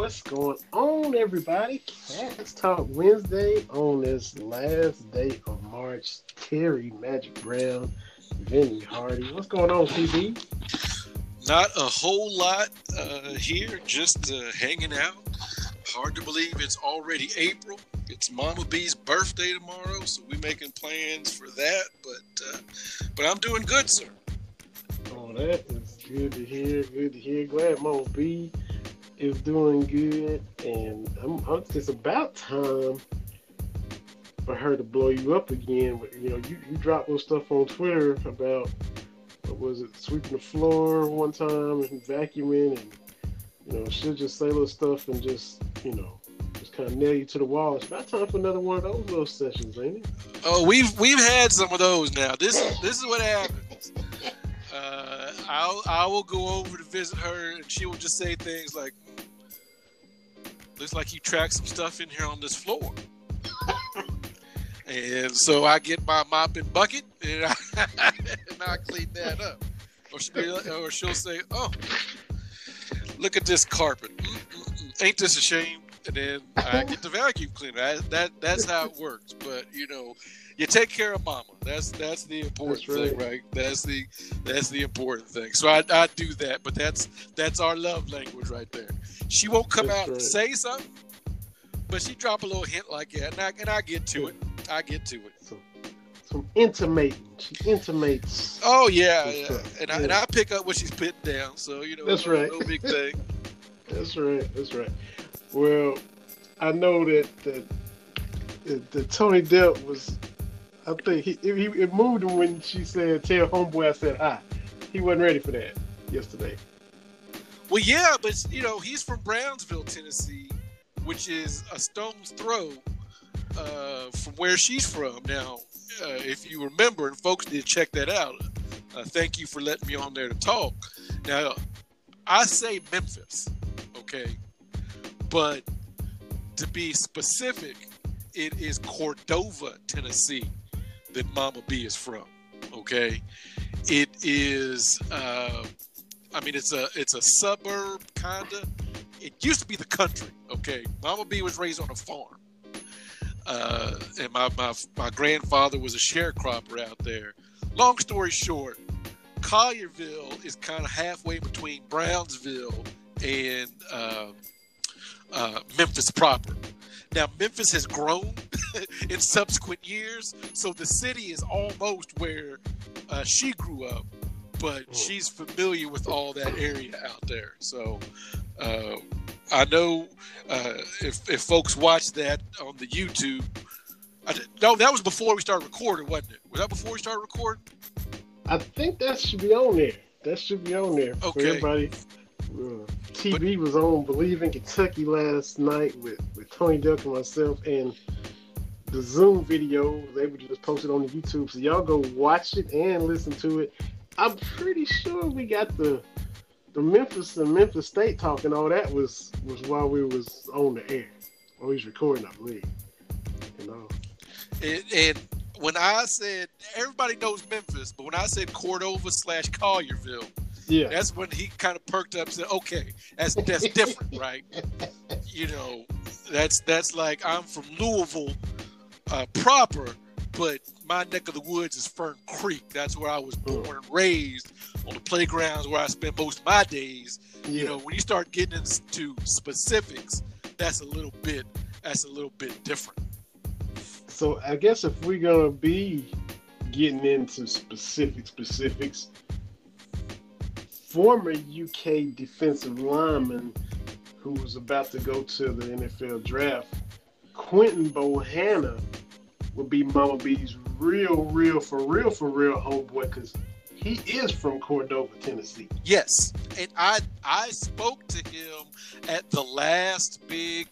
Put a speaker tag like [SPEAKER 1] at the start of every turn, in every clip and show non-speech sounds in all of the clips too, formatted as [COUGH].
[SPEAKER 1] What's going on, everybody? Cats Talk Wednesday on this last day of March. Terry Magic Brown, Vinny Hardy. What's going on, TB?
[SPEAKER 2] Not a whole lot uh, here, just uh, hanging out. Hard to believe it's already April. It's Mama B's birthday tomorrow, so we're making plans for that. But uh, but I'm doing good, sir.
[SPEAKER 1] Oh, that is good to hear. Good to hear. Glad Mama B is doing good, and I'm, I'm, it's about time for her to blow you up again. You know, you, you dropped those stuff on Twitter about what was it, sweeping the floor one time and vacuuming, and you know, she'll just say little stuff and just you know, just kind of nail you to the wall. It's about time for another one of those little sessions, ain't it?
[SPEAKER 2] Oh, we've we've had some of those now. This this is what happens. Uh, I'll I will go over to visit her, and she will just say things like, "Looks like you tracked some stuff in here on this floor." and so I get my mop and bucket, and I, [LAUGHS] and I clean that up. Or she'll, or she'll say, "Oh, look at this carpet. Mm-mm-mm. Ain't this a shame?" And then I get the vacuum cleaner. I, that that's how it works. But you know, you take care of mama. That's that's the important
[SPEAKER 1] That's
[SPEAKER 2] thing, right? That's the that's the important thing. So I, I do that, but that's that's our love language right there. She won't come
[SPEAKER 1] That's
[SPEAKER 2] out and say something, but she drop a little hint like that, and I and I get to it. I get to it.
[SPEAKER 1] So, some intimating. She intimates.
[SPEAKER 2] Oh yeah, yeah. and I and I pick up what she's putting down. So you know,
[SPEAKER 1] That's
[SPEAKER 2] no,
[SPEAKER 1] right.
[SPEAKER 2] no big thing. [LAUGHS]
[SPEAKER 1] That's right. That's right. Well, I know that that, that, that Tony Depp was. I think he, he it moved him when she said, "Tell homeboy I said hi." He wasn't ready for that yesterday.
[SPEAKER 2] Well, yeah, but you know, he's from Brownsville, Tennessee, which is a stone's throw uh, from where she's from. Now, uh, if you remember, and folks did check that out, uh, thank you for letting me on there to talk. Now, I say Memphis, okay, but to be specific, it is Cordova, Tennessee, that Mama B is from. Okay, it is. Uh, I mean, it's a it's a suburb kinda. It used to be the country. Okay, Mama B was raised on a farm, uh, and my, my my grandfather was a sharecropper out there. Long story short, Collierville is kind of halfway between Brownsville and uh, uh, Memphis proper. Now, Memphis has grown [LAUGHS] in subsequent years, so the city is almost where uh, she grew up, but
[SPEAKER 1] Mm.
[SPEAKER 2] she's familiar with all that area out there. So uh, I know uh, if, if folks watch that on the YouTube, I did, no, that was before we started recording, wasn't it? Was that before we started recording?
[SPEAKER 1] I think that should be on there. That should be on there for
[SPEAKER 2] Okay.
[SPEAKER 1] everybody. TB was on Believe in Kentucky last night with, with Tony Duck and myself, and the Zoom video they were just posted on the YouTube. So y'all go watch it and listen to it. I'm pretty sure we got the the Memphis and Memphis State talking. all that was was while we was on the air. We was recording, I believe. You know.
[SPEAKER 2] And, and when I said everybody knows Memphis, but when I said Cordova slash Collierville,
[SPEAKER 1] Yeah.
[SPEAKER 2] that's when he kind of perked up and said, "Okay, that's that's different, right?" You know, that's that's like I'm from Louisville uh, proper, but my neck of the woods is Fern Creek. That's where I was born and raised on the playgrounds where I spent most of my days.
[SPEAKER 1] yeah.
[SPEAKER 2] You know, when you start getting into specifics, that's a little bit that's a little bit different.
[SPEAKER 1] So I guess if we're gonna be getting into specific specifics, former UK defensive lineman who was about to go to the NFL draft, Quinton Bohanna, would be Mama B's real, real, for real, for real homeboy because he is from Cordova, Tennessee.
[SPEAKER 2] Yes, and I I spoke to him at the last big,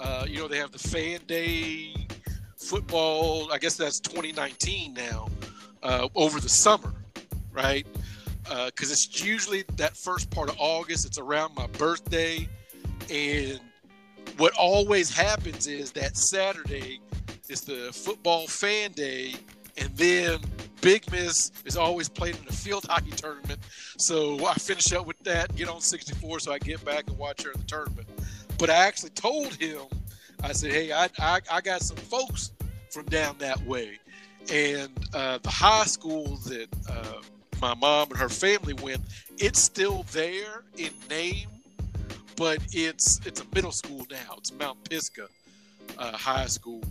[SPEAKER 2] uh, you know, they have the fan day football. I guess that's 2019 now, uh, over the summer, right? Because it's usually that first part of August. It's around my birthday, and what always happens is that Saturday is the football fan day, and then Big Miss is always played in a field hockey tournament. So I finish up with that, get on 64, so I get back and watch her in the tournament. but I actually told him, I said, hey, I, I, I got some folks from down that way. And uh, the high school that uh, my mom and her family went, it's still there in name, but it's it's a middle school now. It's Mount Pisgah uh, High School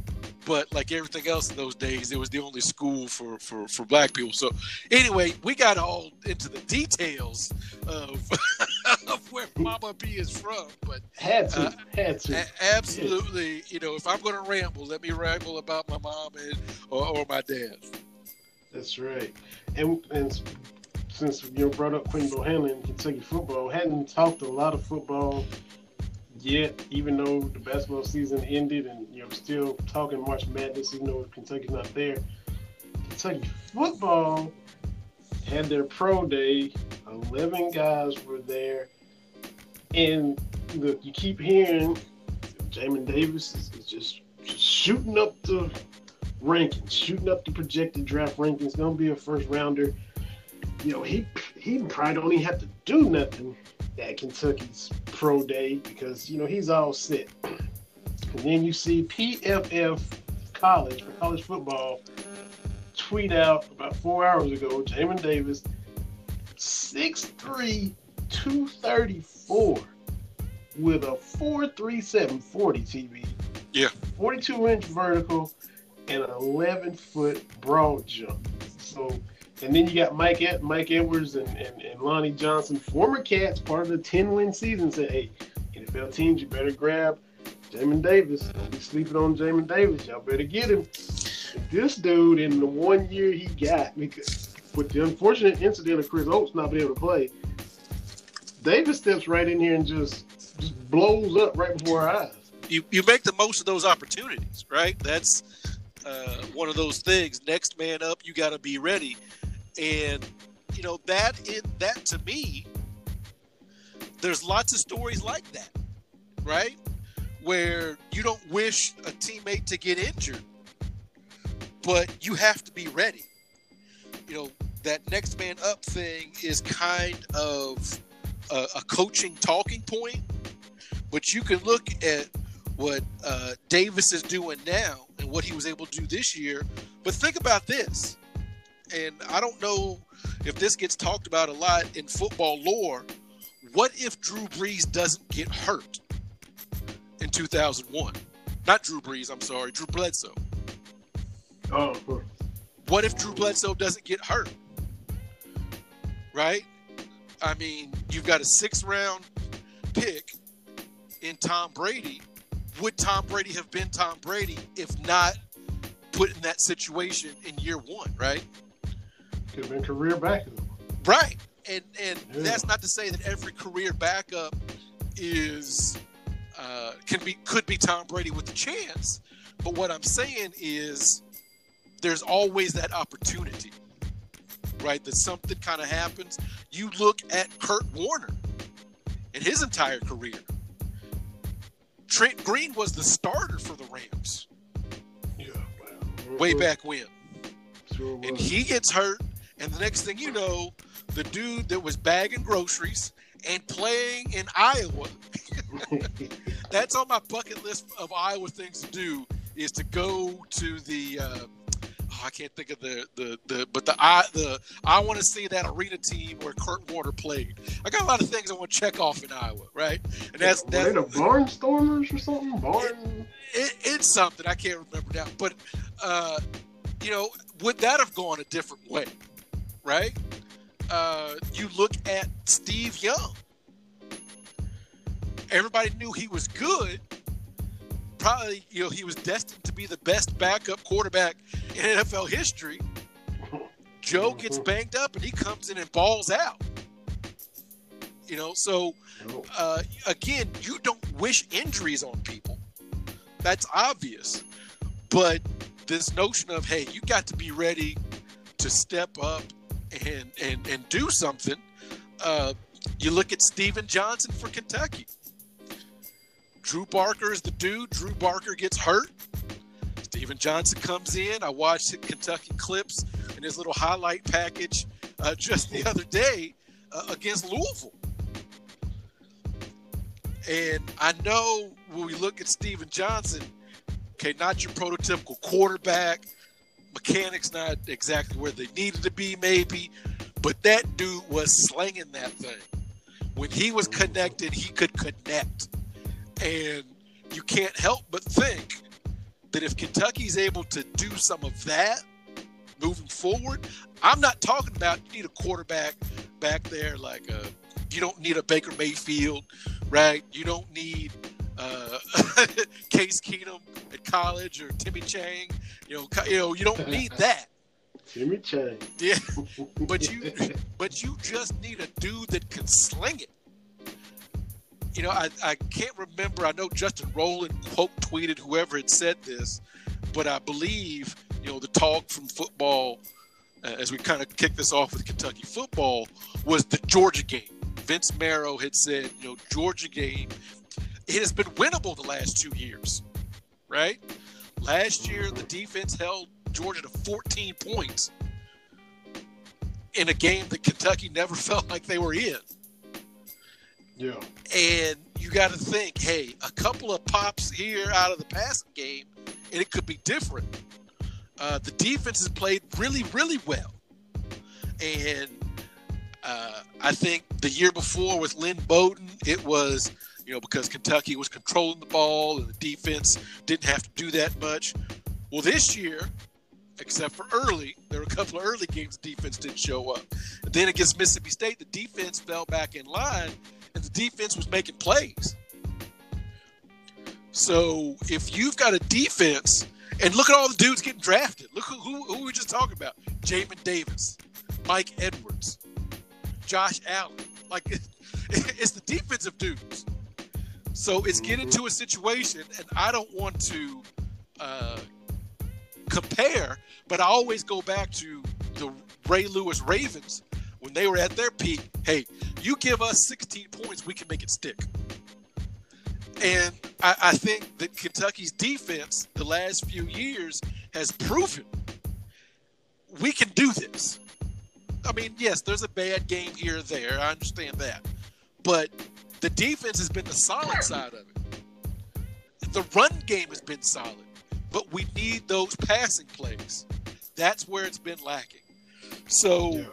[SPEAKER 2] but like everything else in those days, it was the only school for, for, for black people. So anyway, we got all into the details of, [LAUGHS] of where Mama B is from. But
[SPEAKER 1] had to, uh, had to,
[SPEAKER 2] absolutely. Yeah. You know, if I'm going to ramble, let me ramble about my mom and or, or my dad.
[SPEAKER 1] That's right. And and since you brought up Quinton Bohanna Kentucky football, hadn't talked a lot of football yet, even though the basketball season ended and you know still talking March Madness, even though Kentucky's not there. Kentucky football had their pro day. Eleven guys were there, and look, you keep hearing Jamin Davis is, is just, just shooting up the rankings, shooting up the projected draft rankings. Going to be a first rounder. You know, he he probably don't even have to do nothing at Kentucky's pro day because you know he's all set. And then you see PFF College for college football tweet out about four hours ago, Jamin Davis, 6'3", 234 with a 437 40 TV.
[SPEAKER 2] Yeah.
[SPEAKER 1] 42 inch vertical and an 11 foot broad jump. So and then you got Mike Mike Edwards and, and, and Lonnie Johnson, former Cats, part of the 10 win season, said, hey, NFL teams, you better grab Jamin Davis. Don't be sleeping on Jamin Davis. Y'all better get him. this dude, in the one year he got, because with the unfortunate incident of Chris Oats not being able to play, Davis steps right in here and just just blows up right before our eyes.
[SPEAKER 2] You, you make the most of those opportunities, right? That's uh, one of those things. Next man up, you got to be ready and you know that in that to me there's lots of stories like that right where you don't wish a teammate to get injured but you have to be ready you know that next man up thing is kind of a, a coaching talking point but you can look at what uh, davis is doing now and what he was able to do this year but think about this and I don't know if this gets talked about a lot in football lore. What if Drew Brees doesn't get hurt in 2001? Not Drew Brees, I'm sorry, Drew Bledsoe.
[SPEAKER 1] Oh,
[SPEAKER 2] what if Drew Bledsoe doesn't get hurt? Right? I mean, you've got a six round pick in Tom Brady. Would Tom Brady have been Tom Brady if not put in that situation in year one, right?
[SPEAKER 1] Could have been career backup.
[SPEAKER 2] Right. And and yeah. that's not to say that every career backup is uh, can be could be Tom Brady with a chance. But what I'm saying is there's always that opportunity. Right? That something kind of happens. You look at Kurt Warner in his entire career. Trent Green was the starter for the Rams.
[SPEAKER 1] Yeah, wow.
[SPEAKER 2] Way back when. Sure and he gets hurt and the next thing you know, the dude that was bagging groceries and playing in Iowa. [LAUGHS] [LAUGHS] That's on my bucket list of Iowa things to do is to go to the. Uh, oh, I can't think of the the the but the I the I want to see that arena team where Kurt Warner played. I got a lot of things I want to check off in Iowa, right?
[SPEAKER 1] And that's that's the Barnstormers or something. Barn.
[SPEAKER 2] It, it, it's something I can't remember now, but uh, you know, would that have gone a different way? right? Uh, you look at Steve Young. Everybody knew he was good. Probably, you know, he was destined to be the best backup quarterback in NFL history. Joe gets banged up and he comes in and balls out. You know, so uh, again, you don't wish injuries on people. That's obvious. But this notion of, hey, you got to be ready to step up and and and do something. Uh, you look at Stephen Johnson for Kentucky. Drew Barker is the dude. Drew Barker gets hurt. Stephen Johnson comes in. I watched Kentucky clips in his little highlight package uh, [LAUGHS] just the other day uh, against Louisville. And I know when we look at Steven Johnson, okay, not your prototypical quarterback, mechanics not exactly where they needed to be, maybe, but that dude was slinging that thing. When he was connected, he could connect. And you can't help but think that if Kentucky's able to do some of that moving forward, I'm not talking about you need a quarterback back there like a you don't need a Baker Mayfield, right? You don't need uh, [LAUGHS] Case Keenum at college or Timmy Chang. You know, you know, you don't need [LAUGHS] that.
[SPEAKER 1] Timmy Chang.
[SPEAKER 2] Yeah, [LAUGHS] but you, but you just need a dude that can sling it. You know, I, I can't remember. I know Justin Rowland quote tweeted whoever had said this, but I believe you know the talk from football uh, as we kind of kick this off with Kentucky football was the Georgia game. Vince Marrow had said, you know, Georgia game, it has been winnable the last two years, right? Last year, the defense held Georgia to 14 points in a game that Kentucky never [LAUGHS] felt like they were in.
[SPEAKER 1] Yeah.
[SPEAKER 2] And you got to think, hey, a couple of pops here out of the passing game, and it could be different. Uh, the defense has played really, really well. And uh, I think the year before with Lynn Bowden, it was, you know, because Kentucky was controlling the ball and the defense didn't have to do that much. Well, this year, except for early, there were a couple of early games the defense didn't show up. And then against Mississippi State, the defense fell back in line and the defense was making plays. So if you've got a defense, and look at all the dudes getting drafted. Look who, who, who we just talking about: Jamin Davis, Mike Edwards, Josh Allen. Like [LAUGHS] it's the defensive dudes. So it's getting to a situation, and I don't want to uh, compare, but I always go back to the Ray Lewis Ravens when they were at their peak. Hey, you give us 16 points, we can make it stick. And I, I think that Kentucky's defense the last few years has proven we can do this. I mean, yes, there's a bad game here or there. I understand that. But the defense has been the solid side of it. The run game has been solid, but we need those passing plays. That's where it's been lacking. So.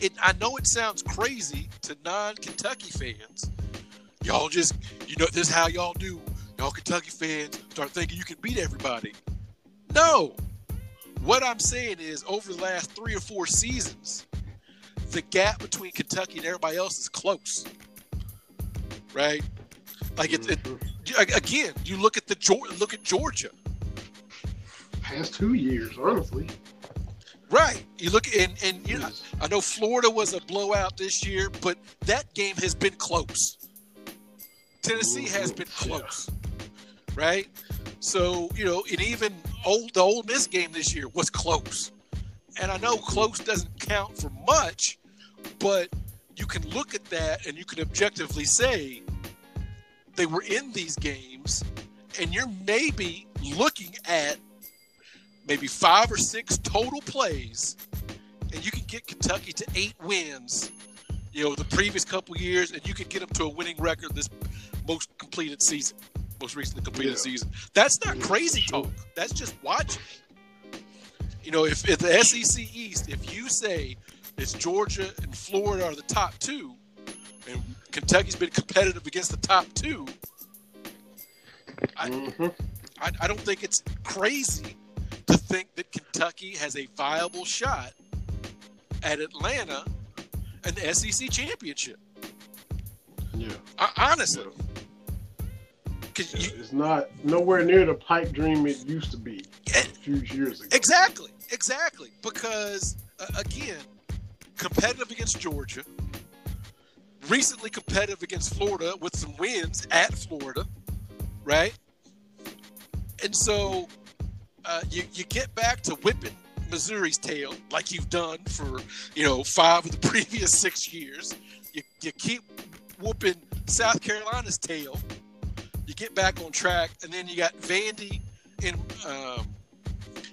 [SPEAKER 2] It I know it sounds crazy to non-Kentucky fans. Y'all just you know this is how y'all do. Y'all Kentucky fans start thinking you can beat everybody. No. What I'm saying is over the last 3 or 4 seasons, the gap between Kentucky and everybody else is close. Right? Like it, it
[SPEAKER 1] Mhm.
[SPEAKER 2] again, you look at the look at Georgia.
[SPEAKER 1] Past two years, honestly.
[SPEAKER 2] Right. You look and and you know, I know Florida was a blowout this year, but that game has been close. Tennessee has been close, right? So you know, and even old the old Miss game this year was close, and I know mm-hmm. close doesn't count for much, but you can look at that and you can objectively say they were in these games, and you're maybe looking at maybe five or six total plays, and you can get Kentucky to eight wins. You know, the previous couple years, and you can get them to a winning record this most completed season, most recently completed
[SPEAKER 1] Yeah.
[SPEAKER 2] season. That's not crazy talk. That's just watching. You know, if, if the SEC East, if you say it's Georgia and Florida are the top two, and Kentucky's been competitive against the top two, I-
[SPEAKER 1] Mhm.
[SPEAKER 2] I, I don't think it's crazy to think that Kentucky has a viable shot at Atlanta and the SEC championship.
[SPEAKER 1] Yeah.
[SPEAKER 2] I, honestly,
[SPEAKER 1] Yeah,
[SPEAKER 2] you-
[SPEAKER 1] It's not nowhere near the pipe dream it used to be a few years ago.
[SPEAKER 2] exactly, exactly, because uh, again, competitive against Georgia, recently competitive against Florida with some wins at Florida, right? And so uh, you you get back to whipping Missouri's tail like you've done for you know five of the [LAUGHS] previous six years. You you keep whooping South Carolina's tail. You get back on track, and then you got Vandy and um,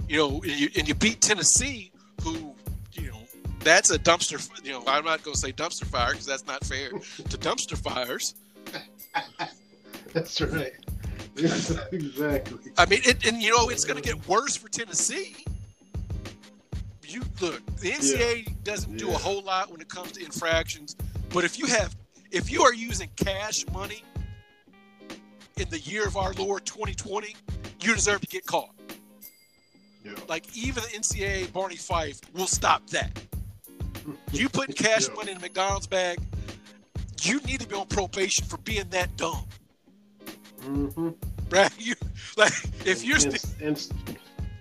[SPEAKER 2] you know, and you, and you beat Tennessee, who you know that's a dumpster. You know, I'm not going to say dumpster fire because that's not fair to dumpster fires. [LAUGHS]
[SPEAKER 1] That's right. [LAUGHS] exactly.
[SPEAKER 2] I mean, it, and you know, it's going to get worse for Tennessee. You look, the NCAA doesn't do a whole lot when it comes to infractions, but if you have, if you are using cash money in the year of our Lord 2020, you deserve to get caught.
[SPEAKER 1] Yeah.
[SPEAKER 2] Like even the NCAA Barney Fife will stop that. You putting [LAUGHS] cash
[SPEAKER 1] Yeah.
[SPEAKER 2] money in McDonald's bag, you need to be on probation for being that dumb,
[SPEAKER 1] Mm-hmm.
[SPEAKER 2] right? [LAUGHS] You like if you're
[SPEAKER 1] and,
[SPEAKER 2] sti-
[SPEAKER 1] and,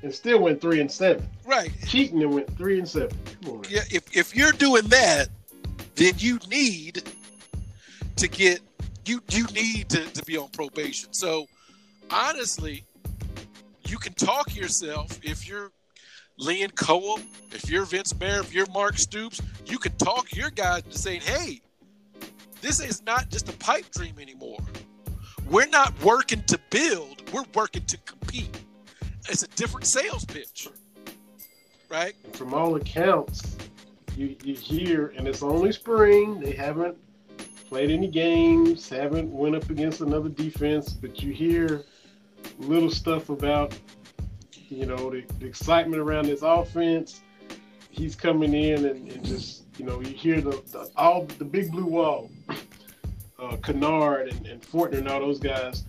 [SPEAKER 1] and still went three and seven.
[SPEAKER 2] right,
[SPEAKER 1] Cheating and went three and seven. Come on.
[SPEAKER 2] yeah. If if you're doing that, then you need to get you you need to, to be on probation. So honestly, you can talk yourself if you're Liam Coen, if you're Vince Marrow, if you're Mark Stoops, you can talk your guys to saying, hey, this is not just a pipe dream anymore. We're not working to build, we're working to compete. It's a different sales pitch. Right?
[SPEAKER 1] From all accounts, you, you hear, and it's only spring. They haven't played any games, haven't went up against another defense, but you hear little stuff about, you know, the, the excitement around this offense. He's coming in and, and just, you know, you hear the, the all the big blue wall, uh, Kinnard and, and Fortner and all those guys.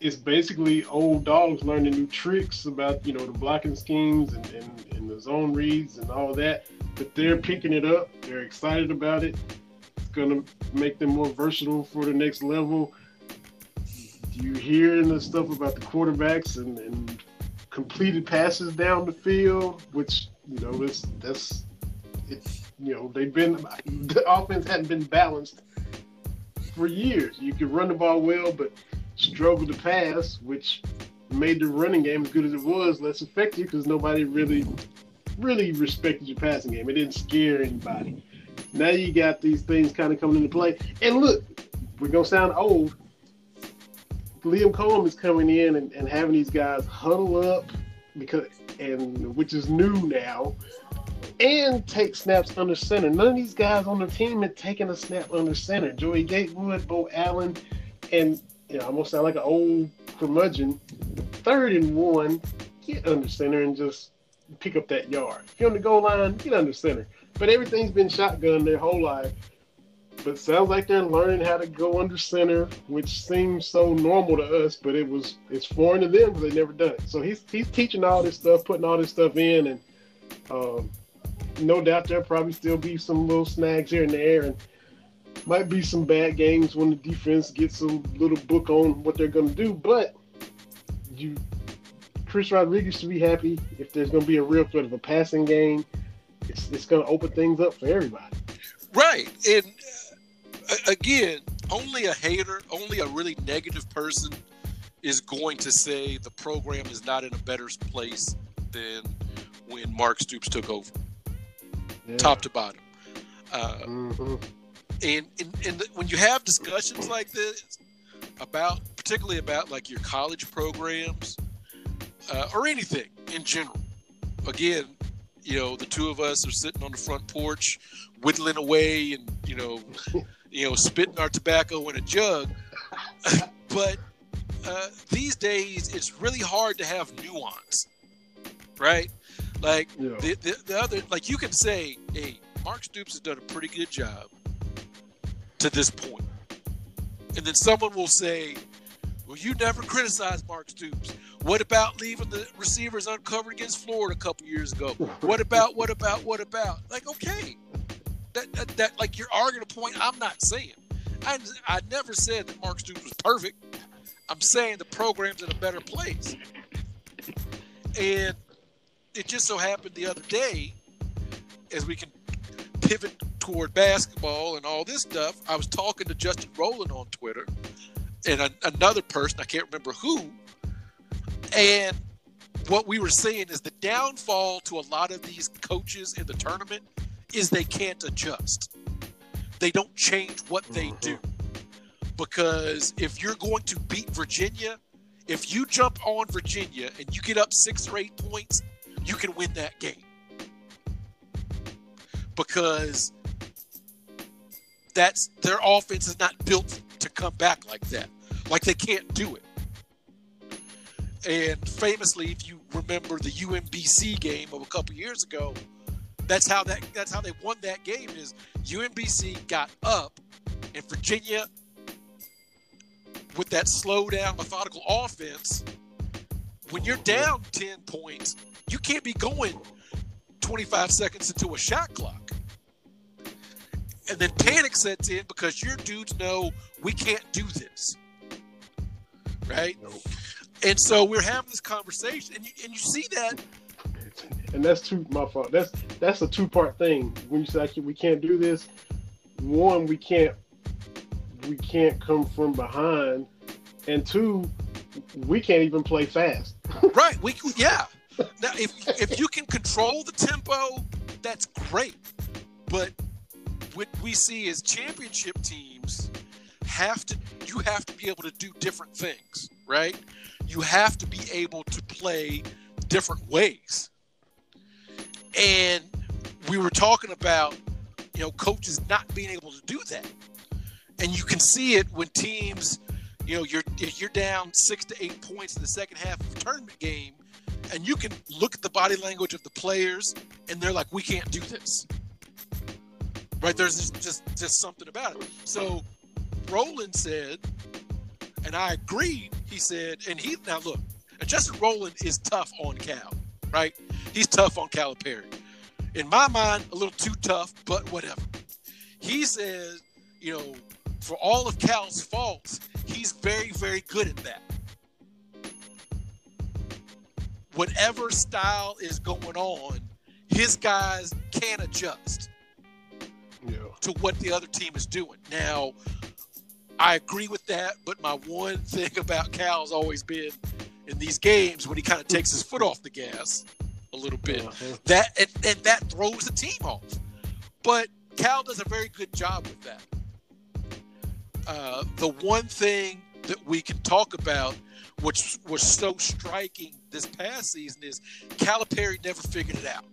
[SPEAKER 1] It's basically old dogs learning new tricks about, you know, the blocking schemes and, and, and the zone reads and all that. But they're picking it up. They're excited about it. It's going to make them more versatile for the next level. You hear in the stuff about the quarterbacks and, and completed passes down the field, which, you know, that's, that's, it's, you know, they've been, [LAUGHS] the offense hadn't been balanced for years. You could run the ball well, but struggle to pass, which made the running game as good as it was less effective because nobody really, really respected your passing game. It didn't scare anybody. Now you got these things kind of coming into play. And look, we're gonna sound old. Liam Coen is coming in and, and having these guys huddle up because and which is new now. And take snaps under center. None of these guys on the team had taken a snap under center. Joey Gatewood, Beau Allen, and you know, I almost sound like an old curmudgeon. Third and one, get under center and just pick up that yard. If you're on the goal line, get under center. But everything's been shotgun their whole life. But sounds like they're learning how to go under center, which seems so normal to us, but it was it's foreign to them because they never done it. So he's he's teaching all this stuff, putting all this stuff in, and um, no doubt there'll probably still be some little snags here and there, and might be some bad games when the defense gets a little book on what they're going to do. But you, Chris Rodriguez should be happy if there's going to be a real threat of a passing game. It's, it's going to open things up for everybody.
[SPEAKER 2] Right. And uh, again, only a hater, only a really negative person is going to say the program is not in a better place than when Mark Stoops took over,
[SPEAKER 1] Yeah.
[SPEAKER 2] top to bottom. Uh,
[SPEAKER 1] hmm
[SPEAKER 2] and and, and when you have discussions like this about particularly about like your college programs uh, or anything in general again you know the two of us are sitting on the front porch whittling away and you know [LAUGHS] you know spitting our tobacco in a jug [LAUGHS] but uh, these days it's really hard to have nuance right like
[SPEAKER 1] Yeah.
[SPEAKER 2] the, the, the other like you can say hey mark stoops has done a pretty good job to this point. And then someone will say well you never criticized mark stoops. What about leaving the receivers uncovered against florida a couple years ago? What about what about what about? Like okay. That, that, that like you're arguing a point i'm not saying. I, I never said that mark stoops was perfect. I'm saying the program's in a better place. And it just so happened the other day, as we can pivot toward basketball and all this stuff, I was talking to Justin Rowland on Twitter and a, another person, I can't remember who. And what we were saying is the downfall to a lot of these coaches in the tournament is they can't adjust. They don't change what they mm-hmm. do. Because if you're going to beat Virginia, if you jump on Virginia and you get up six or eight points, you can win that game. Because that's their offense is not built to come back like that, like they can't do it. And famously, if you remember the UMBC game of a couple years ago, that's how that that's how they won that game. Is UMBC got up, and Virginia, with that slow down, methodical offense, when you're down ten points, you can't be going 25 seconds into a shot clock. And then panic sets in because your dudes know we can't do this. Right?
[SPEAKER 1] Nope.
[SPEAKER 2] And so we're having this conversation, and you, and you see that.
[SPEAKER 1] And that's two my fault. That's that's a two part thing. When you say like, we can't do this, one we can't we can't come from behind, and two we can't even play fast.
[SPEAKER 2] Right. We yeah. Now if if you can control the tempo, that's great. But what we see is championship teams have to you have to be able to do different things, right? You have to be able to play different ways. And we were talking about, you know, coaches not being able to do that. And you can see it when teams, you know, you're you're down six to eight points in the second half of a tournament game, and you can look at the body language of the players, and they're like, "We can't do this." Right? There's just just, just something about it. So Rowland said, and I agreed. He said, and he now look, Justin Rowland is tough on Cal, right? He's tough on Calipari. In my mind, a little too tough, but whatever. He says, you know, for all of Cal's faults, he's very, very good at that. Whatever style is going on, his guys can adjust
[SPEAKER 1] Yeah.
[SPEAKER 2] to what the other team is doing. Now, I agree with that, but my one thing about Cal's always been in these games when he kind of takes his foot off the gas a little bit.
[SPEAKER 1] Uh-huh.
[SPEAKER 2] That and, and that throws the team off. But Cal does a very good job with that. Uh, the one thing that we can talk about, which was so striking this past season, is Calipari never figured it out.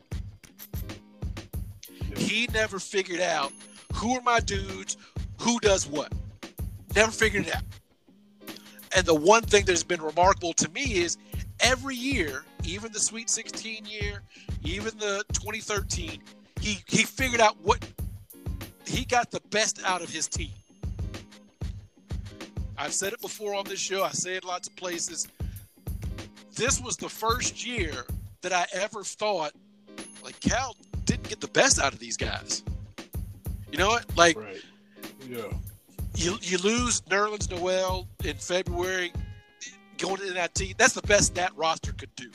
[SPEAKER 2] He never figured out who are my dudes, who does what. Never figured it out. And the one thing that has been remarkable to me is every year, even the Sweet 16 year, even the 2013, he he figured out what he got the best out of his team. I've said it before on this show. I say it lots of places. This was the first year that I ever thought like Cal didn't get the best out of these guys. You know what? Like
[SPEAKER 1] Right. Yeah.
[SPEAKER 2] you you lose Nerlens Noel in February, going to NIT. That's the best that roster could do.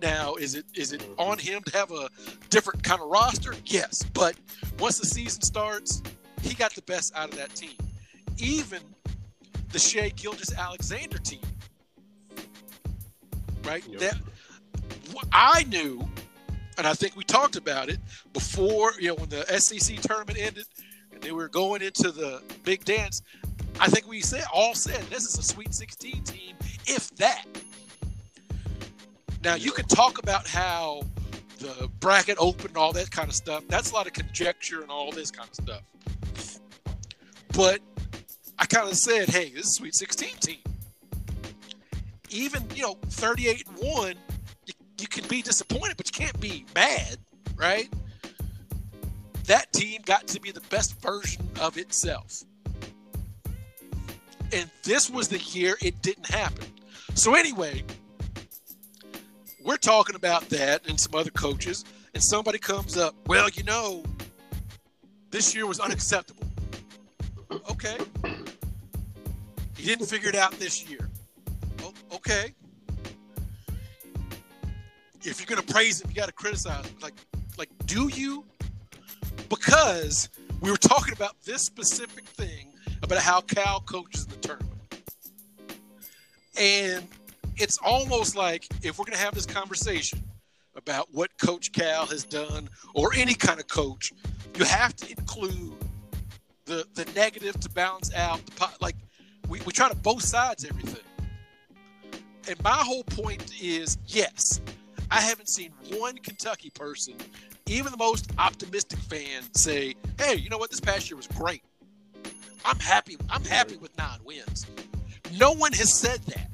[SPEAKER 2] Now, is it is it mm-hmm. on him to have a different kind of roster? Yes, but once the season starts, he got the best out of that team. Even the Shai Gilgeous-Alexander team, right?
[SPEAKER 1] Yep.
[SPEAKER 2] That what I knew, and I think we talked about it before. You know, when the SEC tournament ended and they were going into the big dance. I think we said all said this is a Sweet 16 team, if that. Now you can talk about how the bracket opened and all that kind of stuff. That's a lot of conjecture and all this kind of stuff. But I kind of said, hey, this is Sweet 16 team. Even, you know, 38 and 1, you, you can be disappointed, but you can't be mad, right? That team got to be the best version of itself. And this was the year it didn't happen. So, anyway, we're talking about that and some other coaches, and somebody comes up, well, you know, this year was unacceptable. Okay. He didn't figure it out this year. Oh, okay. If you're gonna praise him, you gotta criticize him. Like, like, do you? Because we were talking about this specific thing about how Cal coaches the tournament. And it's almost like if we're going to have this conversation about what Coach Cal has done or any kind of coach, you have to include the the negative to balance out the po- like we, we try to both sides everything. And my whole point is yes, I haven't seen one Kentucky person, even the most optimistic fan, say, hey, you know what, this past year was great. I'm happy. I'm happy with nine wins. No one has said that.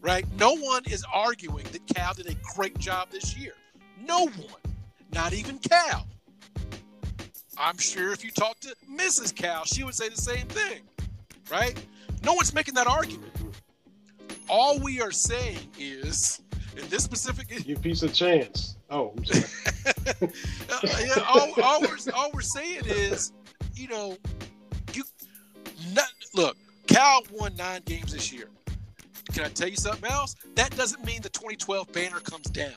[SPEAKER 2] Right? No one is arguing that Cal did a great job this year. No one. Not even Cal. I'm sure if you talk to Mrs. Cal, she would say the same thing. Right? No one's making that argument. All we are saying is, in this specific,
[SPEAKER 1] Give peace a chance. Oh, I'm sorry. [LAUGHS]
[SPEAKER 2] Uh, yeah, all, all, we're, all we're saying is, you know, you not, look. Cal won nine games this year. Can I tell you something else? That doesn't mean the 2012 banner comes down.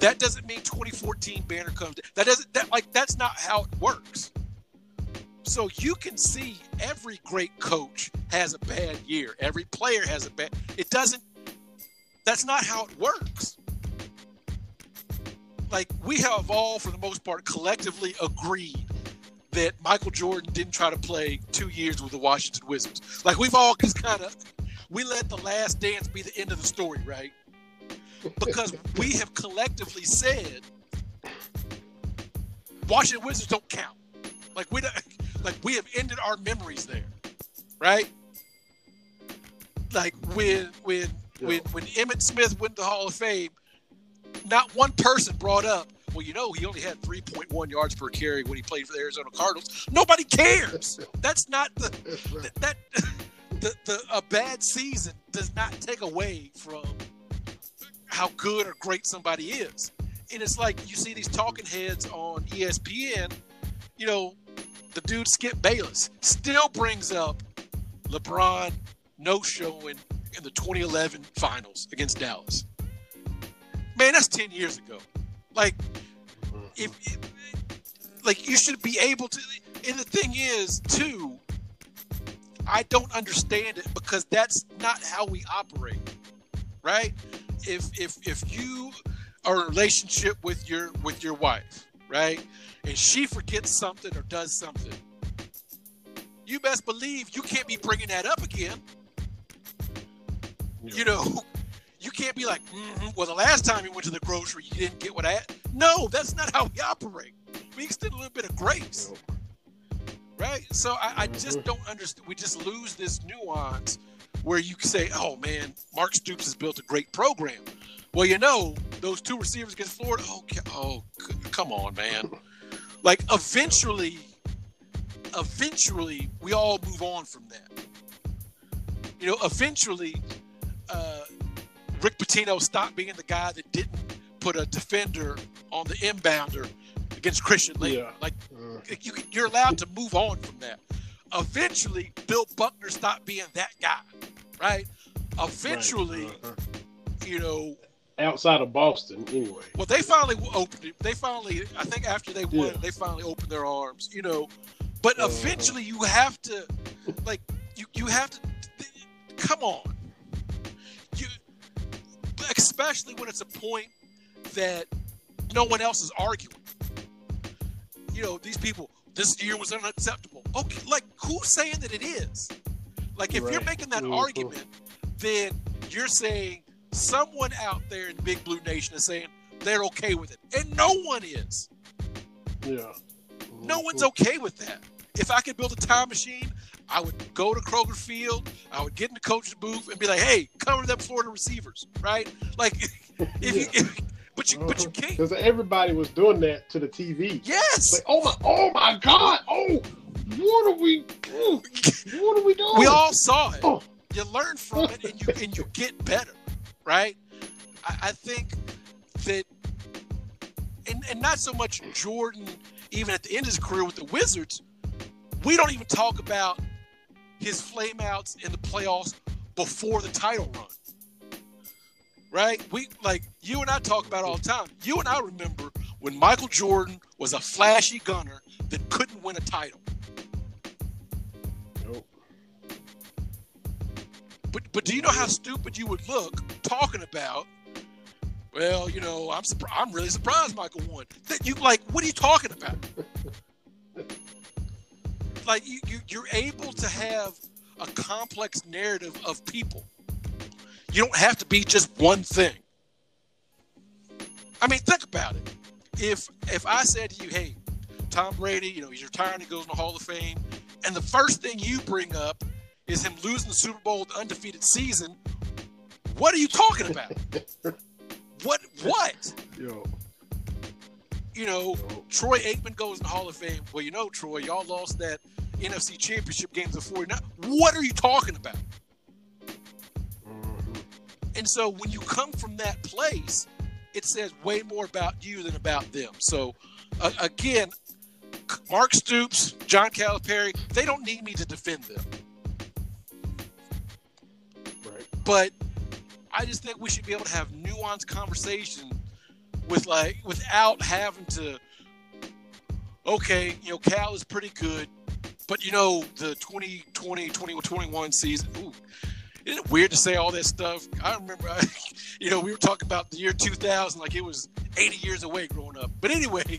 [SPEAKER 2] That doesn't mean 2014 banner comes down. That doesn't that like that's not how it works. So you can see every great coach has a bad year. Every player has a bad. It doesn't. That's not how it works. Like we have all, for the most part, collectively agreed that Michael Jordan didn't try to play two years with the Washington Wizards. Like we've all just kind of we let the last dance be the end of the story, right? Because we have collectively said Washington Wizards don't count. Like we don't, like we have ended our memories there, right? Like when when when when Emmitt Smith went to the Hall of Fame, not one person brought up, well, you know, he only had 3.1 yards per carry when he played for the Arizona Cardinals. Nobody cares. That's not the that, that [LAUGHS] the, the a bad season does not take away from how good or great somebody is. And it's like you see these talking heads on ESPN, you know, the dude Skip Bayless still brings up LeBron no showing in the 2011 finals against Dallas. Man, that's 10 years ago. Like, if, if like you should be able to and the thing is too i don't understand it because that's not how we operate right if if if you are in a relationship with your with your wife right and she forgets something or does something. You best believe you can't be bringing that up again. You know [LAUGHS] you can't be like "Mhm, well the last time you went to the grocery you didn't get what i had. No that's not how we operate. We extend a little bit of grace. Right? So i, I just don't understand we just lose this nuance where you can say oh man mark stoops has built a great program. Well you know those two receivers against florida oh, oh come on man [LAUGHS] like eventually eventually we all move on from that you know eventually uh, rick pitino stopped being the guy that didn't put a defender on the inbounder against christian Laettner.
[SPEAKER 1] Yeah.
[SPEAKER 2] like
[SPEAKER 1] Uh,
[SPEAKER 2] you, can- you're allowed to move on from that. Eventually, Bill Buckner stopped being that guy, right? Eventually,
[SPEAKER 1] right, uh-huh.
[SPEAKER 2] you know,
[SPEAKER 1] outside of Boston, anyway.
[SPEAKER 2] well, they finally opened it. They finally, I think, after they won,
[SPEAKER 1] Yeah.
[SPEAKER 2] they finally opened their arms, you know. But
[SPEAKER 1] Uh-huh.
[SPEAKER 2] eventually, you have to, like, you you have to, come on, you, especially when it's a point that no one else is arguing. You know, these people, this year was unacceptable. Okay, like who's saying that it is? Like if you're making that
[SPEAKER 1] Mhm.
[SPEAKER 2] argument, then you're saying someone out there in the Big Blue Nation is saying they're okay with it, and no one is.
[SPEAKER 1] Yeah.
[SPEAKER 2] No one's okay with that. If I could build a time machine, I would go to Kroger Field, I would get in the coach's booth and be like, "Hey, cover them Florida receivers," right? Like, [LAUGHS] if you, if, but you, but you uh-huh. can't.
[SPEAKER 1] Because everybody was doing that to the TV.
[SPEAKER 2] Yes,
[SPEAKER 1] Like, oh my, oh my God! Oh, what are we? What are we [LAUGHS] doing?
[SPEAKER 2] we all saw it.
[SPEAKER 1] Oh,
[SPEAKER 2] You learn from it, and you and you get better, right? I, I think that, and and not so much Jordan, even at the end of his career with the Wizards, we don't even talk about his flameouts in the playoffs before the title run. Right? We like you and I talk about all the time. You and I remember when Michael Jordan was a flashy gunner that couldn't win a title. But but do you know how stupid you would look talking about? Well, you know, I'm surprised. I'm really surprised Michael won. That you like, what are you talking about? [LAUGHS] like you, you you're able to have a complex narrative of people. You don't have to be just one thing. I mean, think about it. If if I said to you, "Hey, Tom Brady, you know, he's retiring, he goes in the Hall of Fame. And the first thing you bring up is him losing the Super Bowl with undefeated season. What are you talking about? [LAUGHS] what? What?
[SPEAKER 1] Yo.
[SPEAKER 2] You know,
[SPEAKER 1] yo.
[SPEAKER 2] Troy Aikman goes in the Hall of Fame. Well, you know, Troy, y'all lost that NFC Championship game to 49. What are you talking about?
[SPEAKER 1] Mhm.
[SPEAKER 2] And so when you come from that place, it says way more about you than about them. So uh, again, Mark Stoops, John Calipari, they don't need me to defend them. But I just think we should be able to have nuanced conversation with like without having to okay, you know, Cal is pretty good, but you know, the 2020, 2021 season, ooh, isn't it weird to say all that stuff? I remember, I, [LAUGHS] you know, we were talking about the year 2000 like it was 80 years away growing up. But anyway,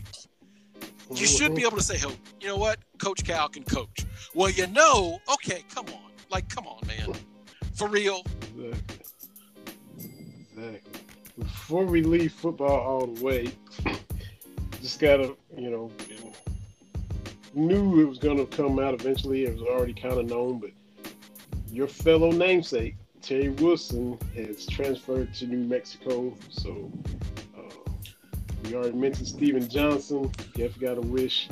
[SPEAKER 2] you should be able to say, "Hey, you know what? Coach Cal can coach." Well, you know, okay, come on, like, come on, man, for real.
[SPEAKER 1] Exactly. Exactly. Before we leave football all the way, just gotta, you know, knew it was gonna come out eventually. It was already kind of known, but your fellow namesake Terry Wilson has transferred to New Mexico. So uh, we already mentioned Stephen Johnson. Jeff got to wish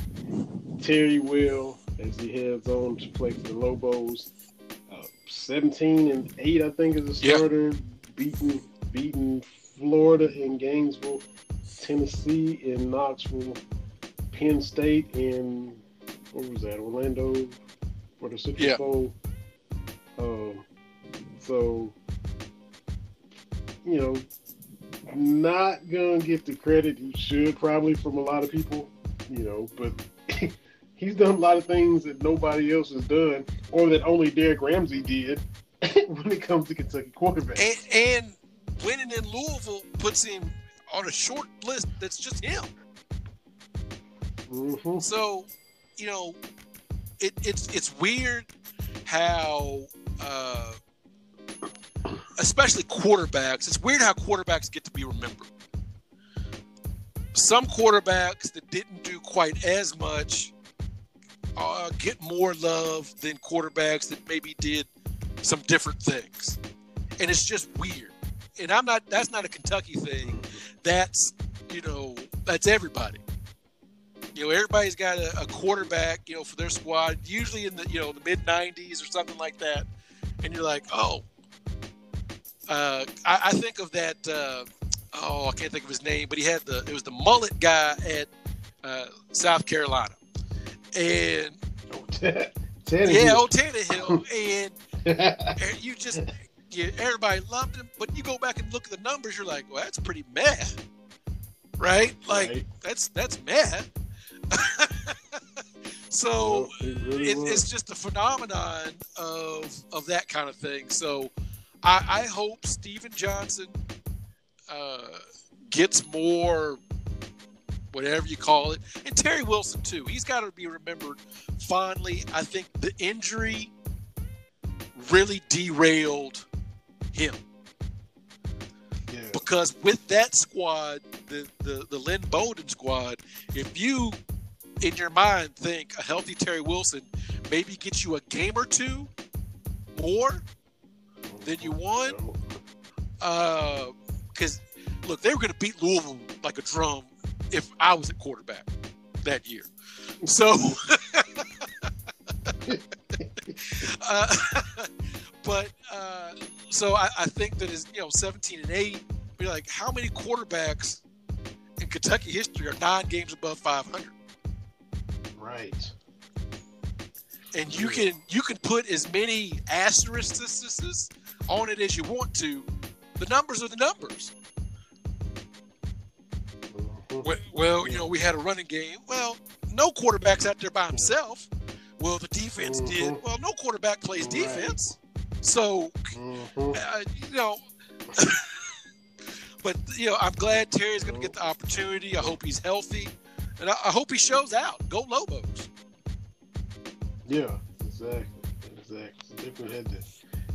[SPEAKER 1] Terry well as he heads on to play for the Lobos. Uh, 17 and 8, I think, is a starter. Beating beating Florida in Gainesville, Tennessee in Knoxville, Penn State in what was that? Orlando for the Super
[SPEAKER 2] Yeah.
[SPEAKER 1] Bowl. Um, so you know, not gonna get the credit he should probably from a lot of people, you know, but he's done a lot of things that nobody else has done, or that only Derrick Ramsey did [LAUGHS] when it comes to Kentucky quarterback.
[SPEAKER 2] And, and winning in Louisville puts him on a short list that's just him.
[SPEAKER 1] Mhm.
[SPEAKER 2] So, you know, it, it's it's weird how, uh, especially quarterbacks. It's weird how quarterbacks get to be remembered. Some quarterbacks that didn't do quite as much uh, get more love than quarterbacks that maybe did some different things, and it's just weird. And I'm not. That's not a Kentucky thing. That's you know. That's everybody you know everybody's got a, a quarterback you know for their squad usually in the you know the mid 90s or something like that and you're like oh uh, I, I think of that uh, oh i can't think of his name but he had the it was the mullet guy at uh, south carolina and [LAUGHS] yeah old Taneyhill, [LAUGHS] and you just yeah, everybody loved him but you go back and look at the numbers you're like well that's pretty meh. Right? Like
[SPEAKER 1] Right.
[SPEAKER 2] that's that's meh. [LAUGHS] So
[SPEAKER 1] it really
[SPEAKER 2] it, it's just a phenomenon of of that kind of thing. So I, I hope Stephen Johnson uh, gets more, whatever you call it, and Terry Wilson too. He's got to be remembered fondly. I think the injury really derailed him
[SPEAKER 1] yeah.
[SPEAKER 2] because with that squad, the the the Lynn Bowden squad, if you in your mind think a healthy Terry Wilson maybe gets you a game or two more than you won, because uh, look, they were going to beat Louisville like a drum if I was at quarterback that year. So, [LAUGHS] uh, [LAUGHS] but uh, so I, I think that is you know 17 and eight. Be like, how many quarterbacks in Kentucky history are nine games above 500?
[SPEAKER 1] Right.
[SPEAKER 2] and you can you can put as many asterisks on it as you want to. The numbers are the numbers. Well, you know, we had a running game. Well, no quarterback's out there by himself. Well, the defense did.
[SPEAKER 1] Mhm.
[SPEAKER 2] Well, no quarterback plays
[SPEAKER 1] Right.
[SPEAKER 2] defense. So,
[SPEAKER 1] Mhm.
[SPEAKER 2] uh, you know, [LAUGHS] but you know, I'm glad Terry's going to get the opportunity. I hope he's healthy, and I, I hope he shows out. Go Lobos!
[SPEAKER 1] Yeah, exactly, exactly. Definitely had to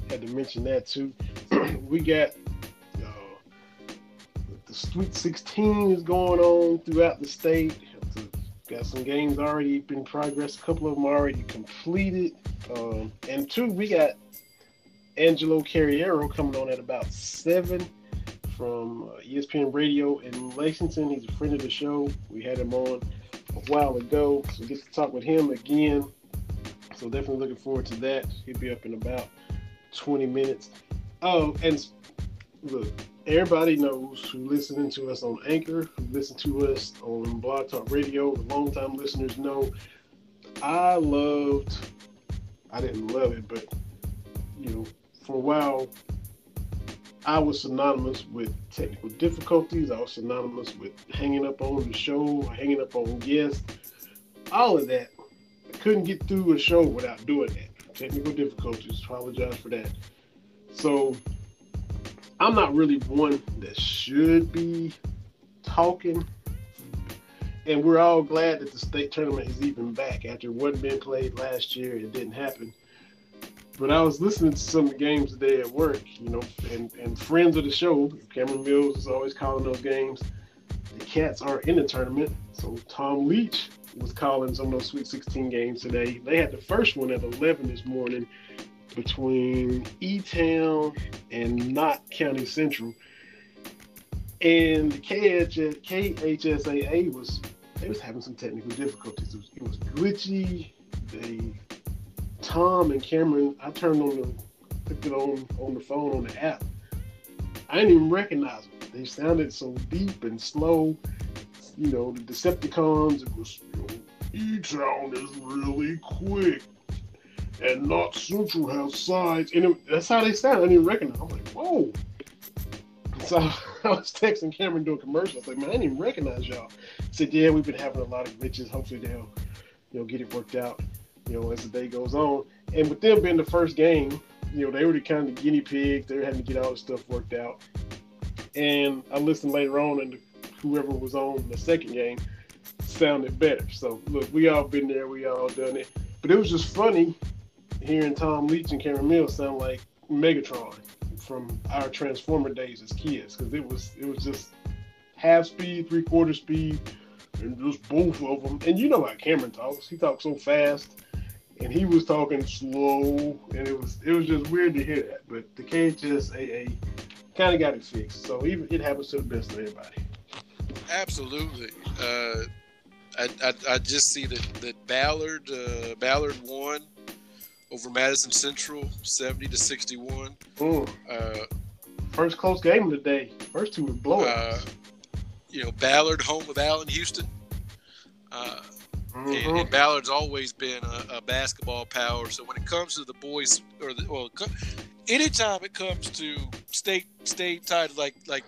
[SPEAKER 1] had to mention that too. [CLEARS THROAT] we got the Sweet 16 is going on throughout the state. Got some games already been progress. A couple of them already completed. Um, and two, we got Angelo Carriero coming on at about seven from uh, ESPN Radio in Lexington. He's a friend of the show. We had him on a while ago, so we get to talk with him again. So definitely looking forward to that. He'll be up in about 20 minutes. Oh, and look, everybody knows who listening to us on Anchor, who listen to us on Blog Talk Radio, longtime listeners know I loved, I didn't love it, but, you know, for a while, I was synonymous with technical difficulties. I was synonymous with hanging up on the show, hanging up on guests, all of that. I couldn't get through a show without doing that. Technical difficulties. Apologize for that. So I'm not really one that should be talking. And we're all glad that the state tournament is even back after wasn't being played last year. It didn't happen. But I was listening to some of the games today at work, you know, and, and friends of the show, Cameron Mills is always calling those games. The Cats aren't in the tournament, so Tom Leach was calling some of those Sweet 16 games today. They had the first one at 11 this morning between E Town and Knott County Central. And the KHS, KHSAA was they was having some technical difficulties. It was, it was glitchy. They Tom and Cameron, I turned on the put it on on the phone on the app. I didn't even recognize them. They sounded so deep and slow. You know, the Decepticons, it was, you know, E-Town is really quick. And Knott Central has sides. And it, that's how they sound. I didn't even recognize I'm like, whoa. So [LAUGHS] I was texting Cameron doing commercials. I was like, man, I didn't even recognize y'all. He said, yeah, we've been having a lot of glitches. Hopefully they'll, you know, get it worked out you know, as the day goes on. And with them being the first game, you know, they were the kind of guinea pigs. They were having to get all the stuff worked out. And I listened later on, and whoever was on the second game sounded better. So look, we all been there, we all done it. But it was just funny hearing Tom Leach and Cameron Mills sound like Megatron from our Transformer days as kids, because it was it was just half speed, three quarter speed, and just both of them. And you know how Cameron talks; he talks so fast and he was talking slow, and it was it was just weird to hear that. But the KHSAA kind of got it fixed, so even it happens to the best of everybody.
[SPEAKER 2] Absolutely. Uh, I, I, I just see that that Ballard uh, Ballard won over Madison Central, seventy to sixty one.
[SPEAKER 1] Mm. Uh, First close game of the day. First two were blowing. Uh,
[SPEAKER 2] you know, Ballard home with Allan Houston. Uh, Mm-hmm. And, and, Ballard's always been a, a, basketball power. So when it comes to the boys, or the well, anytime it comes to state state title, like like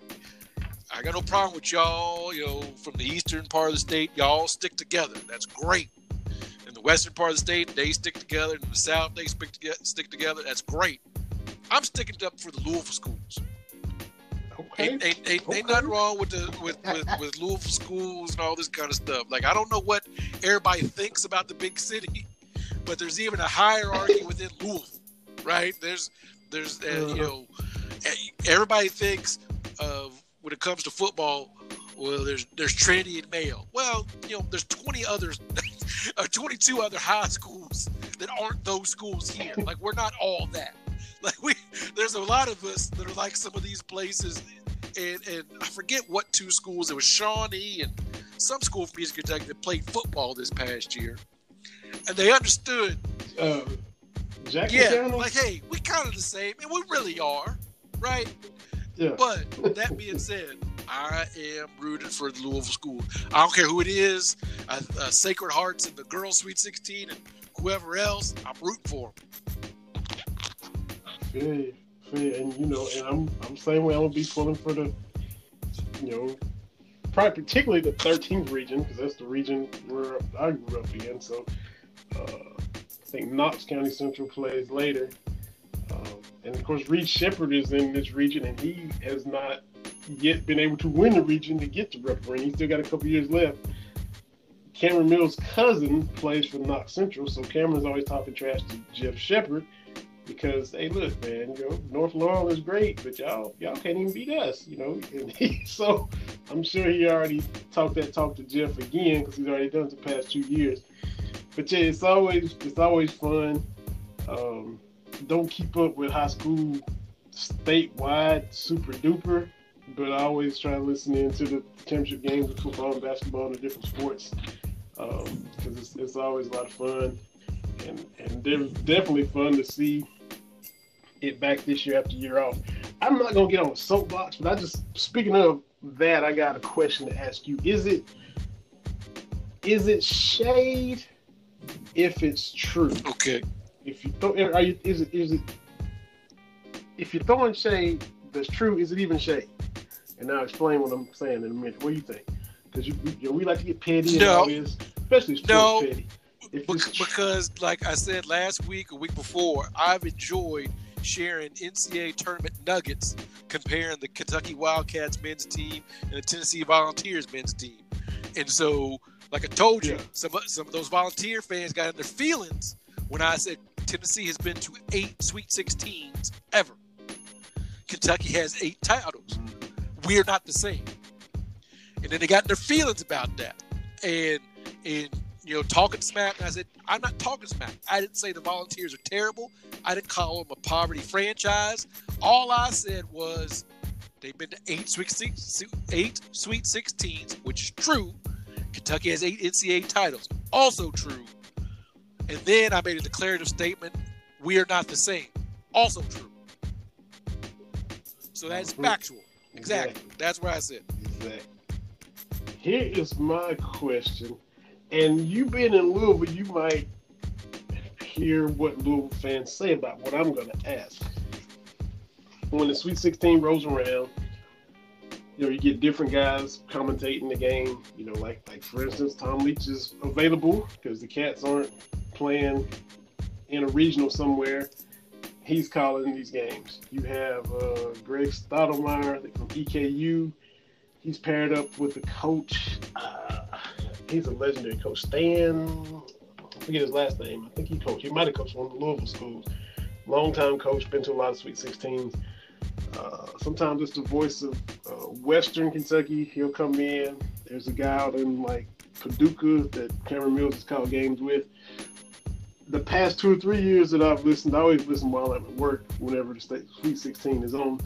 [SPEAKER 2] I got no problem with y'all. You know, from the eastern part of the state, y'all stick together. That's great. The western part of the state, they stick together. In the south, they stick together. Stick together. That's great. I'm sticking up for the Louisville schools. Okay. Ain't, ain't, ain't, okay. ain't nothing wrong with the with, with, with Louisville schools and all this kind of stuff. Like I don't know what everybody thinks about the big city, but there's even a hierarchy within Louisville, right? There's there's uh, you uh-huh. know everybody thinks of when it comes to football. Well, there's there's Trinity and Mayo. Well, you know, there's 20 others, [LAUGHS] [LAUGHS] or 22 other high schools that aren't those schools here. Like we're not all that. [LAUGHS] Like we, there's a lot of us that are like some of these places, and and I forget what two schools. It was Shawnee and some school from Eastern Kentucky that played football this past year, and they understood. Uh, yeah, County? like hey, we kind of the same, and we really are, right? Yeah. But [LAUGHS] that being said, I am rooted for the Louisville school. I don't care who it is, uh, uh, Sacred Hearts and the girls' Sweet 16 and whoever else. I'm rooting for them
[SPEAKER 1] fair, and you know, and I'm I'm same way. I'm gonna be pulling for the, you know, probably particularly the 13th region because that's the region where I grew up in. So uh, I think Knox County Central plays later, um, and of course Reed Sheppard is in this region, and he has not yet been able to win the region to get to refereeing. He's still got a couple years left. Cameron Mills' cousin plays for Knox Central, so Cameron's always talking trash to Jeff Sheppard because hey, look, man, you know, North Laurel is great, but y'all y'all can't even beat us, you know. [LAUGHS] And he, so I'm sure he already talked that talk to Jeff again because he's already done it the past two years. But yeah, it's always it's always fun. Um, don't keep up with high school statewide super duper, but I always try to listen into the championship games of football and basketball and the different sports because um, it's, it's always a lot of fun and and definitely fun to see it back this year after year off. I'm not gonna get on a soapbox, but I just speaking of that, I got a question to ask you. Is it is it shade if it's true?
[SPEAKER 2] Okay.
[SPEAKER 1] If you throw, are you is it is it if you're throwing shade that's true, is it even shade? And now explain what I'm saying in a minute. What do you think? Because you, you know, we like to get petty no. this, especially sports no. petty.
[SPEAKER 2] because, like I said last week, a week before, I've enjoyed sharing NCAA tournament nuggets comparing the Kentucky Wildcats men's team and the Tennessee Volunteers men's team. And so, like I told you, yeah. some some of those volunteer fans got in their feelings when I said Tennessee has been to eight Sweet 16s ever. Kentucky has eight titles. We're not the same. And then they got their feelings about that. And and you know, talking smack. I said, I'm not talking smack. I didn't say the volunteers are terrible. I didn't call them a poverty franchise. All I said was they've been to eight Sweet, six, eight Sweet 16s, which is true. Kentucky has eight NCAA titles, also true. And then I made a declarative statement we are not the same, also true. So that's factual. Exactly. exactly. That's where I said.
[SPEAKER 1] Exactly. Here is my question and you being in Louisville, you might hear what Louisville fans say about what I'm going to ask. When the Sweet 16 rolls around, you know, you get different guys commentating the game. You know, like like for instance, Tom Leach is available because the Cats aren't playing in a regional somewhere. He's calling these games. You have uh, Greg Stotelmyer from EKU. He's paired up with the coach. Uh, he's a legendary coach. Stan, I forget his last name. I think he coached. He might have coached one of the Louisville schools. Long time coach, been to a lot of Sweet 16s. Uh, sometimes it's the voice of uh, Western Kentucky. He'll come in. There's a guy out in like Paducah that Cameron Mills has called games with. The past two or three years that I've listened, I always listen while I'm at work whenever the state Sweet 16 is on.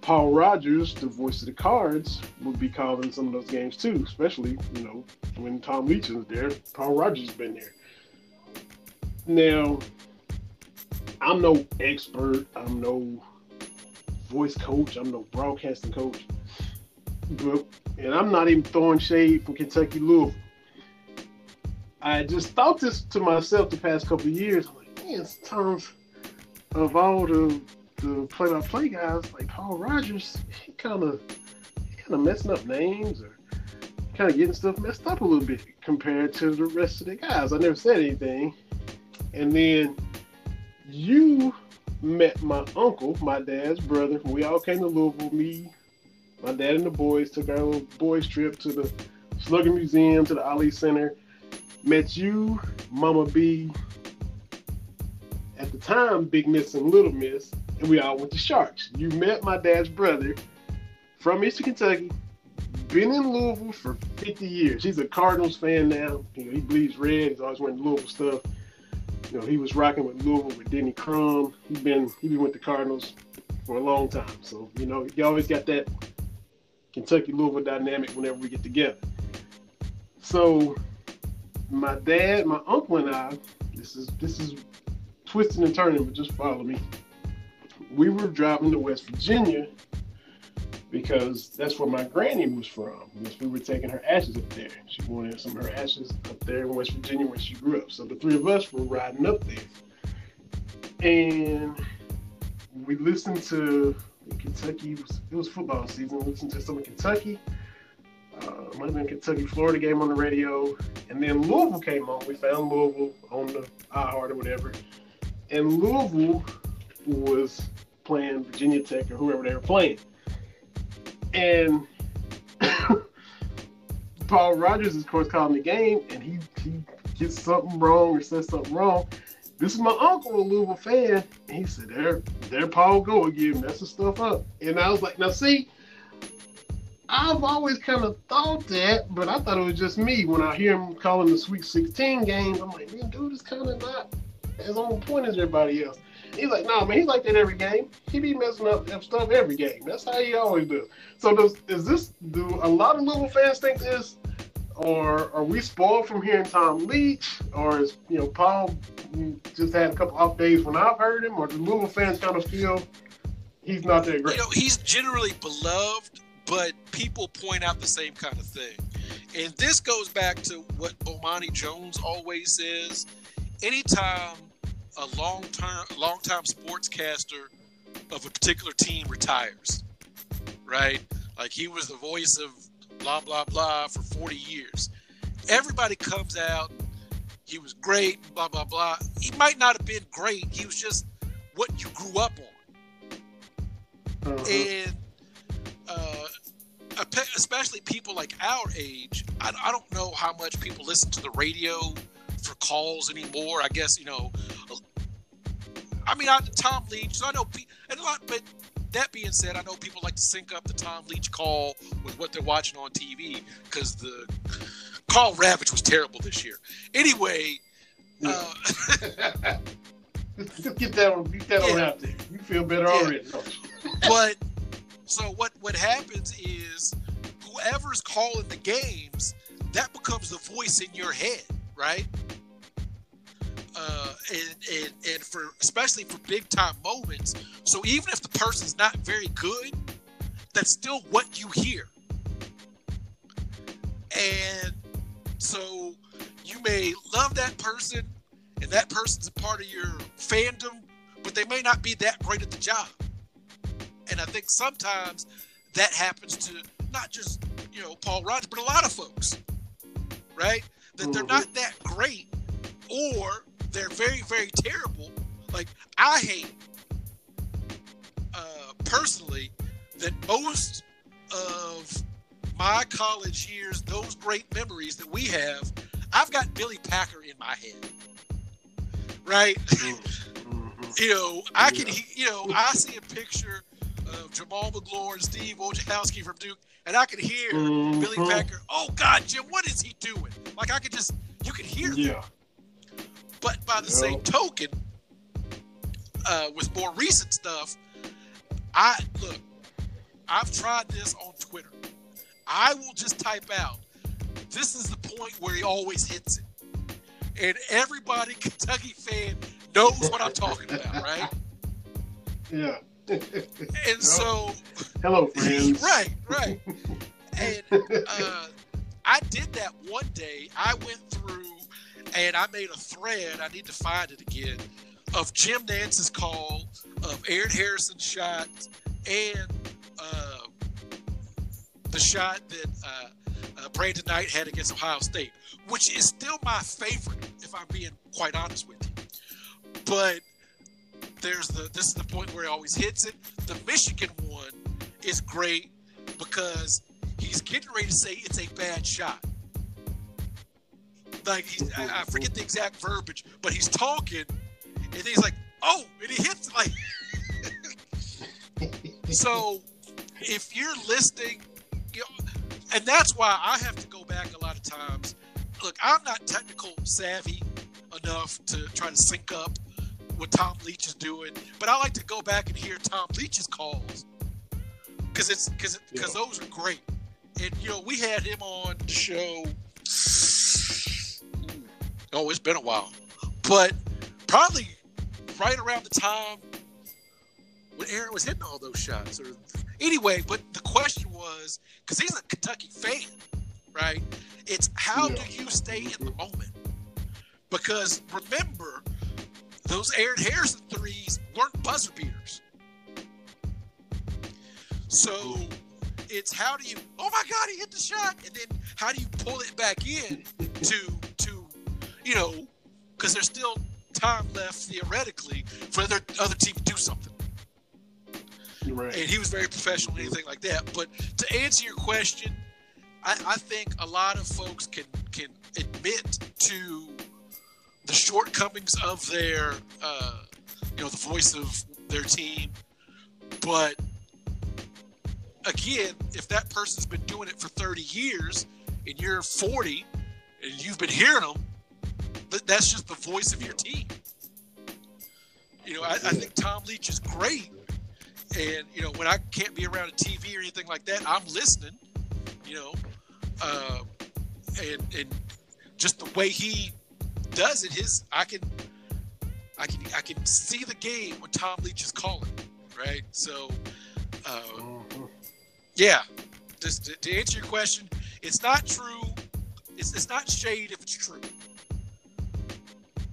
[SPEAKER 1] Paul Rogers, the voice of the cards, would be calling some of those games too, especially, you know, when Tom Leach was there. Paul Rogers has been there. Now, I'm no expert, I'm no voice coach, I'm no broadcasting coach. But and I'm not even throwing shade for Kentucky Louisville. I just thought this to myself the past couple years. I'm like, man, sometimes of all the the play-by-play guys like Paul Rogers, he kind of kind of messing up names or kind of getting stuff messed up a little bit compared to the rest of the guys. I never said anything, and then you met my uncle, my dad's brother. We all came to Louisville. Me, my dad, and the boys took our little boys trip to the Slugger Museum, to the Ali Center. Met you, Mama B. At the time, Big Miss and Little Miss, and we all went to Sharks. You met my dad's brother from Eastern Kentucky, been in Louisville for 50 years. He's a Cardinals fan now. You know, he bleeds red. He's always wearing Louisville stuff. You know, he was rocking with Louisville with Denny Crum. He's been he been with the Cardinals for a long time. So, you know, you always got that Kentucky Louisville dynamic whenever we get together. So my dad, my uncle and I, this is this is twisting and turning, but just follow me we were driving to West Virginia because that's where my granny was from. we were taking her ashes up there. She wanted some of her ashes up there in West Virginia where she grew up. So the three of us were riding up there. And we listened to Kentucky, it was, it was football season. We listened to some of Kentucky. Uh, might have been Kentucky Florida game on the radio. And then Louisville came on. We found Louisville on the iHeart or whatever. And Louisville was playing Virginia Tech or whoever they were playing. And [COUGHS] Paul Rogers is, of course, calling the game, and he, he gets something wrong or says something wrong. this is my uncle, a Louisville fan. And he said, there, there Paul go again, messing stuff up. And I was like, now see, I've always kind of thought that, but I thought it was just me. When I hear him calling the Sweet 16 games, I'm like, man, dude is kind of not as on point as everybody else. He's like, nah, man, he's like that every game. He be messing up stuff every game. That's how he always does. So does is this? Do a lot of Louisville fans think this, or are we spoiled from hearing Tom Leach, or is you know Paul just had a couple off days when I've heard him, or do Louisville fans kind of feel he's not that great?
[SPEAKER 2] You know, he's generally beloved, but people point out the same kind of thing. And this goes back to what Bomani Jones always says. Anytime a long term long time sportscaster of a particular team retires, right? Like he was the voice of blah blah blah for 40 years. Everybody comes out, he was great, blah blah blah. He might not have been great. He was just what you grew up on. Uh-huh. And uh, especially people like our age, I, I don't know how much people listen to the radio for calls anymore. I guess you know. I mean, I, Tom Leach. So I know, and a lot. But that being said, I know people like to sync up the Tom Leach call with what they're watching on TV because the call ravage was terrible this year. Anyway. Yeah. Uh,
[SPEAKER 1] Just [LAUGHS] get that on, get that yeah. on out there. You feel better yeah. already.
[SPEAKER 2] but so what? What happens is whoever's calling the games, that becomes the voice in your head, right? Uh, and, and, and for especially for big time moments. So even if the person's not very good, that's still what you hear. And so you may love that person, and that person's a part of your fandom, but they may not be that great at the job. And I think sometimes that happens to not just you know Paul Rogers, but a lot of folks, right? That they're not that great, or they're very, very terrible. Like I hate uh, personally that most of my college years, those great memories that we have, I've got Billy Packer in my head. Right? Mm-hmm. [LAUGHS] you know, I can, you know, I see a picture of Jamaal Magloire and Steve Wojciechowski from Duke, and I could hear mm-hmm. Billy Packer. Oh God, Jim, what is he doing? Like I could just, you could hear.
[SPEAKER 1] Yeah.
[SPEAKER 2] Them. But by the same token, uh, with more recent stuff, I look. I've tried this on Twitter. I will just type out, "This is the point where he always hits it," and everybody [LAUGHS] Kentucky fan knows what I'm talking about, right? [LAUGHS]
[SPEAKER 1] Yeah.
[SPEAKER 2] And so,
[SPEAKER 1] hello, friends. [LAUGHS]
[SPEAKER 2] right, right. [LAUGHS] And uh, I did that one day. I went through and I made a thread. I need to find it again of Jim Nantz's call, of Aaron Harrison's shot, and uh, the shot that uh, uh, Brandon Knight had against Ohio State, which is still my favorite, if I'm being quite honest with you. But there's the this is the point where he always hits it. The Michigan one is great because he's getting ready to say it's a bad shot like he's, I, I forget the exact verbiage, but he's talking, and he's like, "Oh," and he hits like. [LAUGHS] so, if you're listening, you know, and that's why I have to go back a lot of times. Look, I'm not technical savvy enough to try to sync up what Tom Leach is doing, but I like to go back and hear Tom Leach's calls because it's because because yeah. those are great. And you know, we had him on the show Oh, it's been a while. But probably right around the time when Aaron was hitting all those shots. Or anyway, but the question was because he's a Kentucky fan, right? It's how yeah. do you stay in the moment? Because remember, those Aaron Harrison threes weren't buzzer beaters. So it's how do you? Oh my God, he hit the shot, and then how do you pull it back in to to you know, because there's still time left theoretically for other other team to do something.
[SPEAKER 1] Right.
[SPEAKER 2] And he was very professional, anything like that. But to answer your question, I, I think a lot of folks can can admit to the shortcomings of their, uh, you know, the voice of their team. But again, if that person's been doing it for 30 years and you're 40 and you've been hearing them, that's just the voice of your team. You know, I, I think Tom Leach is great. And, you know, when I can't be around a TV or anything like that, I'm listening, you know. Uh, and, and just the way he does it, his I can I can I can see the game when Tom Leach is calling, right? So, uh, mm-hmm. yeah. Just to, to, answer your question, it's not true. It's, it's not shade if it's true.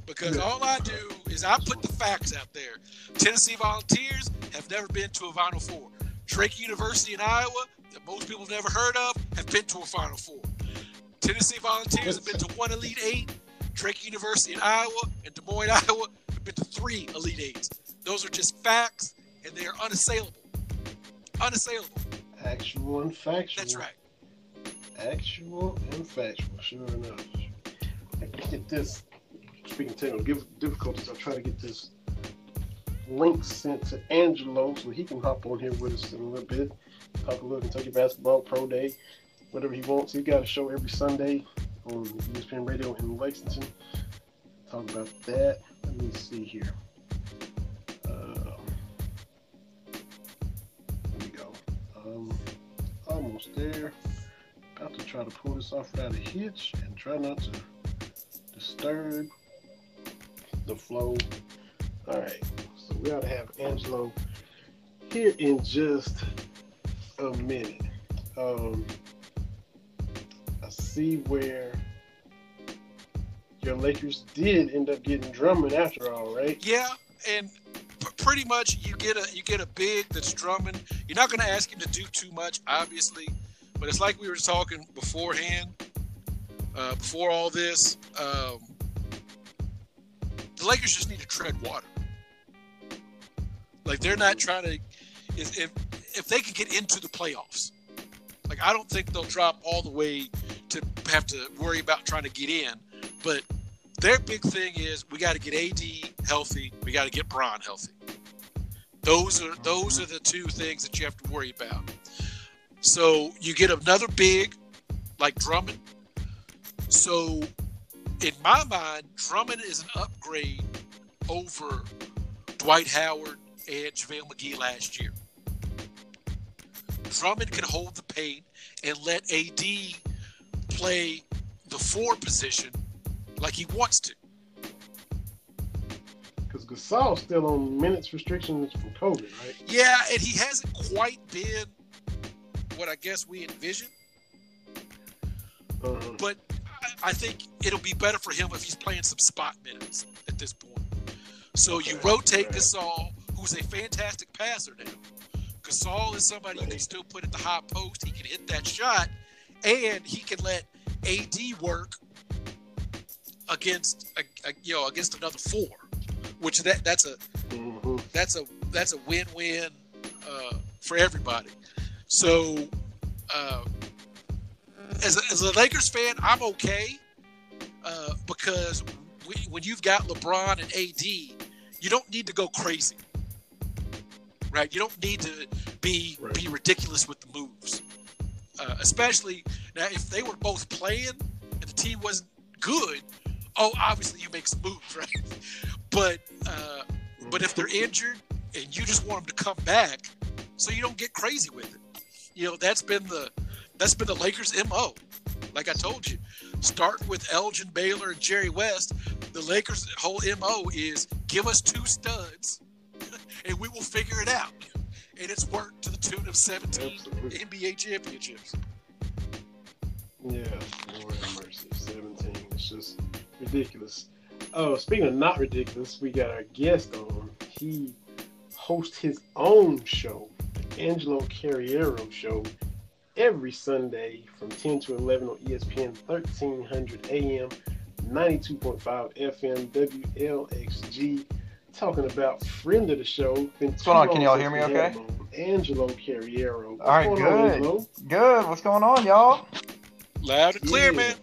[SPEAKER 2] Because yeah. all I do is I put the facts out there. Tennessee Volunteers have never been to a Final Four. Drake University in Iowa, that most people have never heard of, have been to a Final Four. Tennessee Volunteers have been to one Elite Eight. Drake University in Iowa and Des Moines, [LAUGHS] Iowa have been to three Elite Eights. Those are just facts, and they are unassailable. Unassailable.
[SPEAKER 1] Actual and factual.
[SPEAKER 2] That's right.
[SPEAKER 1] Actual and factual, sure enough. I can get this, speaking technical difficulties, I'll try to get this link sent to Angelo so he can hop on here with us in a little bit. Talk a little Kentucky basketball pro day, whatever he wants. He's got a show every Sunday on ESPN Radio in Lexington. Talk about that. Let me see here. Uh, we go. Um, almost there. About to try to pull this off without a hitch and try not to disturb the flow. All right. So we ought to have Angelo here in just a minute. Um, see where your Lakers did end up getting Drummond after all, right?
[SPEAKER 2] Yeah, and pretty much you get a you get a big that's Drummond. You're not going to ask him to do too much, obviously, but it's like we were talking beforehand, uh, before all this. Um, the Lakers just need to tread water. Like they're not trying to. If if they could get into the playoffs, like I don't think they'll drop all the way to have to worry about trying to get in. But their big thing is we got to get AD healthy. We got to get Bron healthy. Those are those are the two things that you have to worry about. So you get another big like Drummond. So in my mind, Drummond is an upgrade over Dwight Howard and JaVale McGee last year. Drummond can hold the paint and let AD play the four position like he wants to.
[SPEAKER 1] Because Gasol's still on minutes restrictions from COVID, right?
[SPEAKER 2] Yeah, and he hasn't quite been what I guess we envisioned. Uh-huh. But I, think it'll be better for him if he's playing some spot minutes at this point. So okay. you rotate right. Gasol, who's a fantastic passer now. Gasol is somebody you can still put at the high post. He can hit that shot, and he can let AD work against a, a, you know against another four, which that that's a mm-hmm. that's a that's a win-win uh, for everybody. So, uh, as a, as a Lakers fan, I'm okay uh, because we, when you've got LeBron and AD, you don't need to go crazy, right? You don't need to be right. be ridiculous with the moves. Uh, especially now, if they were both playing and the team wasn't good, oh, obviously you make some moves, [LAUGHS] right? But uh, but if they're injured and you just want them to come back, so you don't get crazy with it. You know, that's been the that's been the Lakers' mo. Like I told you, start with Elgin Baylor and Jerry West. The Lakers' whole mo is give us two studs, [LAUGHS] and we will figure it out and it's worked to the tune of 17 Absolutely. NBA championships.
[SPEAKER 1] Yeah, Lord have mercy. 17. It's just ridiculous. Oh, speaking of not ridiculous, we got our guest on. He hosts his own show, the Angelo Carriero Show, every Sunday from 10 to 11 on ESPN 1300 AM, 92.5 FM, WLXG talking about friend of the show.
[SPEAKER 3] What's going on? Can y'all hear me okay?
[SPEAKER 1] Angelo Carriero.
[SPEAKER 3] What's All right, good. On, good. What's going on, y'all?
[SPEAKER 2] Loud and clear, yeah. man.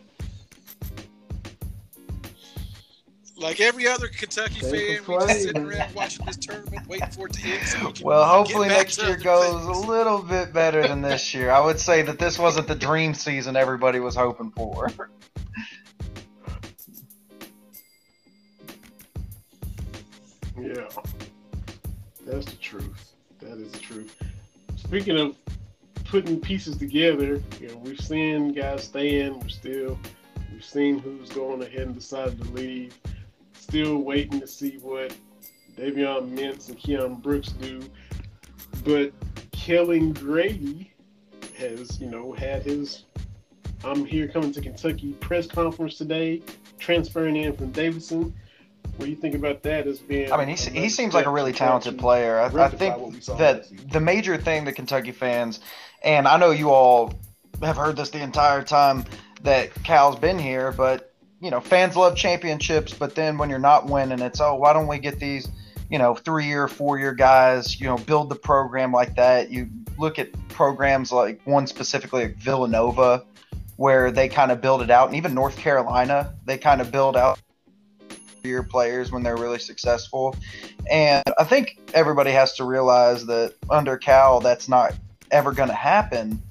[SPEAKER 2] like every other Kentucky fan, we just sitting around watching this tournament, waiting for it to end. So we
[SPEAKER 3] well, hopefully next year goes a little bit better than this year. I would say that this wasn't the dream season everybody was hoping for. [LAUGHS]
[SPEAKER 1] Yeah, that's the truth. That is the truth. Speaking of putting pieces together, you know, we've seen guys stay in. We're still, we've seen who's going ahead and decided to leave still waiting to see what Davion Mintz and Keion Brooks do. But Kellan Grady has, you know, had his I'm here coming to Kentucky press conference today, transferring in from Davidson. What do you think about that as being?
[SPEAKER 3] I mean, he, he seems like a really talented player. I, I think that the major thing that Kentucky fans, and I know you all have heard this the entire time that Cal's been here, but you know, fans love championships, but then when you're not winning, it's oh, why don't we get these, you know, three year, four year guys, you know, build the program like that. You look at programs like one specifically like Villanova, where they kind of build it out, and even North Carolina, they kind of build out year players when they're really successful. And I think everybody has to realize that under Cal, that's not ever going to happen.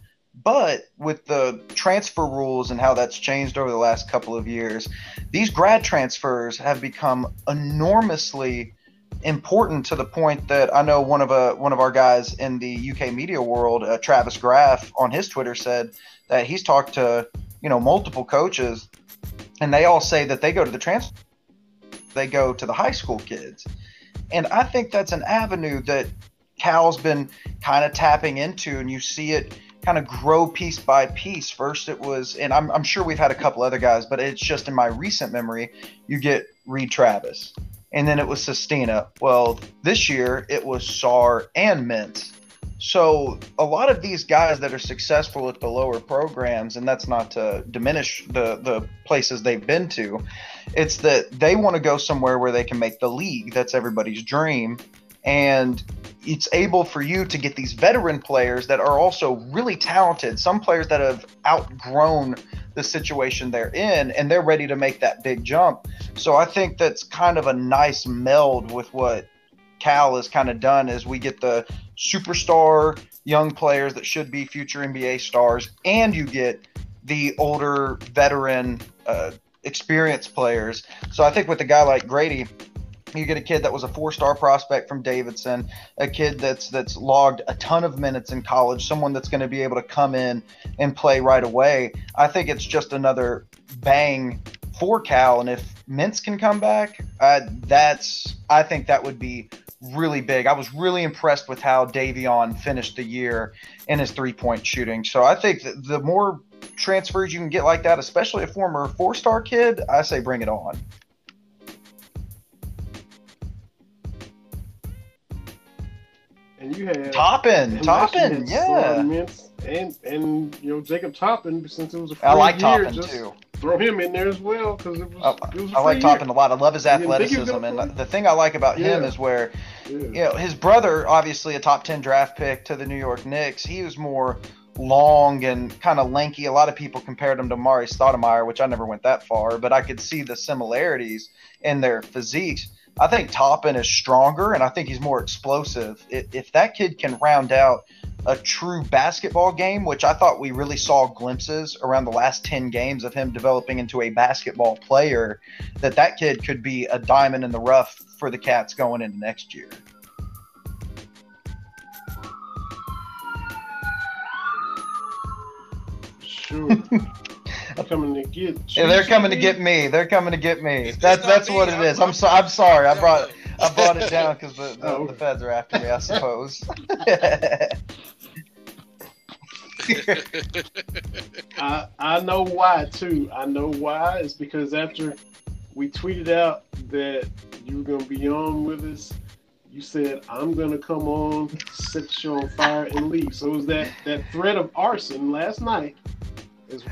[SPEAKER 3] But with the transfer rules and how that's changed over the last couple of years, these grad transfers have become enormously important to the point that I know one of a uh, one of our guys in the UK media world, uh, Travis Graf, on his Twitter said that he's talked to you know multiple coaches, and they all say that they go to the transfer, they go to the high school kids, and I think that's an avenue that Cal's been kind of tapping into, and you see it kind of grow piece by piece. First, it was, and I'm, I'm sure we've had a couple other guys, but it's just in my recent memory, you get Reid Travis. And then it was Sestina. Well, this year it was Sarr and Mintz. So a lot of these guys that are successful at the lower programs, and that's not to diminish the the places they've been to, it's that they want to go somewhere where they can make the league. That's everybody's dream and it's able for you to get these veteran players that are also really talented. Some players that have outgrown the situation they're in and they're ready to make that big jump. So I think that's kind of a nice meld with what Cal has kind of done is we get the superstar young players that should be future NBA stars and you get the older veteran uh, experienced players. So I think with a guy like Grady, you get a kid that was a four-star prospect from Davidson, a kid that's that's logged a ton of minutes in college, someone that's going to be able to come in and play right away. I think it's just another bang for Cal, and if Mintz can come back, uh, that's I think that would be really big. I was really impressed with how Davion finished the year in his three-point shooting. So I think the more transfers you can get like that, especially a former four-star kid, I say bring it on.
[SPEAKER 1] and you had
[SPEAKER 3] Toppin, Toppin, yeah,
[SPEAKER 1] and and you know Jacob Toppin since it was a free
[SPEAKER 3] I like
[SPEAKER 1] year,
[SPEAKER 3] Toppin too.
[SPEAKER 1] Throw him in there as well because it was.
[SPEAKER 3] I,
[SPEAKER 1] it was
[SPEAKER 3] I like. Toppin a lot. I love his athleticism, and the thing I like about yeah. him is where, yeah. you know, his brother, obviously a top ten draft pick to the New York Knicks. He was more long and kind of lanky. A lot of people compared him to Mari Stoudemire, which I never went that far, but I could see the similarities in their physiques. I think Toppin is stronger and I think he's more explosive. If that kid can round out a true basketball game, which I thought we really saw glimpses around the last 10 games of him developing into a basketball player, that that kid could be a diamond in the rough for the Cats going into next year.
[SPEAKER 1] Sure. [LAUGHS] coming to get.
[SPEAKER 3] Yeah, they're coming to get me. They're coming to get me. That's that's what it is. I'm so I'm sorry. I brought I brought it down because the, the, [LAUGHS] oh. the feds are after me. I suppose. [LAUGHS]
[SPEAKER 1] I I know why too. I know why. It's because after we tweeted out that you were gonna be on with us, you said I'm gonna come on, set the show on fire, and leave. So it was that that threat of arson last night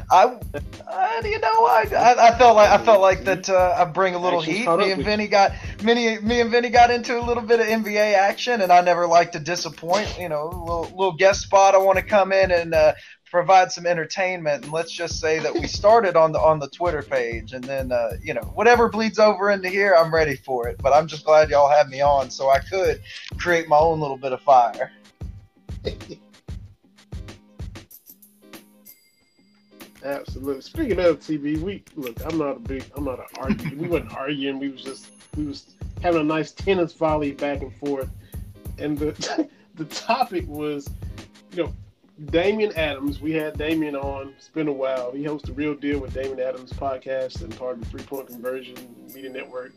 [SPEAKER 3] I, uh, you know, I, I, I, felt like I felt like that. Uh, I bring a little heat. Me and Vinny got me, me and Vinny got into a little bit of NBA action, and I never like to disappoint. You know, a little, little guest spot. I want to come in and uh, provide some entertainment. And let's just say that we [LAUGHS] started on the on the Twitter page, and then uh, you know whatever bleeds over into here, I'm ready for it. But I'm just glad y'all had me on so I could create my own little bit of fire. [LAUGHS]
[SPEAKER 1] Absolutely. Speaking of TV, we look. I'm not a big. I'm not an arguing. we weren't [LAUGHS] arguing. We was just. We was having a nice tennis volley back and forth, and the [LAUGHS] the topic was, you know, Damian Adams. We had Damian on. It's been a while. He hosts the Real Deal with Damian Adams podcast and part of the Three Point Conversion Media Network.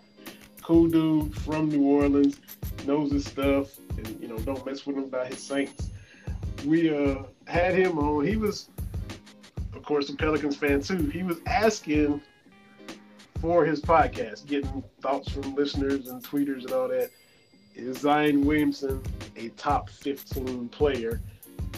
[SPEAKER 1] Cool dude from New Orleans, knows his stuff, and you know, don't mess with him about his Saints. We uh had him on. He was course, a Pelicans fan too. He was asking for his podcast, getting thoughts from listeners and tweeters and all that. Is Zion Williamson a top 15 player?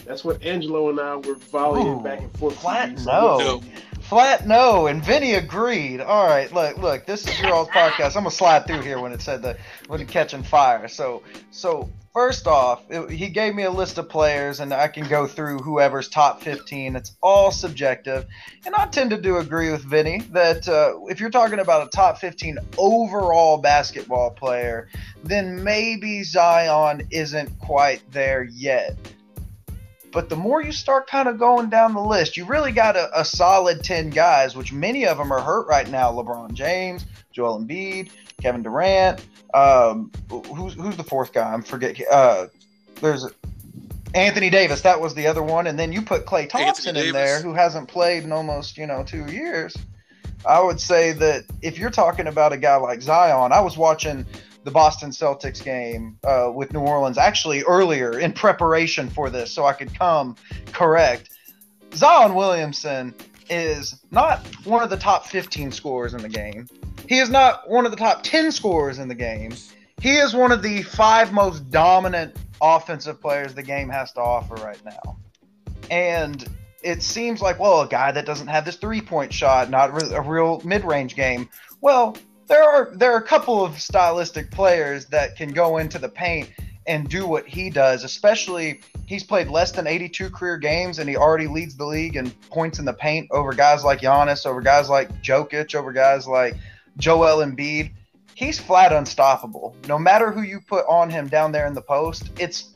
[SPEAKER 1] That's what Angelo and I were volleying Ooh, back and forth.
[SPEAKER 3] Flat no. no. Flat no, and Vinny agreed. All right, look, look, this is your old podcast. I'm gonna slide through here when it said the when it catching fire. So, so First off, it, he gave me a list of players, and I can go through whoever's top 15. It's all subjective. And I tend to do agree with Vinny that uh, if you're talking about a top 15 overall basketball player, then maybe Zion isn't quite there yet. But the more you start kind of going down the list, you really got a, a solid 10 guys, which many of them are hurt right now. LeBron James, Joel Embiid, Kevin Durant. Um, who's who's the fourth guy? I'm forget. Uh, there's Anthony Davis. That was the other one, and then you put Klay Thompson in there, who hasn't played in almost you know two years. I would say that if you're talking about a guy like Zion, I was watching the Boston Celtics game uh, with New Orleans actually earlier in preparation for this, so I could come correct. Zion Williamson is not one of the top 15 scorers in the game. He is not one of the top 10 scorers in the game. He is one of the five most dominant offensive players the game has to offer right now. And it seems like, well, a guy that doesn't have this three point shot, not a real mid range game. Well, there are there are a couple of stylistic players that can go into the paint and do what he does, especially he's played less than 82 career games and he already leads the league in points in the paint over guys like Giannis, over guys like Jokic, over guys like Joel Embiid, he's flat unstoppable. No matter who you put on him down there in the post, it's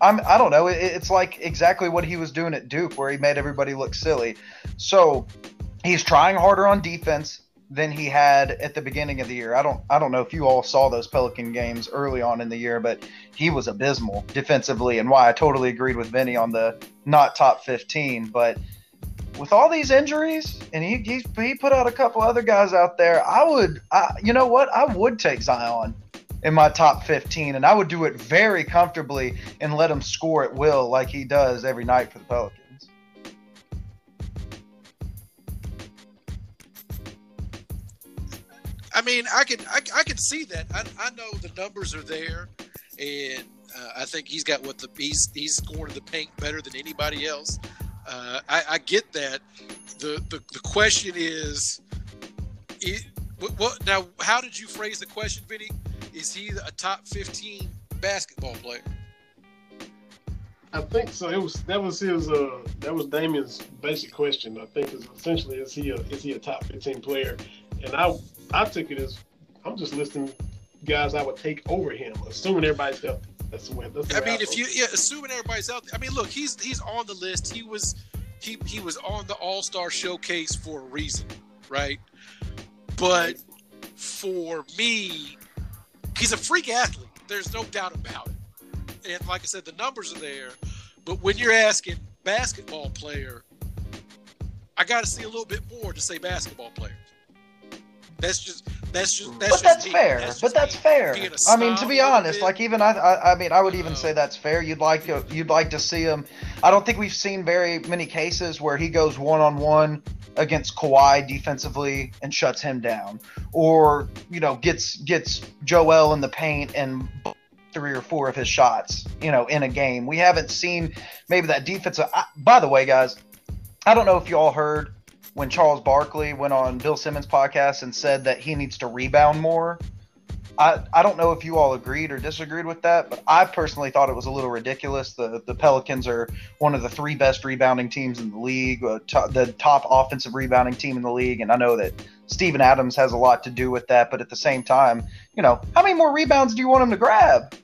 [SPEAKER 3] I'm I don't know. It, it's like exactly what he was doing at Duke, where he made everybody look silly. So he's trying harder on defense than he had at the beginning of the year. I don't I don't know if you all saw those Pelican games early on in the year, but he was abysmal defensively, and why I totally agreed with Vinny on the not top 15, but with all these injuries, and he, he, he put out a couple other guys out there. I would, I, you know what? I would take Zion in my top 15, and I would do it very comfortably and let him score at will like he does every night for the Pelicans.
[SPEAKER 2] I mean, I can I, I can see that. I, I know the numbers are there, and uh, I think he's got what the he's he's scoring the paint better than anybody else. Uh, I, I, get that. The, the the question is, it, what, now? How did you phrase the question, Vinny? Is he a top fifteen basketball player?
[SPEAKER 1] I think so. It was that was his uh that was Damian's basic question. I think is essentially is he a is he a top fifteen player? And I I took it as I'm just listing guys I would take over him, assuming everybody's healthy. That's the way. That's the
[SPEAKER 2] I mean, if you yeah, assuming everybody's out. I mean, look, he's he's on the list. He was he he was on the All Star Showcase for a reason, right? But for me, he's a freak athlete. There's no doubt about it. And like I said, the numbers are there. But when you're asking basketball player, I got to see a little bit more to say basketball players. That's just that's just that's
[SPEAKER 3] but that's fair. That's but that's fair. I mean, to be honest, like even I, I, I mean, I would even say that's fair. You'd like to, you'd like to see him. I don't think we've seen very many cases where he goes one on one against Kawhi defensively and shuts him down, or you know gets gets Joel in the paint and three or four of his shots, you know, in a game. We haven't seen maybe that defensive. I, by the way, guys, I don't know if you all heard when Charles Barkley went on Bill Simmons' podcast and said that he needs to rebound more. I, I don't know if you all agreed or disagreed with that, but I personally thought it was a little ridiculous. The the Pelicans are one of the three best rebounding teams in the league, uh, to, the top offensive rebounding team in the league, and I know that Steven Adams has a lot to do with that. But at the same time, you know, how many more rebounds do you want him to grab?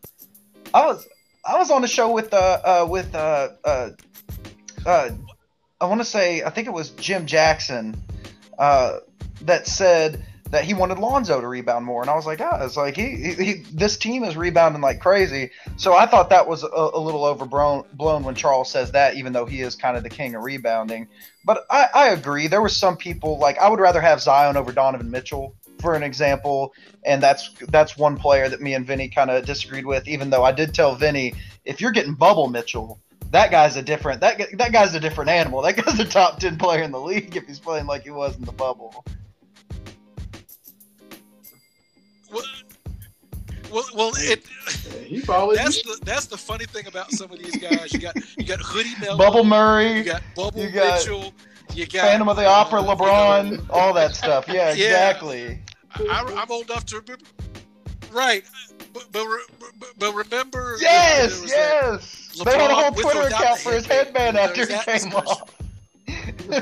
[SPEAKER 3] I was I was on the show with uh, uh with uh uh, uh I want to say I think it was Jim Jackson uh that said that he wanted Lonzo to rebound more, and I was like, ah, it's like he, he, he this team is rebounding like crazy. So I thought that was a, a, little overblown blown when Charles says that, even though he is kind of the king of rebounding. But I, I agree. There were some people like I would rather have Zion over Donovan Mitchell, for an example, and that's that's one player that me and Vinny kind of disagreed with. Even though I did tell Vinny, if you're getting Bubble Mitchell, that guy's a different that that guy's a different animal. That guy's a top ten player in the league if he's playing like he was in the bubble.
[SPEAKER 2] Well, well, well it,
[SPEAKER 1] he probably
[SPEAKER 2] that's the that's the funny thing about some of these guys. You got you got Hoodie Melo,
[SPEAKER 3] Bubble Murray,
[SPEAKER 2] you got Bubble you got Mitchell, you got
[SPEAKER 3] Phantom of the Opera, uh, LeBron, you know, all that stuff. Yeah, [LAUGHS] exactly.
[SPEAKER 2] Yeah, I, am old enough to remember. Right, but but, but remember.
[SPEAKER 3] Yes, yes. They had a whole Twitter account for his headband after he came off.
[SPEAKER 2] and,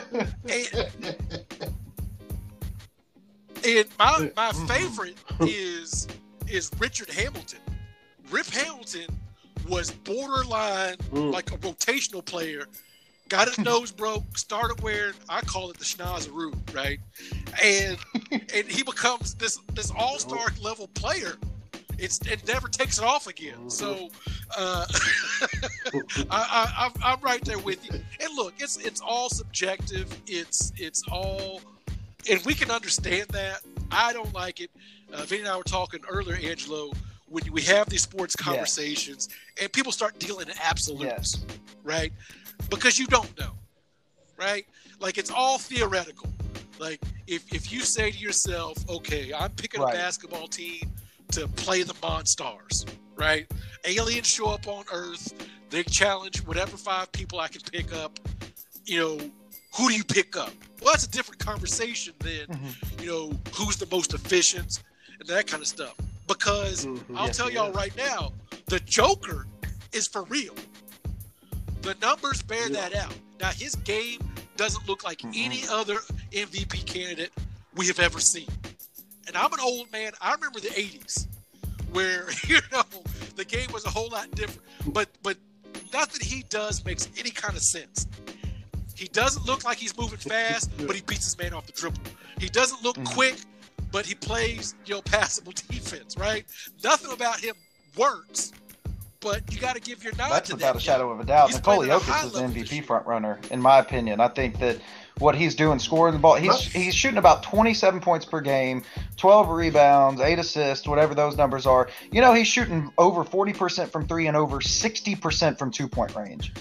[SPEAKER 2] [LAUGHS] and my my [LAUGHS] favorite is is Richard Hamilton. Rip Hamilton was borderline mm. like a rotational player. Got his nose broke, started wearing I call it the schnozeroo, right? And [LAUGHS] and he becomes this this all star level player. It's it never takes it off again. So uh, [LAUGHS] I, I, I'm right there with you. And look, it's it's all subjective. It's it's all and we can understand that. I don't like it. Uh, Vinny and I were talking earlier, Angelo, when we have these sports conversations and people start dealing in absolutes, yes. right? Because you don't know, right? Like it's all theoretical. Like if, if you say to yourself, okay, I'm picking right. a basketball team to play the Monstars, right? Aliens show up on Earth, they challenge whatever five people I can pick up. You know, who do you pick up? Well, that's a different conversation than, mm-hmm. you know, who's the most efficient and that kind of stuff. Because mm-hmm. I'll yes, tell y'all right now, the Joker is for real. The numbers bear yeah. that out. Now, his game doesn't look like mm-hmm. any other MVP candidate we have ever seen. And I'm an old man. I remember the 80s where, [LAUGHS] you know, the game was a whole lot different. But but nothing he does makes any kind of sense. He doesn't look like he's moving fast, but he beats his man off the dribble. He doesn't look mm-hmm. quick, but he plays, you know, passable [LAUGHS] defense, right? Nothing about him works, but you got to give your nod
[SPEAKER 3] That's
[SPEAKER 2] to
[SPEAKER 3] without
[SPEAKER 2] that
[SPEAKER 3] a shadow of a doubt. Nikola Jokic is the MVP front runner, in my opinion. I think that what he's doing, scoring the ball, he's he's shooting about 27 points per game, 12 rebounds, eight assists, whatever those numbers are. You know, he's shooting over 40% from three and over 60% from two point range.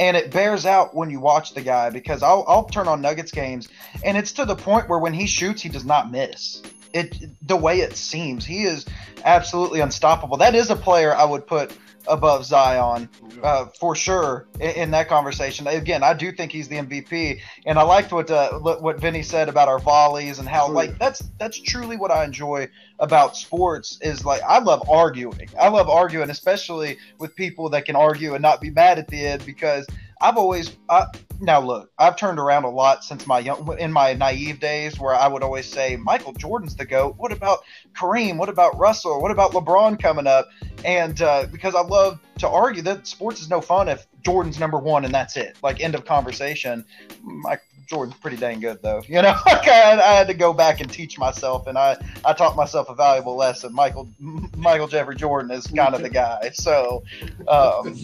[SPEAKER 3] And it bears out when you watch the guy because I'll, I'll turn on Nuggets games and it's to the point where when he shoots he does not miss. It the way it seems he is absolutely unstoppable. That is a player I would put above Zion uh, for sure in, in, that conversation. Again, I do think he's the MVP, and I liked what uh, what Vinny said about our volleys and how like that's that's truly what I enjoy about sports is like I love arguing. I love arguing, especially with people that can argue and not be mad at the end because I've always I, now look, I've turned around a lot since my young in my naive days where I would always say Michael Jordan's the goat. What about Kareem? What about Russell? What about LeBron coming up? And uh, because I love to argue that sports is no fun if Jordan's number one and that's it. Like end of conversation. Mike Jordan's pretty dang good though. You know, [LAUGHS] I, I had to go back and teach myself, and I I taught myself a valuable lesson. Michael Michael Jeffrey Jordan is kind of the guy. So. Um,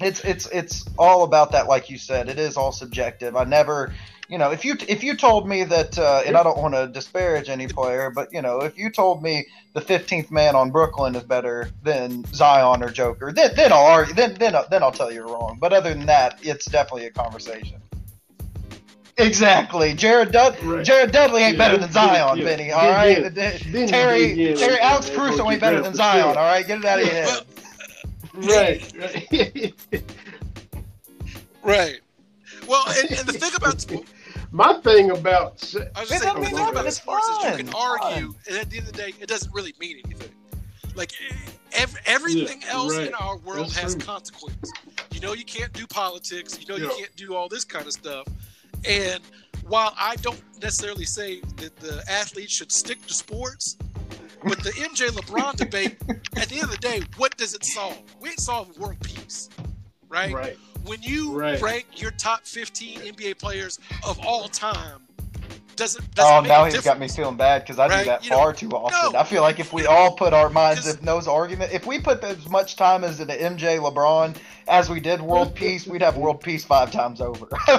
[SPEAKER 3] it's it's it's all about that like you said. It is all subjective. I never you know if you if you told me that uh, and i don't want to disparage any player but you know if you told me the 15th man on brooklyn is better than zion or joker then then i'll argue then then, then i'll tell you you're wrong. But other than that it's definitely a conversation. Exactly, Jared Dud- right. Jared Dudley ain't yeah, better than Zion, yeah, Benny. All right, Terry Terry Alex Caruso ain't better than Zion. All right, get it out of your head.
[SPEAKER 1] Right. Right. [LAUGHS]
[SPEAKER 2] right. Well, and, and, the thing about sports.
[SPEAKER 1] My thing about
[SPEAKER 2] I was saying, the thing about sports is you can argue, and at the end of the day, it doesn't really mean anything. Like ev- everything
[SPEAKER 1] Yeah,
[SPEAKER 2] else
[SPEAKER 1] right.
[SPEAKER 2] in our world
[SPEAKER 1] That's
[SPEAKER 2] has
[SPEAKER 1] true.
[SPEAKER 2] consequence. You know, you can't do politics. You know, you can't do all this kind of stuff. And while I don't necessarily say that the athletes should stick to sports, but the MJ LeBron debate, at the end of the day, what does it solve? We ain't solving world peace, right?
[SPEAKER 1] Right.
[SPEAKER 2] When you
[SPEAKER 1] Right.
[SPEAKER 2] rank your top 15 NBA players of all time, doesn't doesn't
[SPEAKER 3] Oh,
[SPEAKER 2] make
[SPEAKER 3] now
[SPEAKER 2] a
[SPEAKER 3] he's
[SPEAKER 2] difference.
[SPEAKER 3] got me feeling bad because I
[SPEAKER 2] Right,
[SPEAKER 3] do that
[SPEAKER 2] you know,
[SPEAKER 3] far too often.
[SPEAKER 2] no,
[SPEAKER 3] I feel like if we
[SPEAKER 2] you
[SPEAKER 3] all put our minds
[SPEAKER 2] because-
[SPEAKER 3] in those arguments, if we put as much time as in the MJ LeBron as we did world peace, we'd have world peace five times over. [LAUGHS]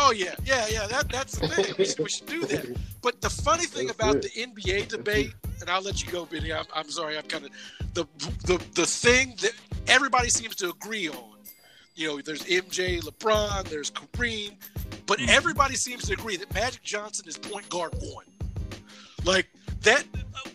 [SPEAKER 2] Oh yeah, yeah, yeah. That that's the thing. We should, we should do that. But the funny thing about the NBA debate, and I'll let you go, Benny. I'm, I'm sorry. I'm kind of the the the thing that everybody seems to agree on. You know, there's MJ, LeBron, there's Kareem, but
[SPEAKER 1] Mm-hmm.
[SPEAKER 2] everybody seems to agree that Magic Johnson is point guard one. Like that.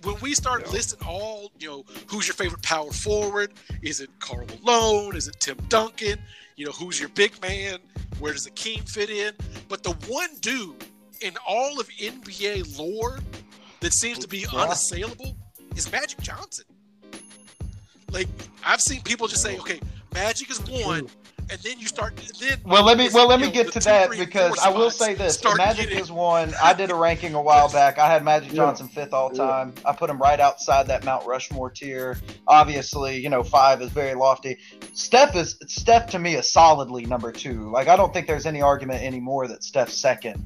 [SPEAKER 2] When we start
[SPEAKER 1] Yeah.
[SPEAKER 2] listing all, you know, who's your favorite power forward? Is it Karl Malone? Is it Tim Duncan? You know, who's your big man? Where does Akeem fit in? But the one dude in all of NBA lore that seems to be unassailable is Magic Johnson. Like I've seen people just say, okay, Magic is one, and then you start. Then
[SPEAKER 3] Well, let me well let me
[SPEAKER 2] know,
[SPEAKER 3] get
[SPEAKER 2] the
[SPEAKER 3] to
[SPEAKER 2] two,
[SPEAKER 3] that
[SPEAKER 2] three,
[SPEAKER 3] because I will say this: Magic
[SPEAKER 2] getting-
[SPEAKER 3] is one. I did a ranking a while back. I had Magic
[SPEAKER 1] Yeah.
[SPEAKER 3] Johnson fifth all
[SPEAKER 1] Yeah.
[SPEAKER 3] time. I put him right outside that Mount Rushmore tier. Obviously, you know, five is very lofty. Steph is Steph to me is solidly number two. Like I don't think there's any argument anymore that Steph's second.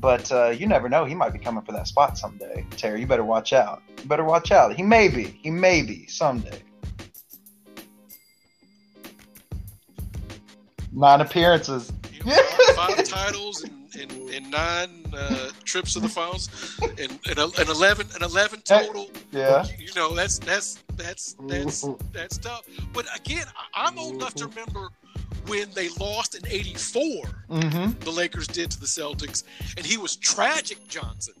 [SPEAKER 3] But uh, you never know; he might be coming for that spot someday. Terry, you better watch out. You better watch out. He may be. He may be someday. Nine appearances.
[SPEAKER 2] you know, five, five [LAUGHS] titles and, and, and nine uh, trips to the finals, and, and, a- and eleven and eleven total.
[SPEAKER 3] Yeah.
[SPEAKER 2] You know, that's that's that's that's
[SPEAKER 1] Mhm.
[SPEAKER 2] that's tough. But again, I'm old enough to remember when they lost in '84.
[SPEAKER 3] Mm-hmm.
[SPEAKER 2] The Lakers did to the Celtics, and he was tragic, Johnson.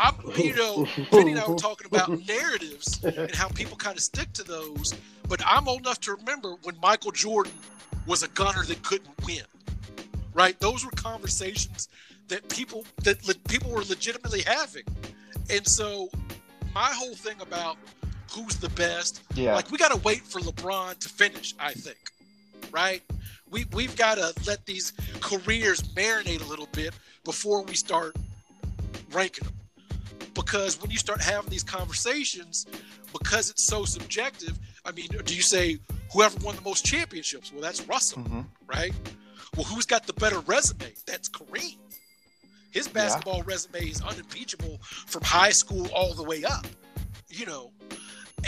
[SPEAKER 2] I'm, you know, Vinny and I were talking about narratives and how people kind of stick to those. But I'm old enough to remember when Michael Jordan was a gunner that couldn't win. Right? Those were conversations that people that le- people were legitimately having. And so my whole thing about who's the best,
[SPEAKER 3] Yeah.
[SPEAKER 2] like we got to wait for LeBron to finish, I think. Right? We we've got to let these careers marinate a little bit before we start ranking them. Because when you start having these conversations, because it's so subjective, I mean, do you say whoever won the most championships? Well, that's Russell,
[SPEAKER 3] hmm
[SPEAKER 2] right? Well, who's got the better resume? That's Kareem. His basketball resume is unimpeachable from high school all the way up. You know,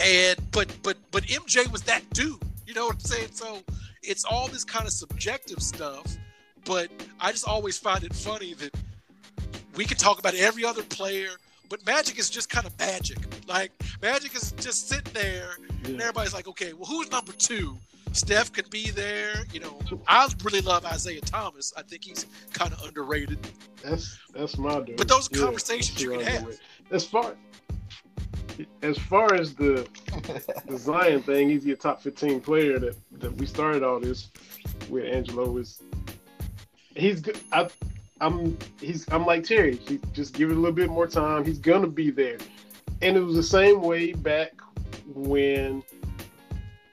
[SPEAKER 2] and but but but MJ was that dude. You know what I'm saying? So it's all this kind of subjective stuff. But I just always find it funny that we can talk about every other player, but Magic is just kind of magic. Like Magic is just sitting there, and everybody's like, okay, well, who's number two? Steph could be there. You know, I really love Isaiah Thomas. I think he's kind of underrated.
[SPEAKER 1] That's that's my dude.
[SPEAKER 2] But those are
[SPEAKER 1] Yeah,
[SPEAKER 2] conversations
[SPEAKER 1] that's
[SPEAKER 2] you
[SPEAKER 1] who
[SPEAKER 2] can
[SPEAKER 1] I
[SPEAKER 2] have.
[SPEAKER 1] As far as far as the the [LAUGHS] Zion thing, he's your top fifteen player that, that we started all this with Angelo is he's good I I'm he's I'm like Terry, he, just give it a little bit more time. He's gonna be there. And it was the same way back when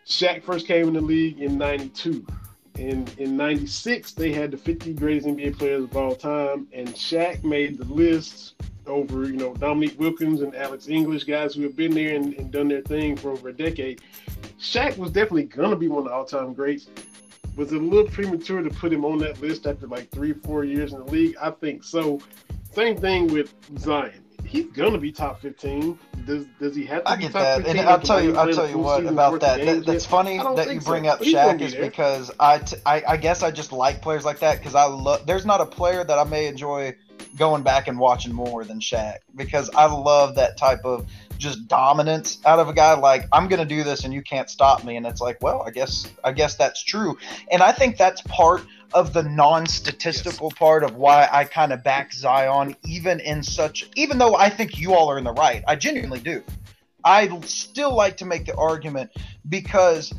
[SPEAKER 1] Shaq first came in the league in ninety-two. In in '96, they had the 50 greatest NBA players of all time, and Shaq made the list over you know Dominique Wilkins and Alex English, guys who have been there and, and done their thing for over a decade. Shaq was definitely gonna be one of the all-time greats. Was it a little premature to put him on that list after like three, four years in the league? I think so. Same thing with Zion. He's gonna be top 15. Does does he have to
[SPEAKER 3] I
[SPEAKER 1] be
[SPEAKER 3] get
[SPEAKER 1] top
[SPEAKER 3] that,
[SPEAKER 1] 15?
[SPEAKER 3] and I'll tell you, I'll tell you what about that. that that's funny that you bring
[SPEAKER 1] so.
[SPEAKER 3] up Shaq
[SPEAKER 1] be
[SPEAKER 3] is because I, t- I, I guess I just like players like that because I love. There's not a player that I may enjoy going back and watching more than Shaq because I love that type of just dominance out of a guy. Like I'm gonna do this and you can't stop me, and it's like, well, I guess I guess that's true, and I think that's part of the non-statistical part of why I kind of back Zion, even in such, even though I think you all are in the right, I genuinely do. I still like to make the argument because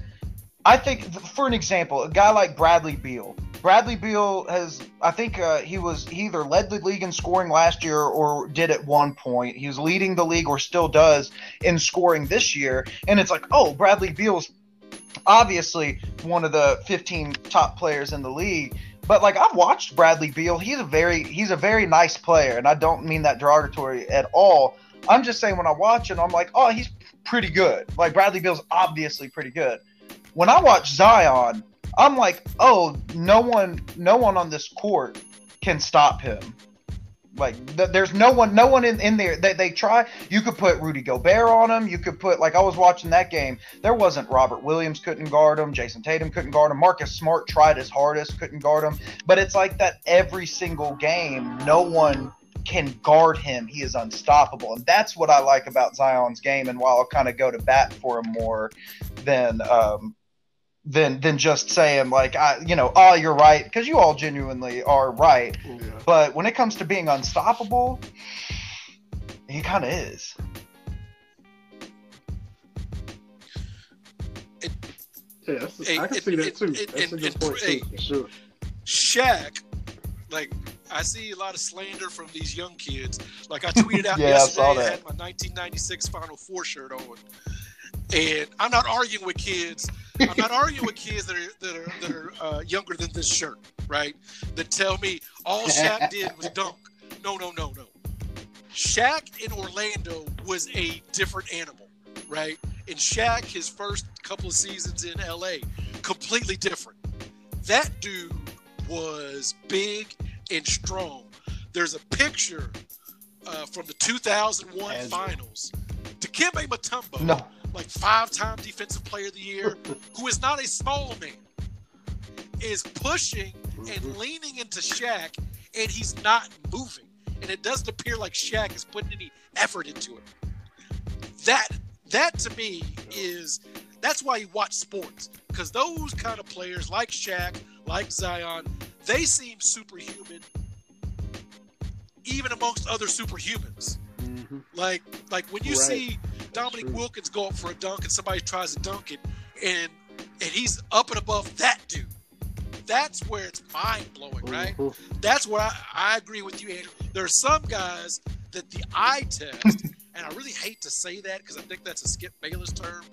[SPEAKER 3] I think, for an example, a guy like Bradley Beal, Bradley Beal has, I think uh, he was he either led the league in scoring last year or did at one point. He was leading the league or still does in scoring this year. And it's like, oh, Bradley Beal's obviously one of the 15 top players in the league. But like I've watched Bradley Beal, he's a very he's a very nice player, and I don't mean that derogatory at all. I'm just saying when I watch it, I'm like, oh, he's pretty good. Like Bradley Beal's obviously pretty good. When I watch Zion, I'm like, oh, no one, no one on this court can stop him. Like, th- there's no one, no one in, in there. They, they try. You could put Rudy Gobert on him. You could put, like, I was watching that game. There wasn't Robert Williams couldn't guard him. Jayson Tatum couldn't guard him. Marcus Smart tried his hardest, couldn't guard him. But it's like that every single game. No one can guard him. He is unstoppable. And that's what I like about Zion's game. And while I'll kind of go to bat for him more than um, than than just saying like I you know oh you're right because you all genuinely are right. Yeah. but when it comes to being unstoppable he kind of is.
[SPEAKER 1] It, yeah I can it, see that too. that's a good point too, for sure.
[SPEAKER 2] Shaq like I see a lot of slander from these young kids. Like I tweeted out [LAUGHS] yeah, yesterday I, I had my 1996 Final Four shirt on and I'm not arguing with kids I'm not arguing with kids that are that are that are uh, younger than this shirt, right? That tell me all Shaq [LAUGHS] did was dunk. No, no, no, no. Shaq in Orlando was a different animal, right? And Shaq, his first couple of seasons in LA, completely different. That dude was big and strong. There's a picture uh, from the 2001 As finals. Dikembe Mutombo.
[SPEAKER 3] No
[SPEAKER 2] like five time defensive player of the year, who is not a small man, is pushing and mm-hmm. leaning into Shaq, and he's not moving. And it doesn't appear like Shaq is putting any effort into it. That that to me is that's why you watch sports. Because those kind of players like Shaq, like Zion, they seem superhuman even amongst other superhumans. Mm-hmm. Like like when you right. see Dominique Wilkins go up for a dunk and somebody tries to dunk it, and and he's up and above that dude. That's where it's mind blowing, right? Mm-hmm. That's where I, I agree with you, Andrew. There are some guys that the eye test, [LAUGHS] and I really hate to say that because I think that's a Skip Bayless term,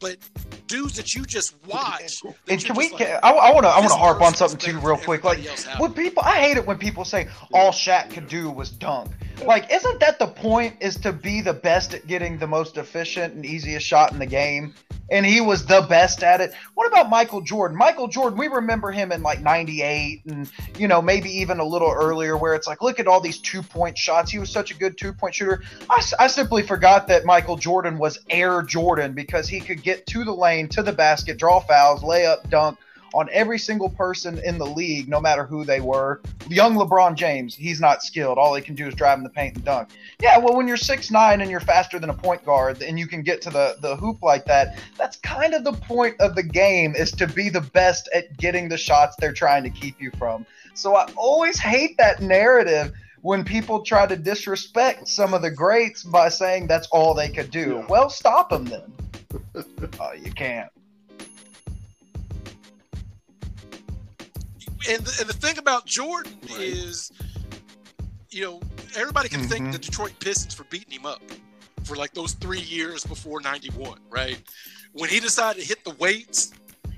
[SPEAKER 2] but dudes that you just watch.
[SPEAKER 3] And can we? Like, I want to. I want to harp on something too, real quick. Like when people, I hate it when people say all Shaq could do was dunk. Like, isn't that the point? Is to be the best at getting the most efficient and easiest shot in the game? And he was the best at it. What about Michael Jordan? Michael Jordan, we remember him in like 98 and, you know, maybe even a little earlier where it's like, look at all these two point shots. He was such a good two point shooter. I, I simply forgot that Michael Jordan was Air Jordan because he could get to the lane, to the basket, draw fouls, lay up, dunk on every single person in the league, no matter who they were. Young LeBron James, he's not skilled. All he can do is drive in the paint and dunk. Yeah, well, when you're six nine and you're faster than a point guard and you can get to the, the hoop like that, that's kind of the point of the game is to be the best at getting the shots they're trying to keep you from. So I always hate that narrative when people try to disrespect some of the greats by saying that's all they could do. Yeah. Well, stop them then. uh, [LAUGHS] you can't.
[SPEAKER 2] And the, and the thing about Jordan right. is, you know, everybody can mm-hmm. thank the Detroit Pistons for beating him up for like those three years before '91, right? When he decided to hit the weights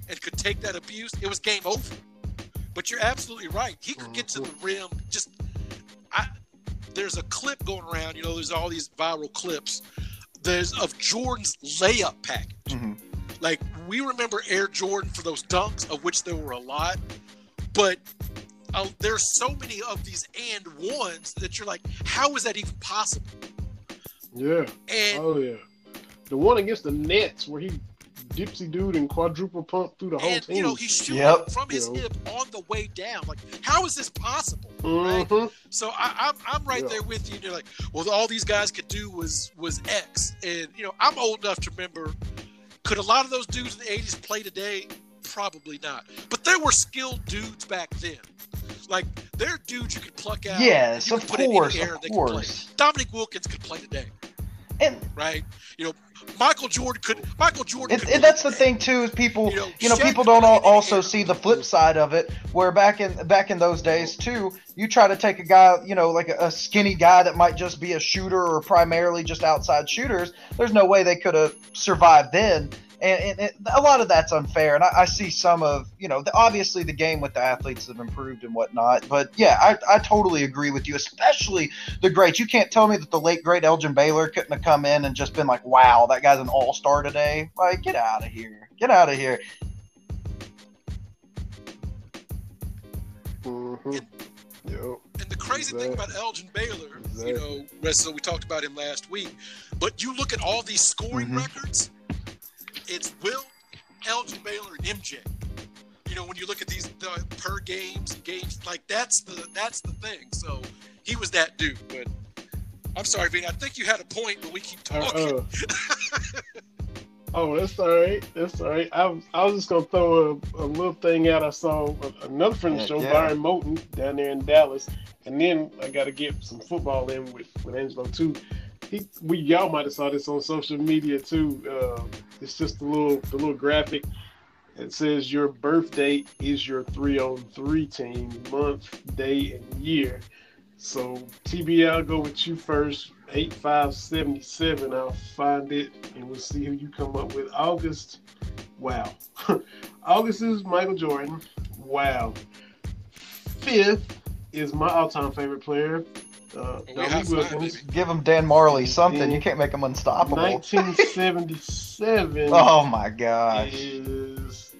[SPEAKER 2] and could take that abuse, it was game over. But you're absolutely right. He could get to the mm-hmm. rim. Just, I, there's a clip going around. You know, there's all these viral clips. There's of Jordan's layup package. Mm-hmm. Like we remember Air Jordan for those dunks, of which there were a lot. But uh, there's so many of these and ones that you're like, how is that even possible?
[SPEAKER 1] Yeah. And, oh yeah. The one against the Nets where he dipsy dude and quadruple pump through the whole
[SPEAKER 2] and,
[SPEAKER 1] team.
[SPEAKER 2] You know, he's shooting yep. from his you know. hip on the way down. Like, how is this possible? Mm-hmm. Right? So I, am I'm, I'm right yeah. there with you. And you're like, well, all these guys could do was was X. And you know, I'm old enough to remember. Could a lot of those dudes in the '80s play today? Probably not. But there were skilled dudes back then. Like there are dudes you could pluck out.
[SPEAKER 3] Yes, of course, of course.
[SPEAKER 2] Dominique Wilkins could play today. and, right? You know, Michael Jordan could. Michael Jordan.
[SPEAKER 3] It, it, that's the thing too. Is people, you know, you know people don't also see the flip side of it. Where back in back in those days too, you try to take a guy, you know, like a, a skinny guy that might just be a shooter or primarily just outside shooters. There's no way they could have survived then and, and, a lot of that's unfair. And I, I, see some of you know the, obviously the game with the athletes have improved and whatnot. But yeah, I, I totally agree with you, especially the greats. You can't tell me that the late great Elgin Baylor couldn't have come in and just been like, wow, that guy's an all star today. Like, get out of here, get out of here.
[SPEAKER 2] Mm-hmm. And, yep. and the crazy thing about Elgin Baylor, exactly. you know, so we talked about him last week, but you look at all these scoring mm-hmm. records it's Wilt, Elgin Baylor, and MJ. You know, when you look at these the per games, games like that's the that's the thing. So he was that dude. But I'm sorry, Vin. I think you had a point, but we keep uh, talking. Uh, [LAUGHS]
[SPEAKER 1] uh. [LAUGHS] oh, that's all right. That's all right. I, I was just gonna throw a, a little thing out. I saw another friend of the show, yeah. Byron Moten, down there in Dallas, and then I got to get some football in with with Angelo too he, we y'all might have saw this on social media too. Uh, it's just a little the little graphic. It says your birth date is your three on three team, month, day, and year. So TB, I'll go with you first. Eight five seventy seven. I'll find it, and we'll see who you come up with. August. Wow. [LAUGHS] August is Michael Jordan. Wow. Fifth is my all-time favorite player, uh,
[SPEAKER 3] Give him Dan Marley something. You can't make him unstoppable.
[SPEAKER 1] 1977. [LAUGHS]
[SPEAKER 3] oh my gosh.
[SPEAKER 1] Is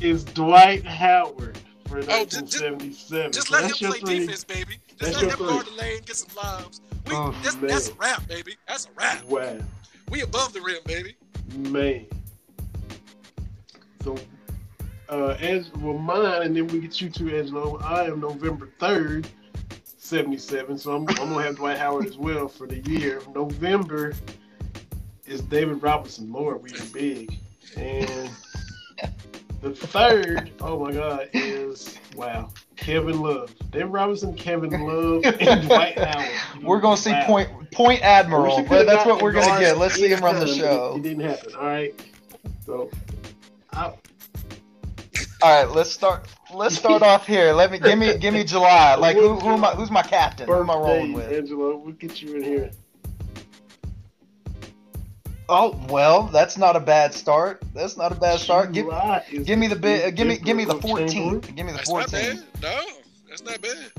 [SPEAKER 1] is Dwight Howard for 1977?
[SPEAKER 2] Just, just let him play three. defense, baby. Just that's let him guard the lane, get some lives. We, oh, that's, that's, a wrap, baby. That's a wrap.
[SPEAKER 1] Wow.
[SPEAKER 2] We above the rim, baby.
[SPEAKER 1] Man. So uh, as well, mine, and then we get you to Angelo. I am November third, seventy-seven. So I'm, I'm gonna have Dwight Howard as well for the year. November is David Robinson. Lord, we are big, and the third, oh my God, is wow. Kevin Love, David Robinson, Kevin Love, and Dwight [LAUGHS] Howard.
[SPEAKER 3] We're gonna see wow. point point admiral, but that's what we're gonna get. Let's see him run the show.
[SPEAKER 1] It, it didn't happen. All right, so I,
[SPEAKER 3] all right, let's start. Let's start off here. Let me give me give me July. [LAUGHS] Like who who am I, who's my captain? Birthday, who am I rolling with?
[SPEAKER 1] Angelo, we'll get you in here.
[SPEAKER 3] Oh well, that's not a bad start. That's not a bad start. Give, give me the bit. Uh, give me give me the fourteen. Give me the fourteen.
[SPEAKER 2] No, that's not bad.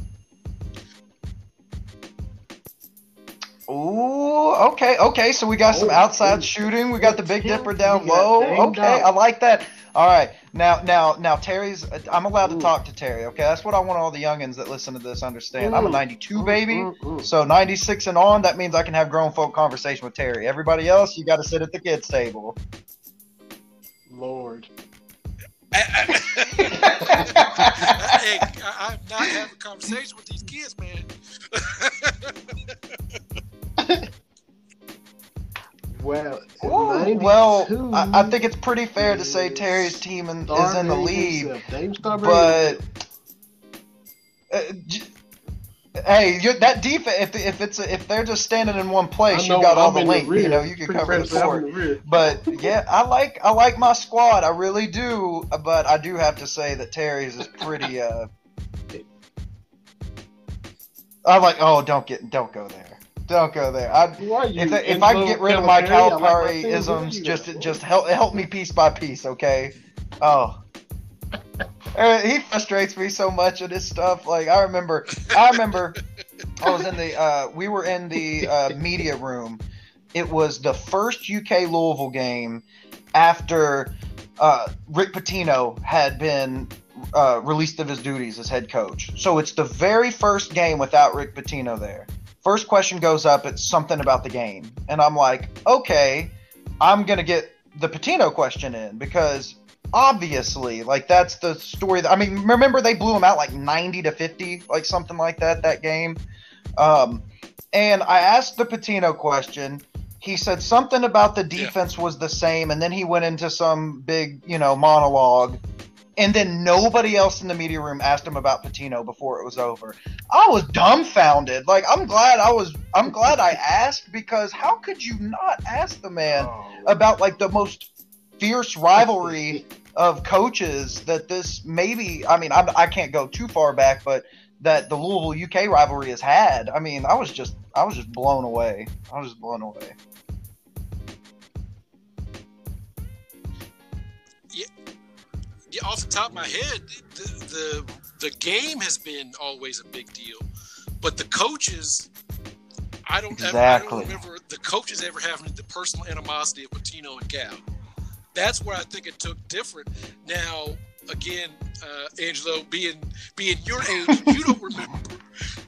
[SPEAKER 3] Ooh, okay, okay. So we got some oh, outside shooting. We got the Big Dipper down low. Okay, I like that. All right, now, now, now, Terry's. I'm allowed to mm. talk to Terry. Okay, that's what I want all the youngins that listen to this understand. I'm a mm. '92 baby, mm, so '96 and on. That means I can have grown folk conversation with Terry. Everybody else, you got to sit at the kids' table.
[SPEAKER 1] Lord.
[SPEAKER 2] hey, I, am not having a conversation with these kids, man. [LAUGHS]
[SPEAKER 1] Well,
[SPEAKER 3] well, I, I, think it's pretty fair to say Terry's team in, is in the lead, but uh, hey, that defense. If, if it's a, if they're just standing in one place, know, you got all the length. You know, you can cover the court. But yeah, I like I like my squad. I really do. But I do have to say that Terry's is pretty. Uh, I'm like, oh, don't get, don't go there. Don't go there. I, if if I get rid of my Calipari isms, just just help help me piece by piece, okay? Oh, uh, [LAUGHS] he frustrates me so much of this stuff. Like I remember, I remember, I was in the uh, we were in the uh, media room. It was the first UK Louisville game after uh, Rick Pitino had been uh, released of his duties as head coach. So it's the very first game without Rick Pitino there. First question goes up, it's something about the game. And I'm like, okay, I'm going to get the Pitino question in because obviously, like, that's the story. That, I mean, remember they blew him out like 90 to 50, like something like that, that game. Um, and I asked the Pitino question. He said something about the defense yeah. was the same, and then he went into some big, you know, monologue. And then nobody else in the media room asked him about Pitino before it was over. I was dumbfounded. Like I'm glad I was I'm glad I asked because how could you not ask the man oh. about like the most fierce rivalry of coaches that this maybe I mean I, I can't go too far back but that the Louisville UK rivalry has had. I mean, I was just I was just blown away. I was just blown away.
[SPEAKER 2] Off the top of my head, the, the the game has been always a big deal, but the coaches, I don't, exactly. ever, I don't remember the coaches ever having the personal animosity of Pitino and Cal. That's where I think it took different. Now, again, uh, Angelo, being being your age, you don't remember,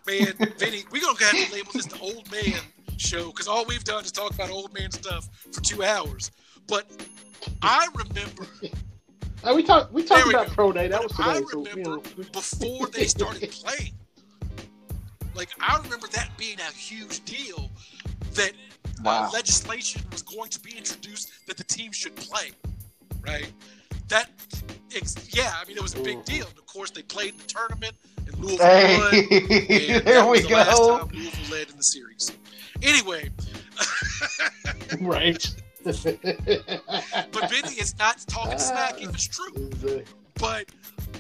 [SPEAKER 2] man. Vinny, we're gonna have to label this the old man show because all we've done is talk about old man stuff for two hours. But I remember
[SPEAKER 1] we talked we talked about go. pro day. That was today. I
[SPEAKER 2] remember so, you know. before they [LAUGHS] started playing. Like I remember that being a huge deal that uh, wow. uh, legislation was going to be introduced that the team should play. Right. That yeah, I mean it was a big mm-hmm. deal. And of course they played in the tournament and Louisville hey, won. And [LAUGHS] there we the go. Last time Louisville led in the series. Anyway. [LAUGHS]
[SPEAKER 1] right. [LAUGHS]
[SPEAKER 2] but Benny is not talking smack if it's true. But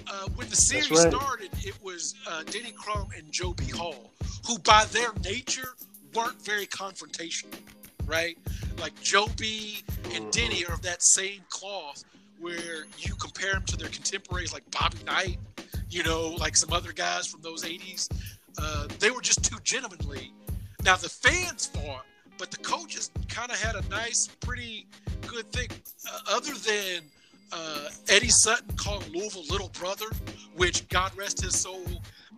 [SPEAKER 2] uh, when the series right. started, it was uh, Denny Crum and Joe B. Hall, who by their nature weren't very confrontational, right? Like Joe B. and mm-hmm. Denny are of that same cloth where you compare them to their contemporaries like Bobby Knight, you know, like some other guys from those 80s. Uh, they were just too gentlemanly. Now, the fans fought but the coaches kind of had a nice, pretty good thing. Uh, other than uh, Eddie Sutton calling Louisville little brother, which God rest his soul,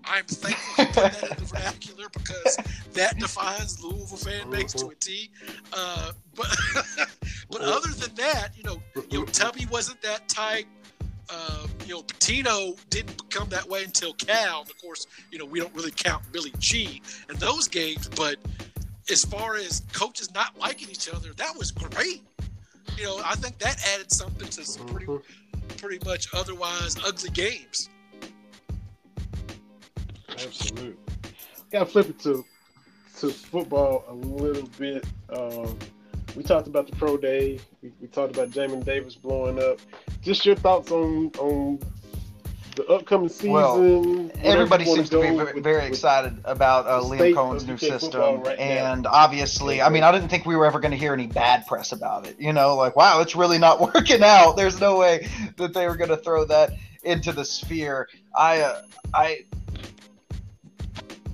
[SPEAKER 2] I'm thankful he put that in the vernacular because that defines Louisville fan base to a T. Uh, but [LAUGHS] but other than that, you know, you know, Tubby wasn't that type. Uh, you know, Pitino didn't become that way until Cal. And of course, you know, we don't really count Billy G in those games, but as far as coaches not liking each other, that was great. You know, I think that added something to some pretty, mm-hmm. pretty much otherwise ugly games.
[SPEAKER 1] Absolutely. Got to flip it to to football a little bit. Um, we talked about the pro day. We, we talked about Jamin Davis blowing up. Just your thoughts on on the upcoming season. Well,
[SPEAKER 3] everybody seems to be very, with, very excited about uh, Liam Coen's new system, right and now. obviously, I mean, I didn't think we were ever going to hear any bad press about it. You know, like wow, it's really not [LAUGHS] working out. There's no way that they were going to throw that into the sphere. I, uh, I.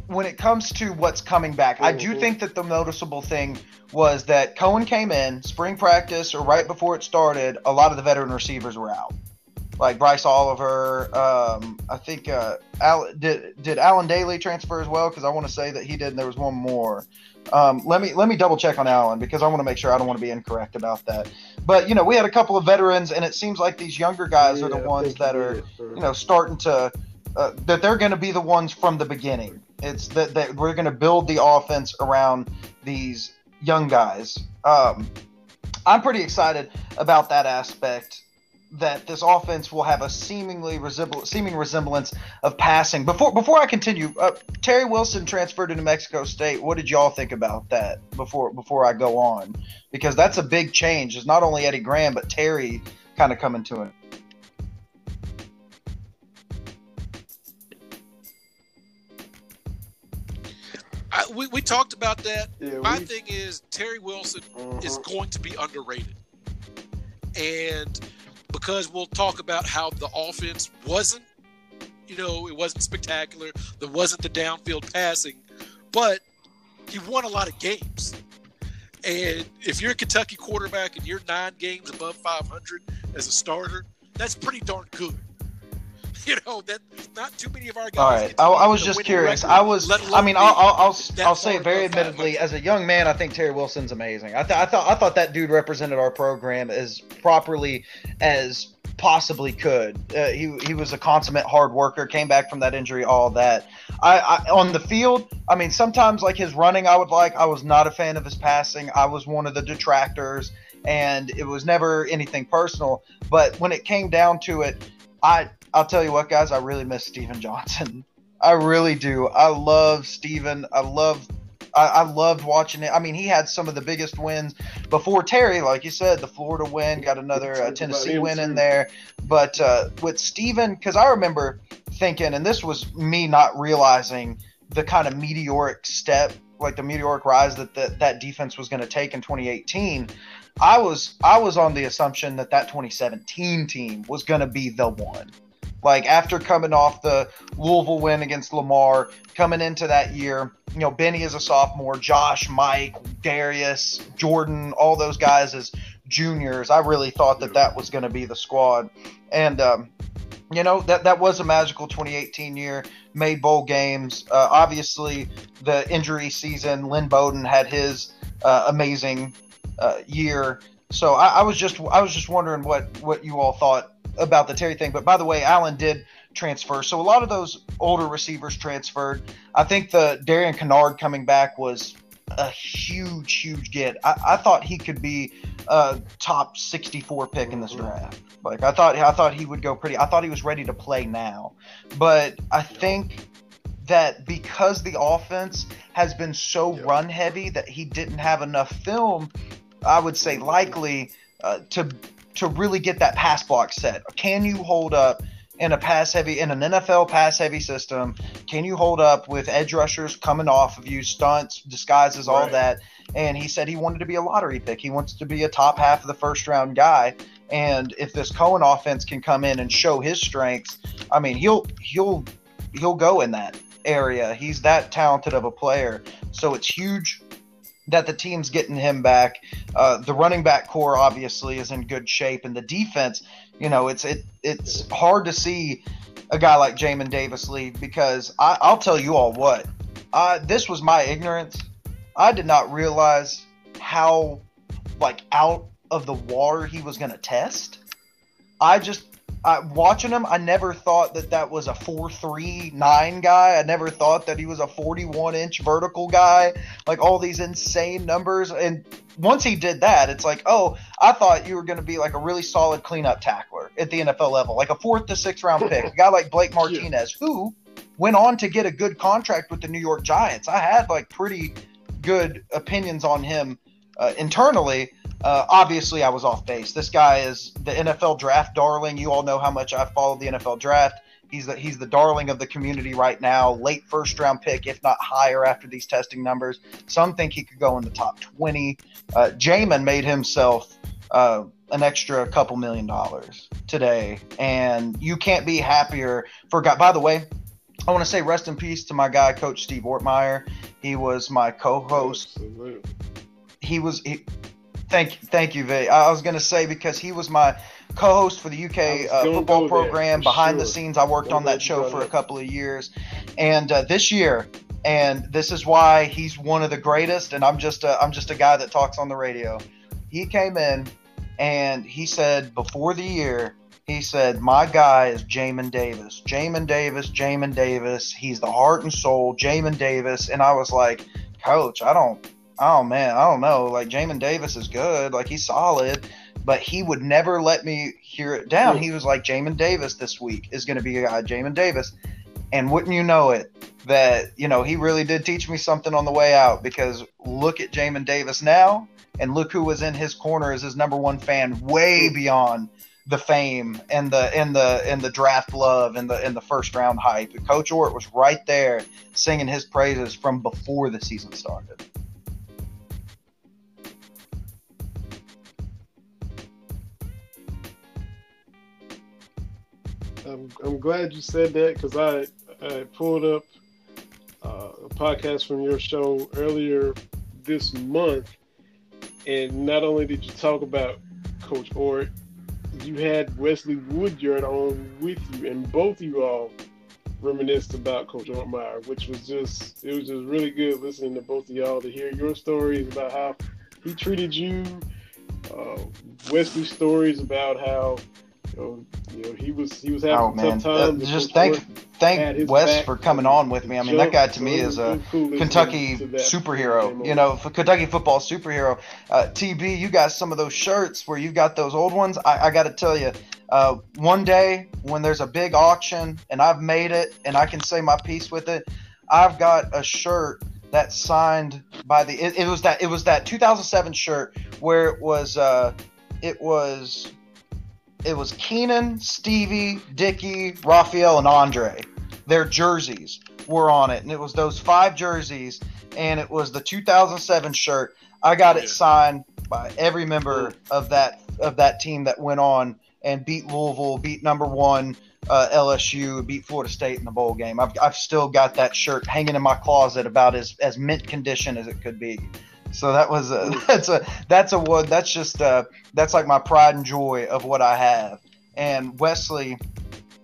[SPEAKER 3] When it comes to what's coming back. I do mm-hmm. think that the noticeable thing was that Coen came in spring practice or right before it started. A lot of the veteran receivers were out like Bryce Oliver. Um, I think uh, Al, did did Allen Dailey transfer as well? Because I want to say that he did. and There was one more. Um, let me let me double check on Allen because I want to make sure I don't want to be incorrect about that. But you know, we had a couple of veterans, and it seems like these younger guys yeah, are the ones that are you know starting to uh, that they're going to be the ones from the beginning. It's that, that we're going to build the offense around these young guys. Um, I'm pretty excited about that aspect that this offense will have a seemingly resemble, seeming resemblance of passing. Before before I continue, uh, Terry Wilson transferred to New Mexico State. What did y'all think about that before before I go on? Because that's a big change. It's not only Eddie Graham but Terry kind of coming to it.
[SPEAKER 2] I, we, we talked about that. Yeah, My we, thing is Terry Wilson uh-huh. is going to be underrated, and because we'll talk about how the offense wasn't, you know, it wasn't spectacular. There wasn't the downfield passing, but he won a lot of games. And if you're a Kentucky quarterback and you're nine games above 500 as a starter, that's pretty darn good. [LAUGHS] You know that not too many of our guys.
[SPEAKER 3] All right, I, I was just curious. Record, I was. I mean, I'll I'll, I'll, I'll say it very admittedly, as a young man, I think Terry Wilson's amazing. I, th- I thought I thought that dude represented our program as properly as possibly could. Uh, he he was a consummate hard worker. Came back from that injury, all that. I, I, on the field, I mean, sometimes like his running, I would like. I was not a fan of his passing. I was one of the detractors, and it was never anything personal. But when it came down to it, I I'll tell you what, guys, I really miss Stephen Johnson. I really do. I love Stephen. I love I, I, loved watching it. I mean, he had some of the biggest wins before Terry, like you said, the Florida win, got another uh, Tennessee win in there. But uh, with Stephen, because I remember thinking, and this was me not realizing the kind of meteoric step, like the meteoric rise that the, that defense was going to take in 2018. I was I was on the assumption that that 2017 team was going to be the one. Like after coming off the Louisville win against Lamar, coming into that year, you know, Benny is a sophomore, Josh, Mike, Darius, Jordan, all those guys as juniors. I really thought that that was going to be the squad, and um, you know that that was a magical 2018 year. Made bowl games. Uh, obviously, the injury season. Lynn Bowden had his uh, amazing uh, year. So I, I, was just I was just wondering what what you all thought about the Terry thing. But by the way, Allen did transfer, so a lot of those older receivers transferred. I think the Darian Kinnard coming back was a huge, huge get. I, I thought he could be a top 64 pick in this draft. Like I thought, I thought he would go pretty. I thought he was ready to play now, but I think that because the offense has been so run heavy that he didn't have enough film I would say likely uh, to to really get that pass block set. Can you hold up in a pass heavy in an NFL pass heavy system? Can you hold up with edge rushers coming off of you, stunts, disguises, all right. that? And he said he wanted to be a lottery pick. He wants to be a top half of the first round guy. And if this Coen offense can come in and show his strengths, I mean, he'll he'll he'll go in that area. He's that talented of a player. So it's huge that the team's getting him back. Uh, the running back core obviously is in good shape, and the defense, you know, it's it it's hard to see a guy like Jamin Davis leave because I, I'll tell you all what, uh, this was my ignorance. I did not realize how like out of the water he was going to test. I just I, watching him, I never thought that that was a four three nine guy. I never thought that he was a 41 inch vertical guy. Like all these insane numbers. And once he did that, it's like, oh, I thought you were going to be like a really solid cleanup tackler at the NFL level, like a fourth to sixth round pick, a guy like Blake [LAUGHS] Martinez, who went on to get a good contract with the New York Giants. I had like pretty good opinions on him uh, internally uh, obviously, I was off base. This guy is the NFL draft darling. You all know how much I followed the NFL draft. He's the he's the darling of the community right now. Late first round pick, if not higher, after these testing numbers. Some think he could go in the top twenty. Uh, Jamin made himself uh, an extra couple million dollars today, and you can't be happier for guy. By the way, I want to say rest in peace to my guy, Coach Steve Ortmayer. He was my co-host. He was he, Thank, thank you, Vay. I was going to say because he was my co-host for the UK uh, football program. Behind sure. the scenes, I worked don't on that show for a couple of years, and uh, this year, and this is why he's one of the greatest. And I'm just a, I'm just a guy that talks on the radio. He came in, and he said before the year, he said, "My guy is Jamin Davis. Jamin Davis. Jamin Davis. He's the heart and soul. Jamin Davis." And I was like, "Coach, I don't." Oh man, I don't know. Like Jamin Davis is good, like he's solid, but he would never let me hear it down. He was like, Jamin Davis this week is going to be a guy, Jamin Davis. And wouldn't you know it, that, you know, he really did teach me something on the way out because look at Jamin Davis now and look who was in his corner as his number one fan way beyond the fame and the and the and the draft love and the and the first round hype. Coach Ort was right there singing his praises from before the season started.
[SPEAKER 1] I'm, I'm glad you said that because I, I pulled up uh, a podcast from your show earlier this month, and not only did you talk about Coach Ort, you had Wesley Woodyard on with you, and both of you all reminisced about Coach Ortmayer, which was just it was just really good listening to both of y'all to hear your stories about how he treated you, uh, Wesley's stories about how you know, he was he was having oh, man. tough time.
[SPEAKER 3] Uh, just thank thank Wes for coming on with me. I mean, that guy to me is a Kentucky superhero. You know, Kentucky football superhero. Uh, TB, you got some of those shirts where you got those old ones. I, I got to tell you, Uh, one day when there's a big auction and I've made it and I can say my piece with it, I've got a shirt that's signed by the. It, it was that it was that 2007 shirt where it was uh, it was it was Keenan, Stevie, Dickey, Raphael, and Andre. Their jerseys were on it, and it was those five jerseys, and it was the 2007 shirt. I got it signed by every member of that of that team that went on and beat Louisville, beat number one uh, LSU, beat Florida State in the bowl game. I've, I've still got that shirt hanging in my closet about as, as mint condition as it could be. So that was a, [LAUGHS] that's a that's a wood that's just uh that's like my pride and joy of what I have. And Wesley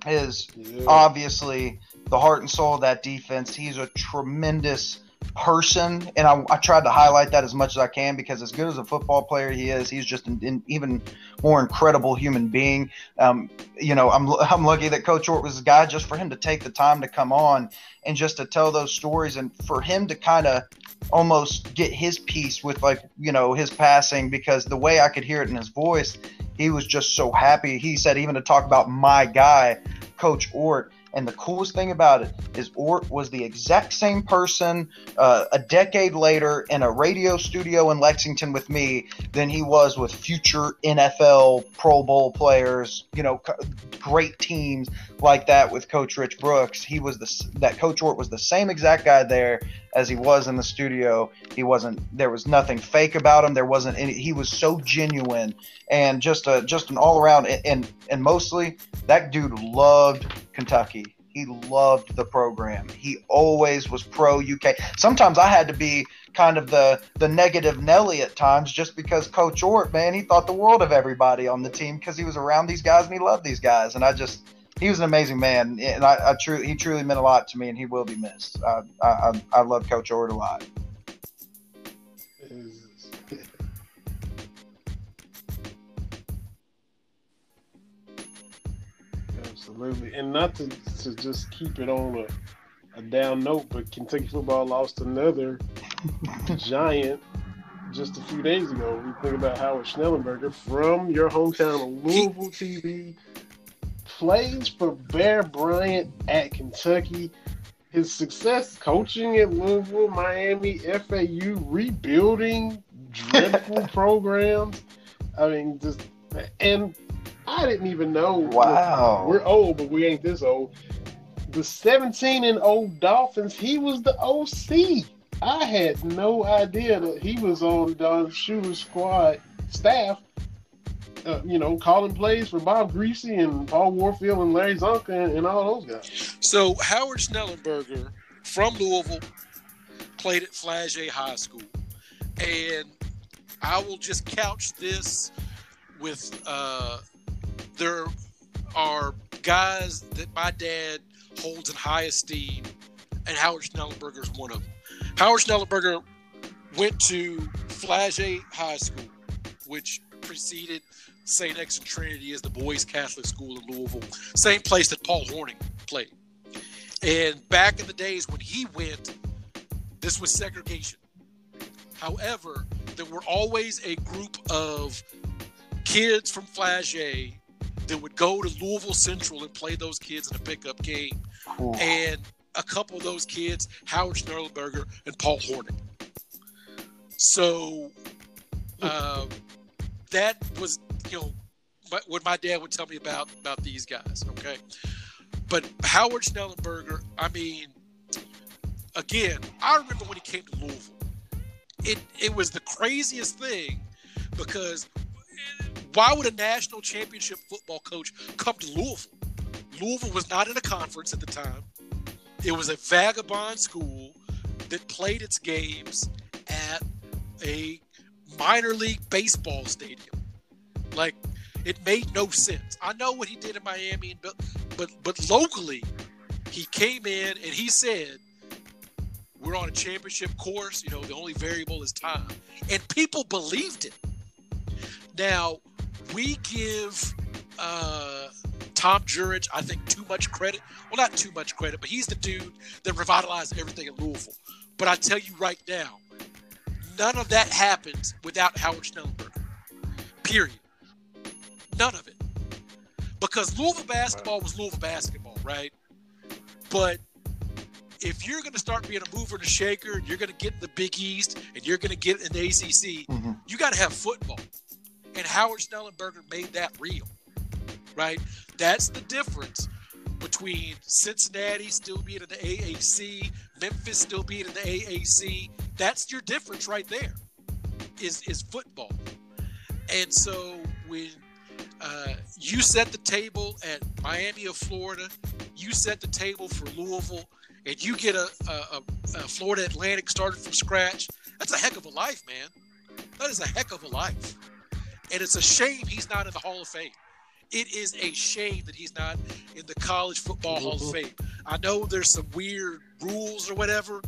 [SPEAKER 3] is yeah. obviously the heart and soul of that defense. He's a tremendous person, and I, I, tried to highlight that as much as I can because as good as a football player he is, he's just an, an even more incredible human being. Um, you know, I'm [LAUGHS] I'm lucky that Coach Ort was a guy just for him to take the time to come on and just to tell those stories, and for him to kind of almost get his piece with like you know his passing because the way I could hear it in his voice, he was just so happy. He said even to talk about my guy, Coach Ort and the coolest thing about it is Ort was the exact same person uh, a decade later in a radio studio in Lexington with me than he was with future NFL Pro Bowl players, you know, great teams like that with Coach Rich Brooks. He was the that Coach Ort was the same exact guy there as he was in the studio. He wasn't there was nothing fake about him. There wasn't any he was so genuine and just a just an all around and and mostly that dude loved Kentucky. He loved the program. He always was pro UK. Sometimes I had to be kind of the the negative Nelly at times just because Coach Ort, man, he thought the world of everybody on the team because he was around these guys and he loved these guys. And I just he was an amazing man, and I, I truly he truly meant a lot to me, and he will be missed. I I, I love Coach Ort a lot.
[SPEAKER 1] Absolutely, and not to, to just keep it on a, a down note, but Kentucky football lost another [LAUGHS] giant just a few days ago. We think about Howard Schnellenberger from your hometown of Louisville TB, plays for Bear Bryant at Kentucky. His success coaching at Louisville, Miami, FAU, rebuilding [LAUGHS] dreadful programs. I mean, just and I didn't even know.
[SPEAKER 3] Wow.
[SPEAKER 1] We're, we're old, but we ain't this old. The 17 and old Dolphins, he was the OC. I had no idea that he was on Don Shula's squad staff. Uh, you know, calling plays for Bob Griese and Paul Warfield and Larry Csonka and, and all those guys.
[SPEAKER 2] So Howard Schnellenberger from Louisville played at Flaget High School, and I will just couch this with uh, there are guys that my dad holds in high esteem, and Howard Schnellenberger is one of them. Howard Schnellenberger went to Flaget High School, which preceded St. X and Trinity as the boys' Catholic school in Louisville, same place that Paul Hornung played. And back in the days when he went, this was segregation. However, there were always a group of kids from Flaget that would go to Louisville Central and play those kids in a pickup game. Cool. And a couple of those kids, Howard Schnellenberger and Paul Hornung. So uh, that was, you know, what my dad would tell me about about these guys. Okay, but Howard Schnellenberger, I mean, again, I remember when he came to Louisville. It it was the craziest thing because why would a national championship football coach come to Louisville? Louisville was not in a conference at the time. It was a vagabond school that played its games at a minor league baseball stadium. Like it made no sense. I know what he did in Miami, but but but locally, he came in and he said, "We're on a championship course. You know, the only variable is time," and people believed it. Now, we give uh, Tom Jurich, I think, too much credit. Well, not too much credit, but he's the dude that revitalized everything in Louisville. But I tell you right now, none of that happens without Howard Schnellenberger. Period. None of it. because Louisville basketball was Louisville basketball, right? But if you're going to start being a mover and a shaker, and you're going to get in the Big East, and you're going to get in the ACC, mm-hmm. you got to have football. And Howard Schnellenberger made that real, right? That's the difference between Cincinnati still being in the AAC, Memphis still being in the AAC. That's your difference right there. Is is football. And so when uh, you set the table at Miami of Florida, you set the table for Louisville, and you get a, a, a Florida Atlantic started from scratch. That's a heck of a life, man. That is a heck of a life. And it's a shame he's not in the Hall of Fame. It is a shame that he's not in the College Football Hall of mm-hmm. Fame. I know there's some weird rules or whatever,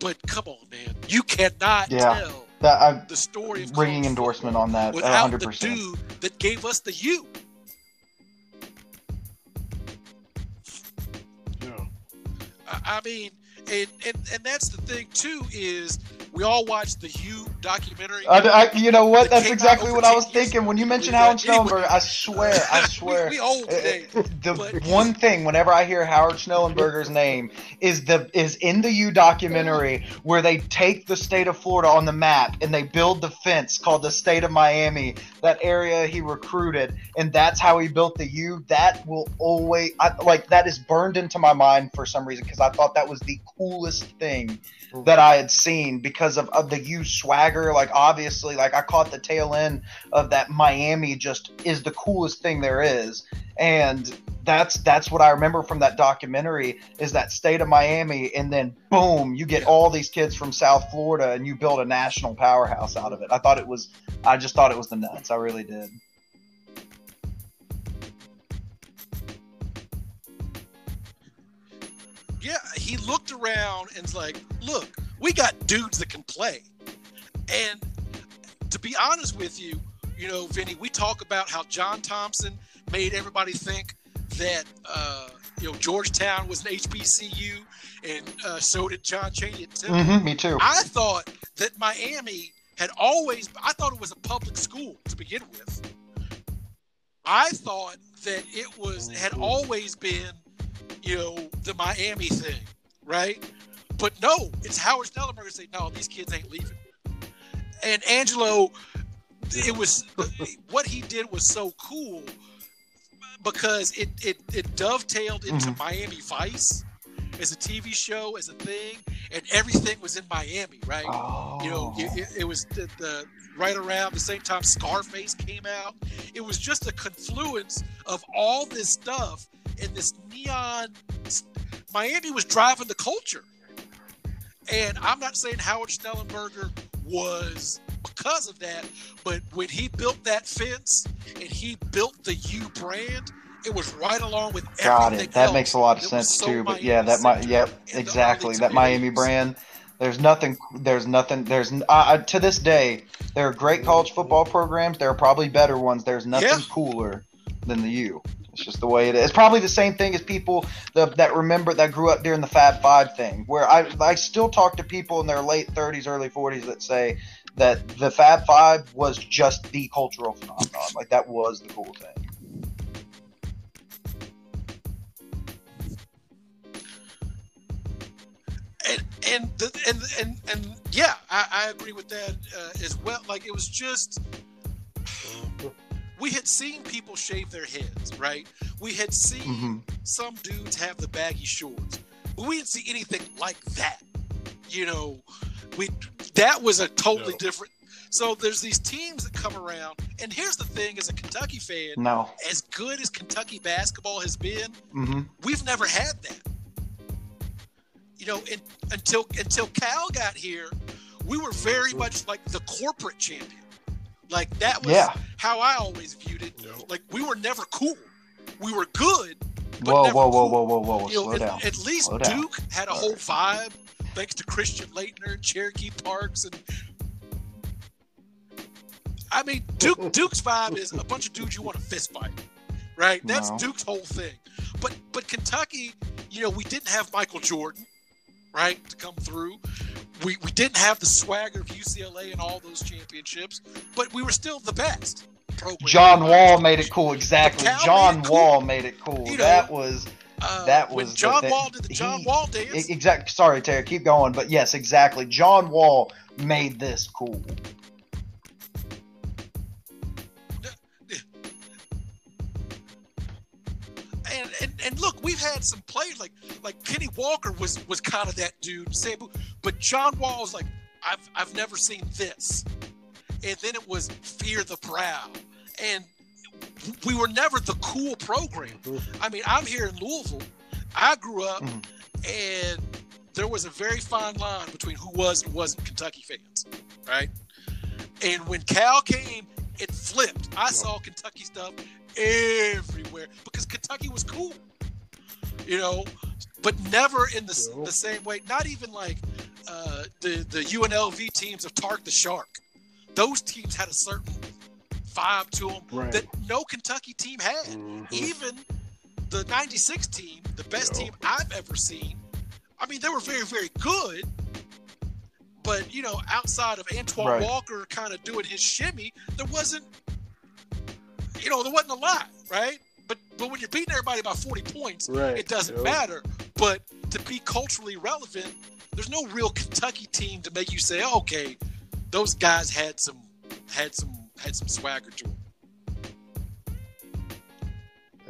[SPEAKER 2] but come on, man. You cannot yeah. tell
[SPEAKER 3] that I, the story of ringing endorsement on that
[SPEAKER 2] without 100%. the dude that gave us the U. Yeah. I, I mean, and, and and that's the thing too is we all watched the U documentary.
[SPEAKER 3] I, I, you know what? That's exactly what I was thinking when you mentioned Howard Schnellenberger. I swear, I swear. [LAUGHS]
[SPEAKER 2] we, we old today. [LAUGHS]
[SPEAKER 3] The one thing whenever I hear Howard Schnellenberger's name is the is in the U documentary where they take the state of Florida on the map and they build the fence called the state of Miami, that area he recruited, and that's how he built the U. That will always I, like that is burned into my mind for some reason because I thought that was the coolest thing that I had seen because of, of the U swagger. Like obviously, like I caught the tail end of that Miami just is the coolest thing there is. And that's that's what I remember from that documentary is that state of Miami and then boom, you get all these kids from South Florida and you build a national powerhouse out of it. I thought it was I just thought it was the nuts. I really did.
[SPEAKER 2] yeah, he looked around and's like, look, we got dudes that can play. And to be honest with you, you know, Vinny, we talk about how John Thompson made everybody think that uh, you know Georgetown was an HBCU, and uh, so did John Chaney at Temple.
[SPEAKER 3] Mm-hmm, me too.
[SPEAKER 2] I thought that Miami had always. I thought it was a public school to begin with. I thought that it was had always been you know, the Miami thing, right? But no, it's Howard Schnellenberger saying, no, these kids ain't leaving. And Angelo, it was [LAUGHS] what he did was so cool because it it, it dovetailed into mm-hmm. Miami Vice as a TV show, as a thing, and everything was in Miami, right? Oh. You know, it, it, it was the, the, right around the same time Scarface came out. It was just a confluence of all this stuff and this neon. Miami was driving the culture. And I'm not saying Howard Schnellenberger was because of that, but when he built that fence and he built the U brand, it was right along with Got it.
[SPEAKER 3] That
[SPEAKER 2] else.
[SPEAKER 3] makes a lot of it sense so too. But yeah, that might. Yep, exactly. That Miami brand. There's nothing. There's nothing. There's uh, to this day. There are great college football programs. There are probably better ones. There's nothing yeah. cooler than the U. It's just the way it is. It's probably the same thing as people that, that remember that grew up during the Fab Five thing, where I I still talk to people in their late 30s, early 40s that say that the Fab Five was just the cultural phenomenon. Like that was the cool thing.
[SPEAKER 2] And and the, and and and yeah, I, I agree with that uh, as well. Like it was just we had seen people shave their heads, right? We had seen mm-hmm. some dudes have the baggy shorts, but we didn't see anything like that. You know, we that was a totally no. different. So there's these teams that come around, and here's the thing: as a Kentucky fan,
[SPEAKER 3] no,
[SPEAKER 2] as good as Kentucky basketball has been,
[SPEAKER 3] mm-hmm.
[SPEAKER 2] we've never had that. You know, in, until until Cal got here, we were very much like the corporate champion. Like that was
[SPEAKER 3] yeah.
[SPEAKER 2] how I always viewed it. Like we were never cool. We were good.
[SPEAKER 3] whoa, whoa, whoa, whoa, whoa, whoa,
[SPEAKER 2] You
[SPEAKER 3] know, at,
[SPEAKER 2] down. at, least
[SPEAKER 3] Slow
[SPEAKER 2] Duke
[SPEAKER 3] down.
[SPEAKER 2] had a whole vibe, thanks to Christian Laettner, and Cherokee Parks, and I mean Duke. [LAUGHS] Duke's vibe is a bunch of dudes you want to fist fight, right? That's no. Duke's whole thing. But but Kentucky, you know, we didn't have Michael Jordan, right, to come through we, we didn't have the swagger of UCLA and all those championships, but we were still the best. program.
[SPEAKER 3] John Wall made it cool. Exactly. John cool. Wall made it cool. You know, that was uh, that was
[SPEAKER 2] John Wall did the John he, Wall dance.
[SPEAKER 3] Exactly. Sorry, Terry. Keep going. But yes, exactly. John Wall made this cool.
[SPEAKER 2] And, and, look, we've had some players like like Kenny Walker was was kind of that dude, but John Wall was like, I've I've never seen this, and then it was Fear the Proud, and we were never the cool program. Mm-hmm. I mean, I'm here in Louisville. I grew up, mm-hmm. and there was a very fine line between who was and wasn't Kentucky fans, right? And when Cal came, it flipped. I saw Kentucky stuff everywhere because Kentucky was cool, you know, but never in the, the same way. Not even like uh, the the UNLV teams of Tark the Shark. Those teams had a certain vibe to them right. that no Kentucky team had. Mm-hmm. Even the 96 team, the best team I've ever seen, I mean, they were very, very good. But, you know, outside of Antoine right. Walker kind of doing his shimmy, there wasn't, you know, there wasn't a lot, right? But but when you're beating everybody by 40 points, right. it doesn't Yo. matter. But to be culturally relevant, there's no real Kentucky team to make you say, oh, okay, those guys had some had some had some swagger to them.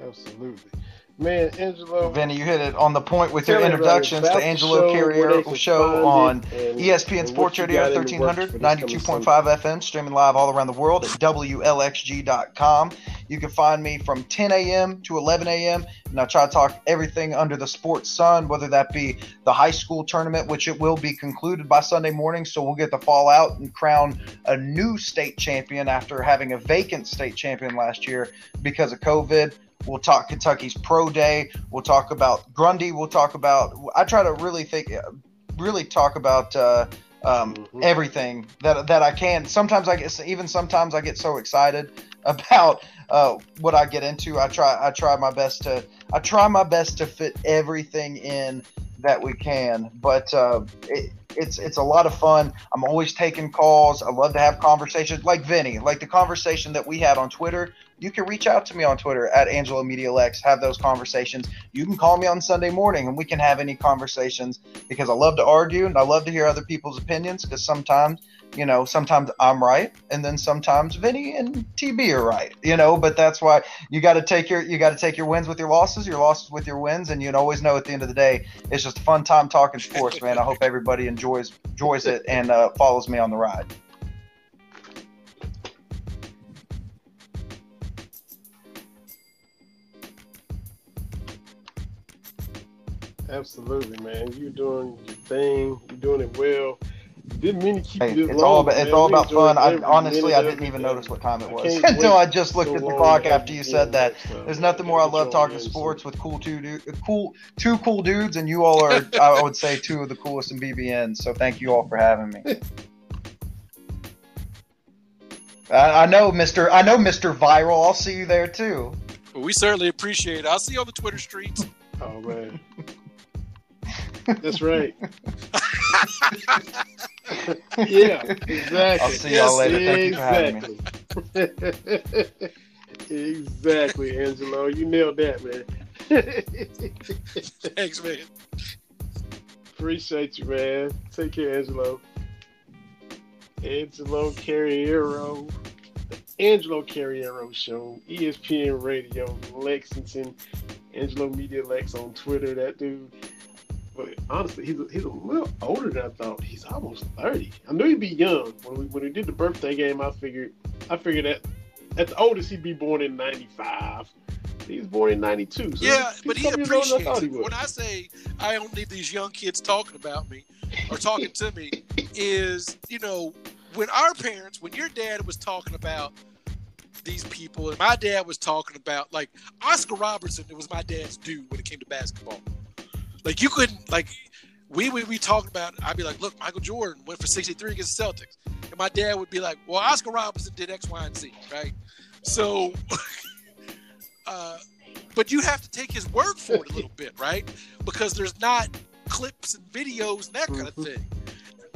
[SPEAKER 1] Absolutely. Man, Angelo.
[SPEAKER 3] Vinny, you hit it on the point with your introductions to Angelo Carriero show on ESPN Sports Radio 1300, 92.5 FM, streaming live all around the world at WLXG.com. You can find me from 10 a.m. to 11 a.m. and I try to talk everything under the sports sun, whether that be the high school tournament, which it will be concluded by Sunday morning. So we'll get the fallout and crown a new state champion after having a vacant state champion last year because of COVID. We'll talk Kentucky's Pro Day. We'll talk about Grundy. We'll talk about. I try to really think, really talk about uh, um, mm-hmm. everything that that I can. Sometimes I get even sometimes I get so excited [LAUGHS] about uh, what I get into. I try I try my best to I try my best to fit everything in that we can. But uh, it, it's it's a lot of fun. I'm always taking calls. I love to have conversations like Vinny, like the conversation that we had on Twitter you can reach out to me on Twitter at Angelo Media Lex, have those conversations. You can call me on Sunday morning and we can have any conversations because I love to argue and I love to hear other people's opinions because sometimes, you know, sometimes I'm right and then sometimes Vinny and TB are right, you know, but that's why you got to take your you got to take your wins with your losses, your losses with your wins and you always know at the end of the day it's just a fun time talking sports, man. I hope everybody enjoys enjoys it and uh, follows me on the ride.
[SPEAKER 1] Absolutely, man. You're doing your thing. You're doing it well. Didn't mean to keep hey,
[SPEAKER 3] it
[SPEAKER 1] it's
[SPEAKER 3] long, all about, it's all about fun. I, honestly, I didn't even notice what time it was [LAUGHS] until I just looked so at the clock after you said that. There's nothing more I love talking sports with cool two du- cool two cool dudes, and you all are [LAUGHS] I would say two of the coolest in BBN. So thank you all for having me. I, I know, Mister. I know, Mister Viral. I'll see you there too.
[SPEAKER 2] Well, we certainly appreciate it. I'll see you on the Twitter streets.
[SPEAKER 1] Oh man. [LAUGHS] That's right. [LAUGHS] yeah, exactly.
[SPEAKER 3] I'll see y'all later. Thank
[SPEAKER 1] exactly. [LAUGHS] exactly, Angelo. You nailed that, man. [LAUGHS]
[SPEAKER 2] Thanks, man.
[SPEAKER 1] Appreciate you, man. Take care, Angelo. Angelo Carriero. Angelo Carriero Show, ESPN Radio, Lexington, Angelo Media Lex on Twitter. That dude but honestly, he's a, he's a little older than I thought. He's almost thirty. I knew he'd be young when we when we did the birthday game. I figured I figured that at the oldest he'd be born in '95. He was born in '92. So
[SPEAKER 2] yeah, but he appreciates it. When I say I don't need these young kids talking about me or talking to me, is you know when our parents, when your dad was talking about these people, and my dad was talking about like Oscar Robertson. It was my dad's dude when it came to basketball. Like you couldn't like we would be talking about. I'd be like, look, Michael Jordan went for 63 against the Celtics, and my dad would be like, well, Oscar Robertson did X, Y, and Z, right? So, [LAUGHS] uh, but you have to take his word for it a little bit, right? Because there's not clips and videos and that kind of mm-hmm. thing.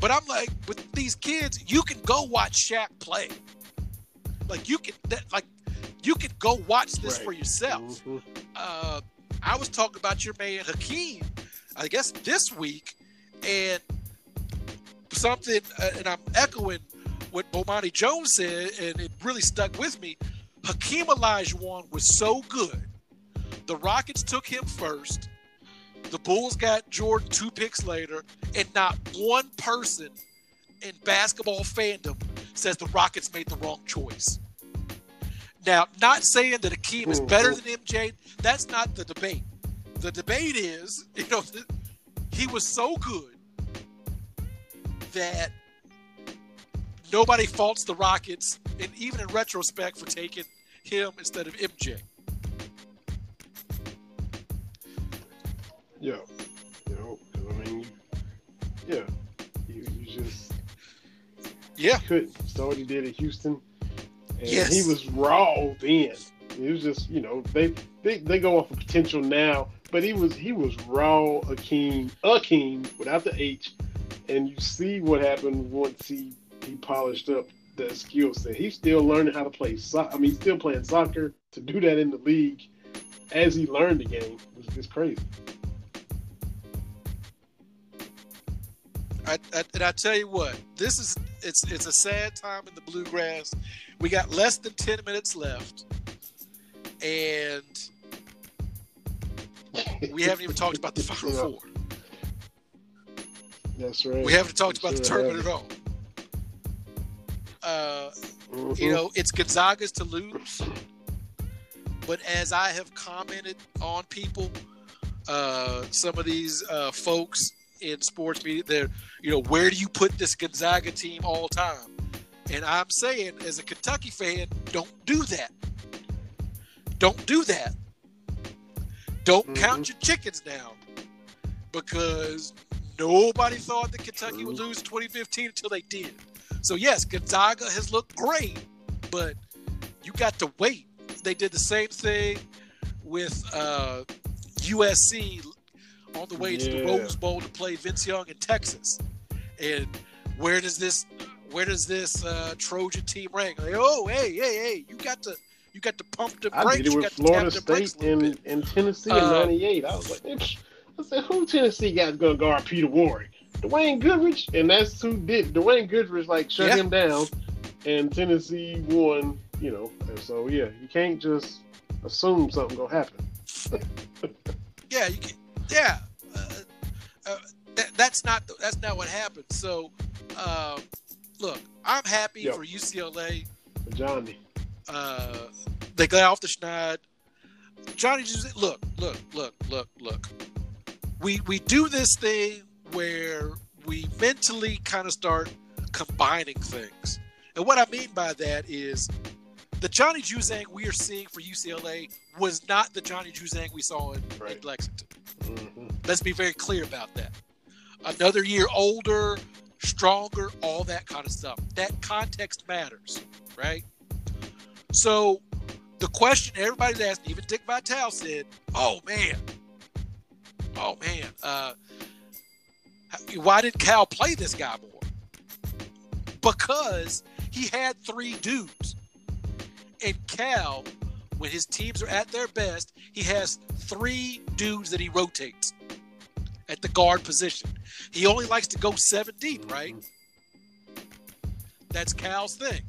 [SPEAKER 2] But I'm like, with these kids, you can go watch Shaq play. Like you can that, like you can go watch this
[SPEAKER 1] Right.
[SPEAKER 2] for yourself.
[SPEAKER 1] Mhm.
[SPEAKER 2] Uh, I was talking about your man Hakeem, I guess this week, and something, uh, and I'm echoing what Bomani Jones said, and it really stuck with me. Hakeem Olajuwon was so good. The Rockets took him first. The Bulls got Jordan two picks later, and not one person in basketball fandom says the Rockets made the wrong choice. Now, not saying that Akeem is better than MJ, that's not the debate. The debate is, you know, he was so good that nobody faults the Rockets, and even in retrospect, for taking him instead of MJ.
[SPEAKER 1] Yeah. You know, 'cause, I mean, yeah, you, you just
[SPEAKER 2] Yeah,
[SPEAKER 1] couldn't. Saw what he did at Houston. And
[SPEAKER 2] Yes.
[SPEAKER 1] he was raw then. It was just, you know, they, they they go off of potential now, but he was he was raw Akeem, Akeem without the H, and you see what happened once he he polished up that skill set. He's still learning how to play soccer. I mean, he's still playing soccer. To do that in the league, as he learned the game, was just crazy.
[SPEAKER 2] I, I, and I tell you what, this is it's it's a sad time in the bluegrass. We got less than ten minutes left, and [LAUGHS] we haven't even talked about the final
[SPEAKER 1] Yeah.
[SPEAKER 2] four.
[SPEAKER 1] That's right.
[SPEAKER 2] We haven't talked about the tournament at all. Uh,
[SPEAKER 1] Mhm.
[SPEAKER 2] you know, it's Gonzaga's to lose. But as I have commented on people, uh, some of these uh, folks in sports media, they're, you know, where do you put this Gonzaga team all time? And I'm saying, as a Kentucky fan, don't do that. Don't do that. Don't count your chickens now because nobody thought that Kentucky would lose 2015 until they did. So yes, Gonzaga has looked great, but you got to wait. They did the same thing with uh, USC on the way to the Rose Bowl to play Vince Young in Texas. And where does this where does this uh, Trojan team rank? Like, oh, hey, hey, hey, you got to you got to pump the
[SPEAKER 1] I did it with Florida
[SPEAKER 2] tap the brakes
[SPEAKER 1] State
[SPEAKER 2] a little
[SPEAKER 1] and,
[SPEAKER 2] bit.
[SPEAKER 1] and Tennessee in
[SPEAKER 2] Uh,
[SPEAKER 1] '98. I was like, I said, who Tennessee guy's gonna guard Peter Warrick? Dwayne Goodrich, and that's who did. Dwayne Goodrich like shut
[SPEAKER 2] Yeah.
[SPEAKER 1] him down, and Tennessee won. You know, and so yeah, you can't just assume something gonna happen. [LAUGHS]
[SPEAKER 2] Yeah, you can, yeah. Uh, uh, that, that's not that's not what happened. So, um, look, I'm happy
[SPEAKER 1] Yep.
[SPEAKER 2] for UCLA.
[SPEAKER 1] Johnny,
[SPEAKER 2] Uh, they got off the schneid. Johnny just look, look, look, look, look. We we do this thing where we mentally kind of start combining things, and what I mean by that is the Johnny Juzang we are seeing for UCLA was not the Johnny Juzang we saw in, in
[SPEAKER 1] Right.
[SPEAKER 2] Lexington.
[SPEAKER 1] hmm
[SPEAKER 2] Let's be very clear about that. Another year older, stronger, all that kind of stuff. That context matters, right? So the question everybody's asking, even Dick Vitale said, "Oh man, oh man, uh, why did Cal play this guy more? Because he had three dudes, and Cal, when his teams are at their best, he has three dudes that he rotates at the guard position. He only likes to go seven deep, right? That's Cal's thing.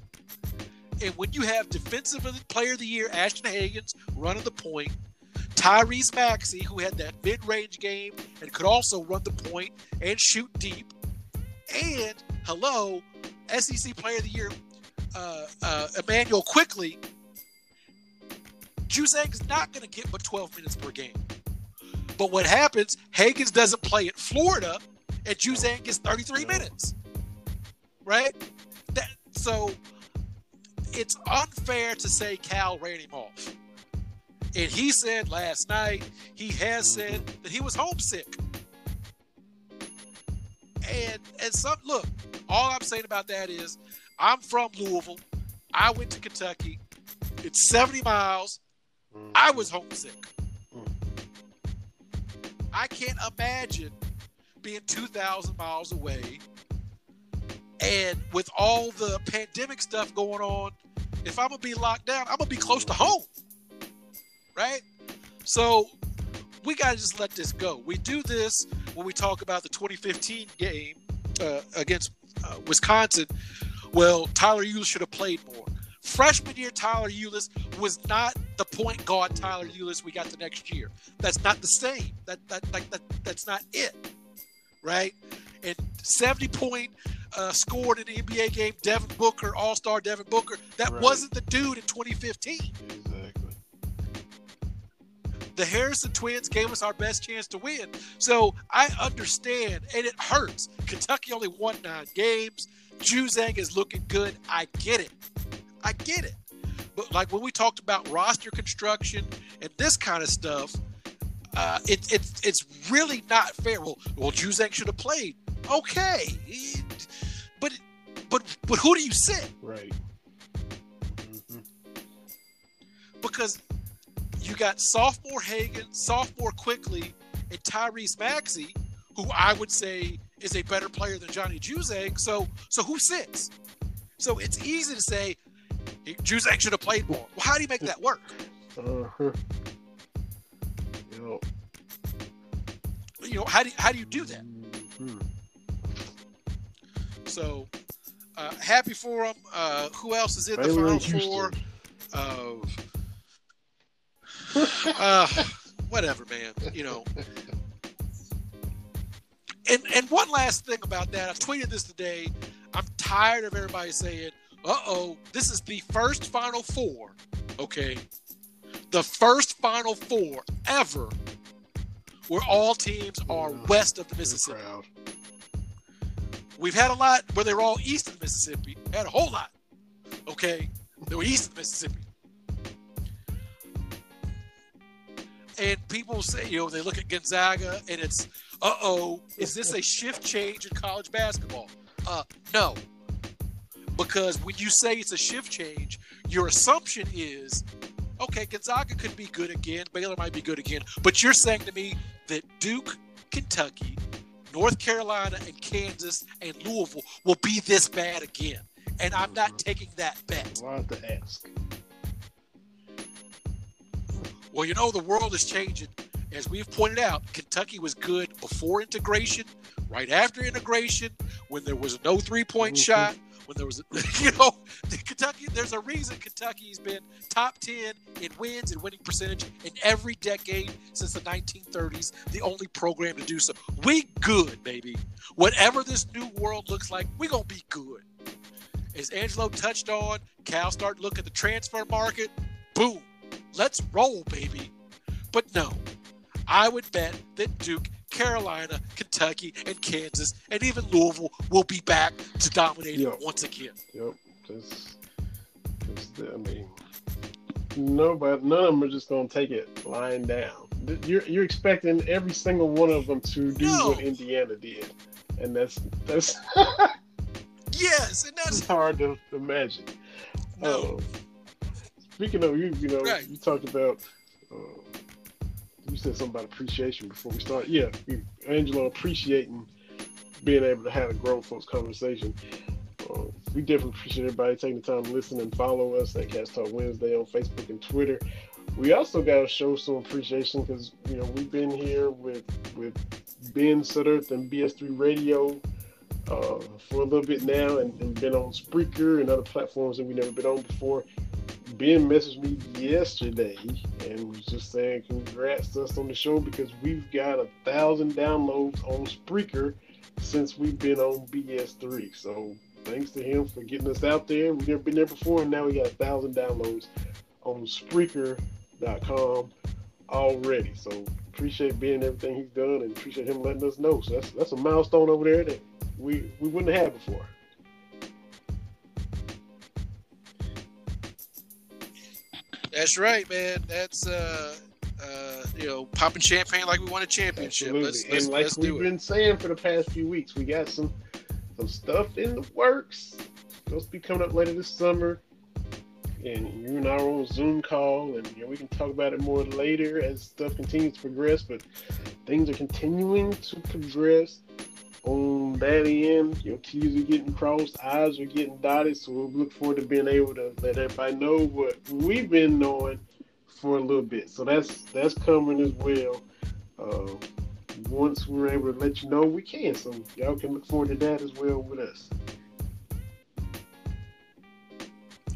[SPEAKER 2] And when you have defensive player of the year, Ashton Hagans running the point, Tyrese Maxey, who had that mid range game and could also run the point and shoot deep, and hello, SEC player of the year, uh, uh, Immanuel Quickley, Juzang's not going to get but 12 minutes per game. But what happens, Hagans doesn't play at Florida, and Juzang gets 33 minutes. Right? That, so it's unfair to say Cal ran him off. And he said last night, he has said that he was homesick. And and some look, all I'm saying about that is I'm from Louisville. I went to Kentucky. It's 70 miles. I was homesick. I can't imagine being 2,000 miles away and with all the pandemic stuff going on, if I'm gonna be locked down, I'm gonna be close to home, right? So we gotta just let this go. We do this when we talk about the 2015 game uh, against uh, Wisconsin. Well, Tyler Ulis should have played more. Freshman year, Tyler Ulis was not the point guard Tyler Ulis we got the next year. That's not the same. That that like that, that's not it, right? And 70 point uh, scored in the NBA game, Devin Booker, All Star Devin Booker. That right. wasn't the dude in 2015. Exactly. The Harrison twins gave us our best chance to win. So I understand, and it hurts. Kentucky only won nine games. Juzang is looking good. I get it. I get it. But like when we talked about roster construction and this kind of stuff, uh, it, it, it's really not fair. Well, well, Juzang should have played. Okay, but but but who do you sit?
[SPEAKER 1] Right. Mm-hmm.
[SPEAKER 2] Because you got sophomore Hagan, sophomore Quickley, and Tyrese Maxey, who I would say is a better player than Johnny Juzang. So so who sits? So it's easy to say Juzang should have played more. Well, how do you make that work? Uh-huh. You know, you know how do you, how do you do that? Mm-hmm. So uh, happy for them. Uh, who else is in the final four? Uh, whatever, man. You know. And and one last thing about that, I tweeted this today. I'm tired of everybody saying, "Uh oh, this is the first Final Four." Okay, the first Final Four ever where all teams are west of the Mississippi. We've had a lot where they were all east of the Mississippi. Had a whole lot. Okay, they were east of the Mississippi. And people say, you know, they look at Gonzaga and it's, uh oh, is this a shift change in college basketball? Uh, no. Because when you say it's a shift change, your assumption is, okay, Gonzaga could be good again, Baylor might be good again, but you're saying to me that Duke, Kentucky, North Carolina and Kansas and Louisville will be this bad again. And I'm not taking that bet.
[SPEAKER 1] Why to ask?
[SPEAKER 2] Well, you know, the world is changing. As we've pointed out, Kentucky was good before integration, right after integration, when there was no three point mm-hmm. shot, when there was, [LAUGHS] you know, Kentucky. There's a reason Kentucky's been top ten in wins and winning percentage in every decade since the 1930s. The only program to do so. We good, baby. Whatever this new world looks like, we gonna be good. As Angelo touched on, Cal start looking at the transfer market. Boom, let's roll, baby. But no, I would bet that Duke Carolina, Kentucky, and Kansas, and even Louisville will be back to dominate yep. once again.
[SPEAKER 1] Yep. Just, I mean, nobody, none of them are just going to take it lying down. You're, you're expecting every single one of them to do no. what Indiana did, and that's that's. [LAUGHS]
[SPEAKER 2] yes, and that's [LAUGHS]
[SPEAKER 1] hard to imagine. No. Uh, speaking of you, you know, right. you talked about. Uh, you said something about appreciation before we start. Yeah, Angelo appreciating being able to have a grown folks conversation. Uh, we definitely appreciate everybody taking the time to listen and follow us at Cats Talk Wednesday on Facebook and Twitter. We also got to show some appreciation because you know we've been here with with Ben Sudderth and BS3 Radio uh, for a little bit now, and, and been on Spreaker and other platforms that we've never been on before. Ben messaged me yesterday and was just saying congrats to us on the show because we've got a thousand downloads on Spreaker since we've been on BS3. So thanks to him for getting us out there. We've never been there before, and now we got a thousand downloads on Spreaker.com already. So appreciate Ben everything he's done, and appreciate him letting us know. So that's that's a milestone over there that we we wouldn't have had before.
[SPEAKER 2] That's right, man. That's uh, uh, you know, popping champagne like we won a championship. Let's, let's,
[SPEAKER 1] and like
[SPEAKER 2] let's
[SPEAKER 1] we've been saying for the past few weeks, we got some some stuff in the works. Supposed to be coming up later this summer. And you and I are on Zoom call, and you know, we can talk about it more later as stuff continues to progress. But things are continuing to progress. on that end. Your T's are getting crossed, I's are getting dotted. So we look forward to being able to let everybody know what we've been knowing for a little bit. So that's that's coming as well. Uh, once we're able to let you know, we can. So y'all can look forward to that as well with us.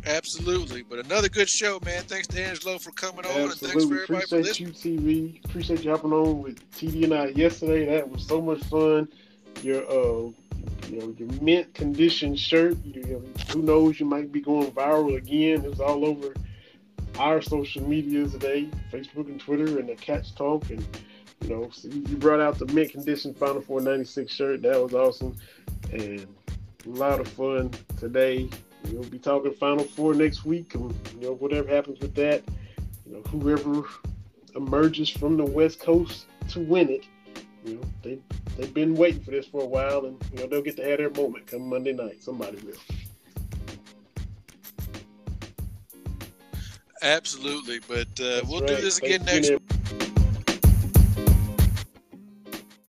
[SPEAKER 2] Absolutely. But another good show, man. Thanks to Angelo for coming on.
[SPEAKER 1] Absolutely. And thanks for everybody Appreciate for listening. you, TB. Appreciate you hopping on with TD and I yesterday. That was so much fun. Your uh you know, your mint condition shirt. You know, who knows, you might be going viral again. It's all over our social media today, Facebook and Twitter, and the Cats Talk. And, you know, you brought out the mint condition Final Four 96 shirt. That was awesome. And a lot of fun today. We'll be talking Final Four next week, and you know whatever happens with that, you know whoever emerges from the West Coast to win it, you know they they've been waiting for this for a while, and you know they'll get to have their moment come Monday night. Somebody will.
[SPEAKER 2] Absolutely, but uh, we'll right. do this again Thanks next.